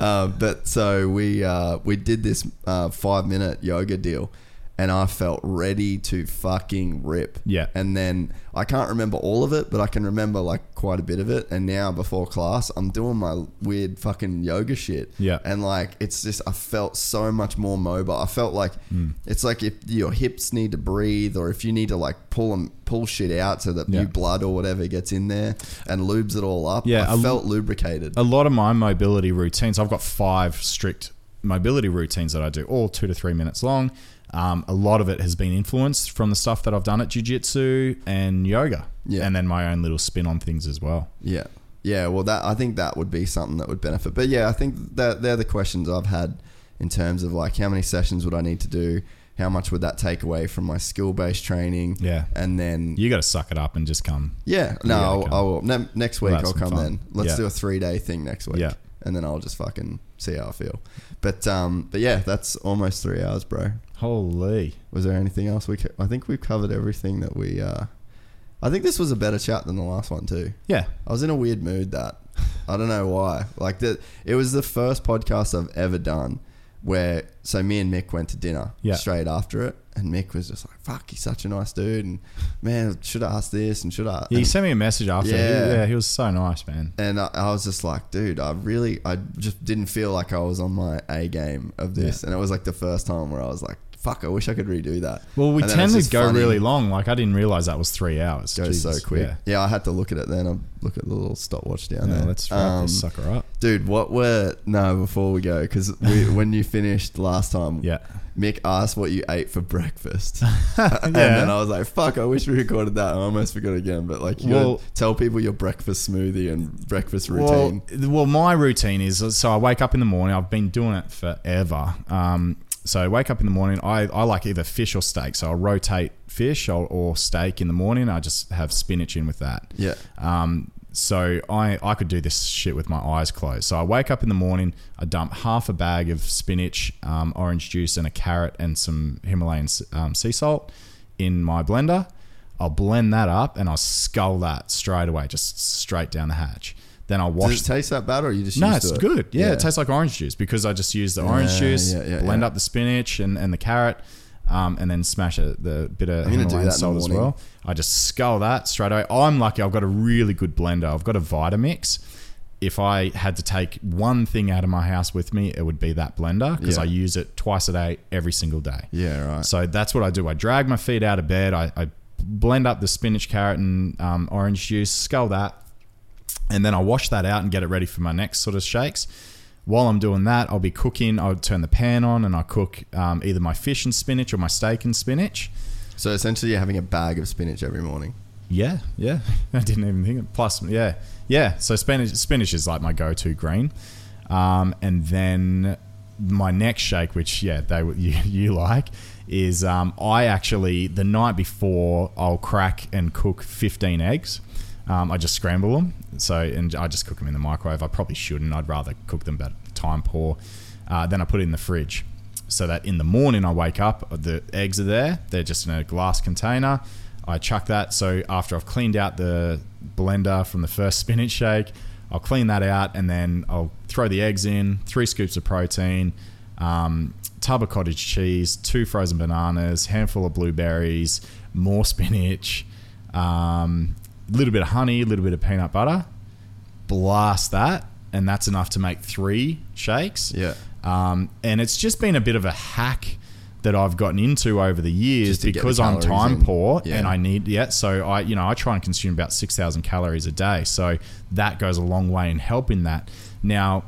Speaker 1: uh, but so we uh, we did this uh, five minute yoga deal, and I felt ready to fucking rip.
Speaker 2: Yeah.
Speaker 1: And then I can't remember all of it, but I can remember like quite a bit of it. And now before class, I'm doing my weird fucking yoga shit.
Speaker 2: Yeah.
Speaker 1: And like it's just I felt so much more mobile. I felt like
Speaker 2: Hmm.
Speaker 1: it's like if your hips need to breathe, or if you need to like pull them pull shit out so that
Speaker 2: Yeah.
Speaker 1: new blood or whatever gets in there and lubes it all up.
Speaker 2: Yeah,
Speaker 1: I
Speaker 2: a-
Speaker 1: felt lubricated.
Speaker 2: a lot of my mobility routines, I've got five strict mobility routines that I do, all two to three minutes long. Um, a lot of it has been influenced from the stuff that I've done at jiu-jitsu and yoga,
Speaker 1: Yeah.
Speaker 2: and then my own little spin on things as well.
Speaker 1: Yeah. Yeah, well that I think that would be something that would benefit. But yeah, I think that they're the questions I've had in terms of like how many sessions would I need to do? How much would that take away from my skill based training?
Speaker 2: Yeah.
Speaker 1: And then
Speaker 2: You got to suck it up and just come.
Speaker 1: yeah, no,
Speaker 2: come.
Speaker 1: I will. Ne- next week
Speaker 2: We'll
Speaker 1: I'll come
Speaker 2: fun.
Speaker 1: then. Let's
Speaker 2: Yeah.
Speaker 1: do a three day thing next week.
Speaker 2: Yeah.
Speaker 1: And then I'll just fucking see how I feel. But um, but yeah, that's almost three hours, bro.
Speaker 2: Holy.
Speaker 1: Was there anything else we? Co- I think we've covered everything that we. Uh, I think this was a better chat than the last one too.
Speaker 2: Yeah.
Speaker 1: I was in a weird mood that I don't know why. Like that, it was the first podcast I've ever done where so me and Mick went to dinner
Speaker 2: Yeah.
Speaker 1: straight after it, and Mick was just like, "Fuck, he's such a nice dude," and man, should I ask this and should I?
Speaker 2: Yeah, he sent me a message after.
Speaker 1: Yeah.
Speaker 2: Yeah. yeah, he was so nice, man.
Speaker 1: and I, I was just like, dude, I really, I just didn't feel like I was on my A game of this,
Speaker 2: Yeah.
Speaker 1: and it was like the first time where I was like, "Fuck, I wish I could redo that."
Speaker 2: Well, we
Speaker 1: And
Speaker 2: tend to go
Speaker 1: funny.
Speaker 2: really long. Like I didn't realize that was three hours.
Speaker 1: Goes
Speaker 2: Jesus.
Speaker 1: so quick.
Speaker 2: Yeah.
Speaker 1: Yeah. I had to look at it then. I look at the little stopwatch down
Speaker 2: Yeah,
Speaker 1: there.
Speaker 2: let's wrap
Speaker 1: Um,
Speaker 2: this sucker up.
Speaker 1: Dude, what were no before we go because when you finished last time,
Speaker 2: Yeah.
Speaker 1: Mick asked what you ate for breakfast, and then I was like, "Fuck, I wish we recorded that." I almost forgot again, but like, you
Speaker 2: Well-
Speaker 1: tell people your breakfast smoothie and breakfast
Speaker 2: Well,
Speaker 1: routine.
Speaker 2: well, my routine is so I wake up in the morning. I've been doing it forever. Um, so I wake up in the morning. I, I like either fish or steak. So I'll rotate fish or, or steak in the morning. I just have spinach in with that.
Speaker 1: yeah,
Speaker 2: Um, so I, I could do this shit with my eyes closed. So I wake up in the morning, I dump half a bag of spinach, um, orange juice, and a carrot and some Himalayan um, sea salt in my blender. I'll blend that up and I'll scull that straight away, just straight down the hatch. Then I'll wash.
Speaker 1: Does it taste that bad or you just
Speaker 2: no, it's
Speaker 1: it?
Speaker 2: good. Yeah, it tastes like orange juice because I just use the orange juice,
Speaker 1: yeah, yeah,
Speaker 2: blend
Speaker 1: yeah.
Speaker 2: up the spinach and, and the carrot, um, and then smash the bit of
Speaker 1: I'm gonna do
Speaker 2: Himalayan
Speaker 1: that in the
Speaker 2: salt as well. I just scull that straight away. I'm lucky. I've got a really good blender. I've got a Vitamix. If I had to take one thing out of my house with me, it would be that blender because
Speaker 1: Yeah.
Speaker 2: I use it twice a day, every single day.
Speaker 1: Yeah, right.
Speaker 2: So that's what I do. I drag my feet out of bed. I, I blend up the spinach, carrot, and um, orange juice, scull that, and then I wash that out and get it ready for my next sort of shakes. While I'm doing that, I'll be cooking. I'll turn the pan on and I cook um, either my fish and spinach or my steak and spinach.
Speaker 1: So essentially, you're having a bag of spinach every morning.
Speaker 2: Yeah, yeah. I didn't even think. Of, plus, yeah, yeah. So spinach, spinach is like my go-to green, um, and then my next shake, which yeah, they you, you like, is um, I actually the night before I'll crack and cook 15 eggs. Um, I just scramble them, so and I just cook them in the microwave. I probably shouldn't. I'd rather cook them, but time poor. Uh, then I put it in the fridge, so that in the morning I wake up, the eggs are there. They're just in a glass container. I chuck that. So after I've cleaned out the blender from the first spinach shake, I'll clean that out and then I'll throw the eggs in, three scoops of protein, um, tub of cottage cheese, two frozen bananas, handful of blueberries, more spinach, um, little bit of honey, a little bit of peanut butter. Blast that, and that's enough to make three shakes.
Speaker 1: Yeah.
Speaker 2: Um, and it's just been a bit of a hack that I've gotten into over the years
Speaker 1: get the
Speaker 2: because I'm time
Speaker 1: in.
Speaker 2: poor
Speaker 1: Yeah.
Speaker 2: and I need yeah. So I you know I try and consume about six thousand calories a day. So that goes a long way in helping that. Now,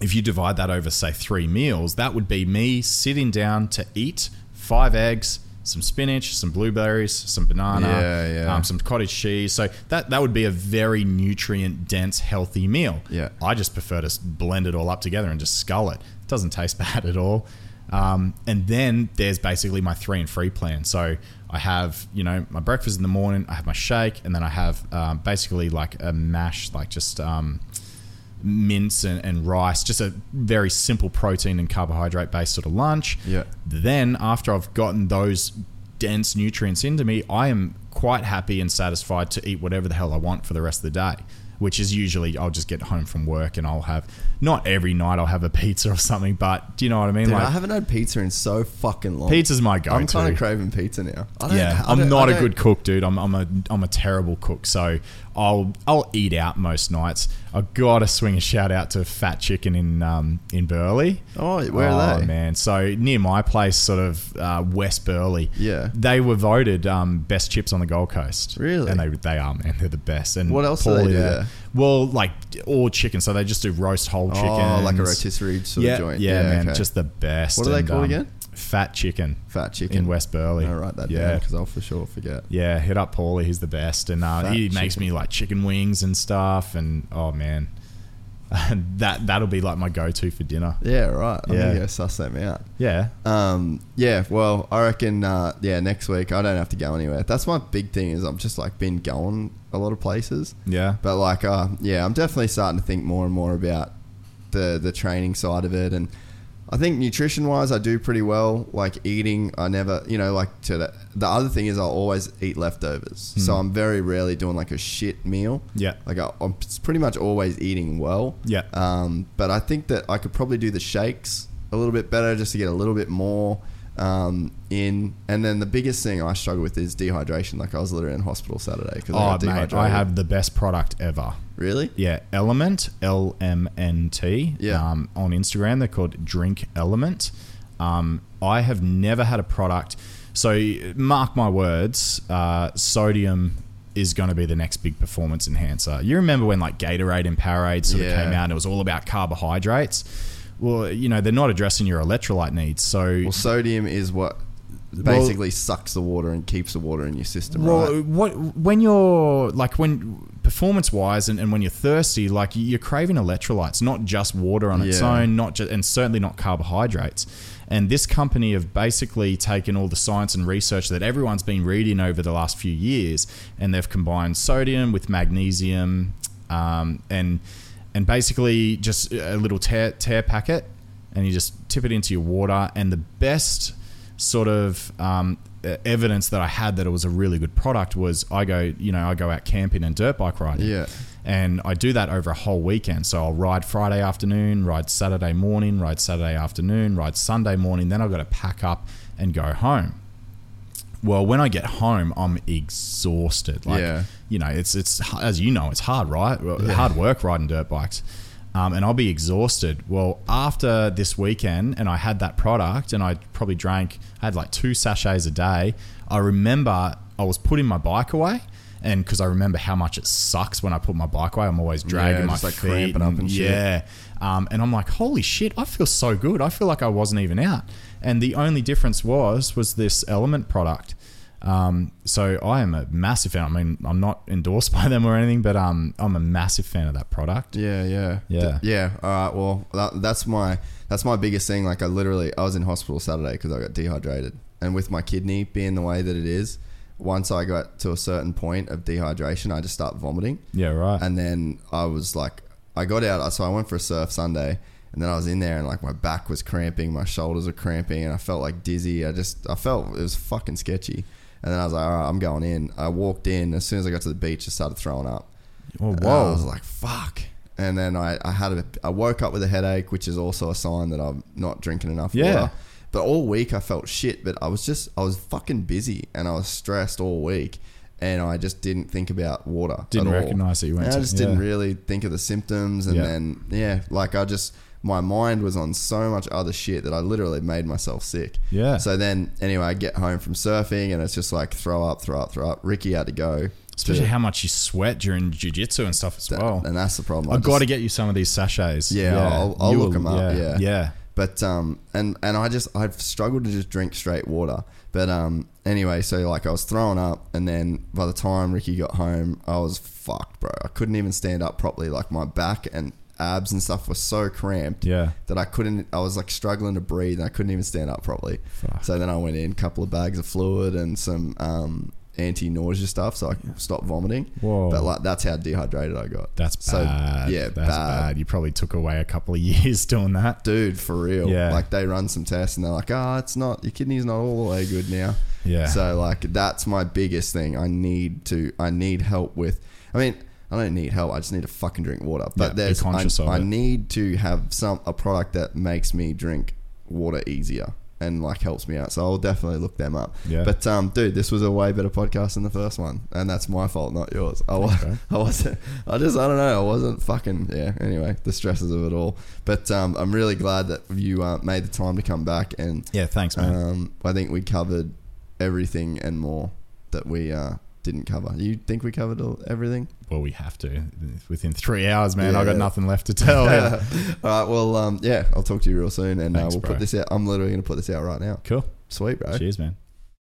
Speaker 2: if you divide that over say three meals, that would be me sitting down to eat five eggs. Some spinach, some blueberries, some banana,
Speaker 1: Yeah, yeah.
Speaker 2: Um, some cottage cheese. So that that would be a very nutrient dense, healthy meal.
Speaker 1: Yeah.
Speaker 2: I just prefer to blend it all up together and just scull it. It doesn't taste bad at all. Um, and then there's basically my three and free plan. So I have, you know, my breakfast in the morning, I have my shake, and then I have um, basically like a mash, like just um, mince and, and rice, just a very simple protein and carbohydrate based sort of lunch.
Speaker 1: Yeah.
Speaker 2: Then after I've gotten those dense nutrients into me, I am quite happy and satisfied to eat whatever the hell I want for the rest of the day. Which is usually I'll just get home from work and I'll have not every night I'll have a pizza or something, but do you know what I mean?
Speaker 1: Dude,
Speaker 2: like
Speaker 1: I haven't had pizza in so fucking long.
Speaker 2: pizza's my go-to.
Speaker 1: I'm kind of craving pizza now. I don't-
Speaker 2: Yeah, I'm not a good cook, dude. I'm, I'm a I'm a terrible cook. So I'll I'll eat out most nights. I gotta swing a shout out to Fat Chicken in um in Burleigh.
Speaker 1: Oh, where are
Speaker 2: Oh,
Speaker 1: they?
Speaker 2: man, so near my place, sort of uh, West Burleigh.
Speaker 1: Yeah.
Speaker 2: they were voted um, best chips on the Gold Coast.
Speaker 1: Really?
Speaker 2: and they they are man. They're the best. And
Speaker 1: What else do they do
Speaker 2: there? Well, like all chicken. So they just do roast whole chicken.
Speaker 1: Oh, like a rotisserie sort
Speaker 2: yeah,
Speaker 1: of joint.
Speaker 2: Yeah, man,
Speaker 1: okay.
Speaker 2: just the best.
Speaker 1: What are they
Speaker 2: And,
Speaker 1: called
Speaker 2: um,
Speaker 1: again?
Speaker 2: Fat Chicken.
Speaker 1: fat chicken
Speaker 2: in West Burleigh.
Speaker 1: I'll write that
Speaker 2: yeah.
Speaker 1: down because I'll for sure forget.
Speaker 2: Yeah, hit up Paulie. He's the best, and uh,
Speaker 1: Fat
Speaker 2: he makes
Speaker 1: chicken.
Speaker 2: me like chicken wings and stuff. And oh man, that that'll be like my go-to for dinner.
Speaker 1: Yeah, right. I'm
Speaker 2: Yeah.
Speaker 1: gonna go suss them out.
Speaker 2: Yeah,
Speaker 1: Um, yeah, well, I reckon, uh, yeah, next week I don't have to go anywhere. That's my big thing is I'm just like been going a lot of places,
Speaker 2: yeah,
Speaker 1: but like, uh, yeah, I'm definitely starting to think more and more about the the training side of it, and I think nutrition wise, I do pretty well. Like eating, I never, you know, like to the, the other thing is I'll always eat leftovers, so I'm very rarely doing like a shit meal.
Speaker 2: Yeah.
Speaker 1: like I, I'm pretty much always eating well.
Speaker 2: Yeah.
Speaker 1: Um, but I think that I could probably do the shakes a little bit better just to get a little bit more um, in. And then the biggest thing I struggle with is dehydration. Like I was literally in hospital Saturday because I
Speaker 2: Oh
Speaker 1: got
Speaker 2: mate,
Speaker 1: dehydrated.
Speaker 2: I have the best product ever.
Speaker 1: really.
Speaker 2: Yeah, Element L M N T.
Speaker 1: Yeah.
Speaker 2: Um, on Instagram, they're called Drink Element. Um, I have never had a product. So mark my words, uh, sodium is going to be the next big performance enhancer. You remember when like Gatorade and Powerade sort
Speaker 1: Yeah.
Speaker 2: of came out and it was all about carbohydrates? Well, you know they're not addressing your electrolyte needs. So
Speaker 1: Well, sodium is what basically sucks the water and keeps the water in your system,
Speaker 2: Well,
Speaker 1: right?
Speaker 2: what when you're like when performance wise and, and when you're thirsty, like you're craving electrolytes, not just water on its own, not just and certainly not carbohydrates. And this company have basically taken all the science and research that everyone's been reading over the last few years, and they've combined sodium with magnesium, um, and and basically just a little tear tear packet, and you just tip it into your water. And the best sort of um, evidence that I had that it was a really good product was I go, you know, I go out camping and dirt bike riding.
Speaker 1: Yeah.
Speaker 2: And I do that over a whole weekend. So I'll ride Friday afternoon, ride Saturday morning, ride Saturday afternoon, ride Sunday morning. Then I've got to pack up and go home. Well, when I get home, I'm exhausted. Like,
Speaker 1: Yeah.
Speaker 2: you know, it's it's as you know, it's hard, right? Well, Hard work riding dirt bikes, um, and I'll be exhausted. Well, after this weekend, and I had that product, and I probably drank. I had like two sachets a day. I remember I was putting my bike away. And because I remember how much it sucks when I put my bike away, I'm always dragging
Speaker 1: Yeah,
Speaker 2: my
Speaker 1: like,
Speaker 2: feet
Speaker 1: cramping up and shit.
Speaker 2: yeah, um, and I'm like, holy shit, I feel so good. I feel like I wasn't even out. And the only difference was was this Element product. Um, so I am a massive fan. I mean, I'm not endorsed by them or anything, but um, I'm a massive fan of that product.
Speaker 1: Yeah, yeah,
Speaker 2: Yeah.
Speaker 1: D- yeah. All right. Well, that, that's my that's my biggest thing. Like, I literally I was in hospital Saturday because I got dehydrated, and with my kidney being the way that it is, once I got to a certain point of dehydration, I just start vomiting,
Speaker 2: Yeah, right.
Speaker 1: and then I was like, I got out. So I went for a surf Sunday. And then I was in there, and like my back was cramping, my shoulders were cramping, and I felt like dizzy. I just, I felt it was fucking sketchy. And then I was like, all right, I'm going in. I walked in. As soon as I got to the beach, I started throwing up.
Speaker 2: oh, whoa.
Speaker 1: I was like, fuck. And then I, I had a, I woke up with a headache, which is also a sign that I'm not drinking enough
Speaker 2: Yeah.
Speaker 1: water. But all week I felt shit, but I was just, I was fucking busy and I was stressed all week. And I just didn't think about water.
Speaker 2: Didn't
Speaker 1: all.
Speaker 2: recognize that you went
Speaker 1: And I
Speaker 2: to-
Speaker 1: just didn't really think of the symptoms. And
Speaker 2: Yeah.
Speaker 1: then, yeah, like I just, my mind was on so much other shit that I literally made myself sick.
Speaker 2: Yeah.
Speaker 1: So then, anyway, I get home from surfing and it's just like throw up, throw up, throw up. Ricky had to go.
Speaker 2: Especially
Speaker 1: to-
Speaker 2: how much you sweat during jujitsu and stuff as well.
Speaker 1: and that's the problem.
Speaker 2: I've got to get you some of these sachets.
Speaker 1: Yeah, I'll- I'll look
Speaker 2: will-
Speaker 1: 'em up, yeah.
Speaker 2: yeah.
Speaker 1: But um, and and I just I've struggled to just drink straight water. But um, anyway, so like I was throwing up, and then by the time Ricky got home, I was fucked, bro. I couldn't even stand up properly. Like my back and abs and stuff were so cramped.
Speaker 2: Yeah.
Speaker 1: That I couldn't. I was like struggling to breathe, and I couldn't even stand up properly.
Speaker 2: Fuck.
Speaker 1: So then I went in a couple of bags of fluid and some um anti-nausea stuff, so I could stop vomiting.
Speaker 2: Whoa.
Speaker 1: But like that's how dehydrated I got.
Speaker 2: That's
Speaker 1: So,
Speaker 2: bad.
Speaker 1: yeah,
Speaker 2: that's
Speaker 1: bad.
Speaker 2: bad. You probably took away a couple of years doing that.
Speaker 1: dude, for real.
Speaker 2: Yeah.
Speaker 1: Like they run some tests and they're like, oh, it's not your kidney's not all the way good now.
Speaker 2: Yeah.
Speaker 1: So like that's my biggest thing. I need to. I need help with. I mean, I don't need help. I just need to fucking drink water. But
Speaker 2: be
Speaker 1: there's. I, I need to have some a product that makes me drink water easier and like helps me out. So I'll definitely look them up.
Speaker 2: Yeah.
Speaker 1: But um, dude, this was a way better podcast than the first one, and that's my fault, not yours. I, was,
Speaker 2: bro.
Speaker 1: I wasn't. I just. I don't know. I wasn't fucking. Yeah. Anyway, the stresses of it all. But um, I'm really glad that you uh, made the time to come back, and
Speaker 2: Yeah, thanks, man.
Speaker 1: um, I think we covered everything and more that we uh, didn't cover. You think we covered all, everything?
Speaker 2: well, we have to. Within three hours, man, I got nothing left to tell. Yeah.
Speaker 1: all right. Well, um, yeah. I'll talk to you real soon, and uh, we'll
Speaker 2: bro.
Speaker 1: put this out. I'm literally going to put this out right now.
Speaker 2: Cool.
Speaker 1: Sweet, bro.
Speaker 2: Cheers, man.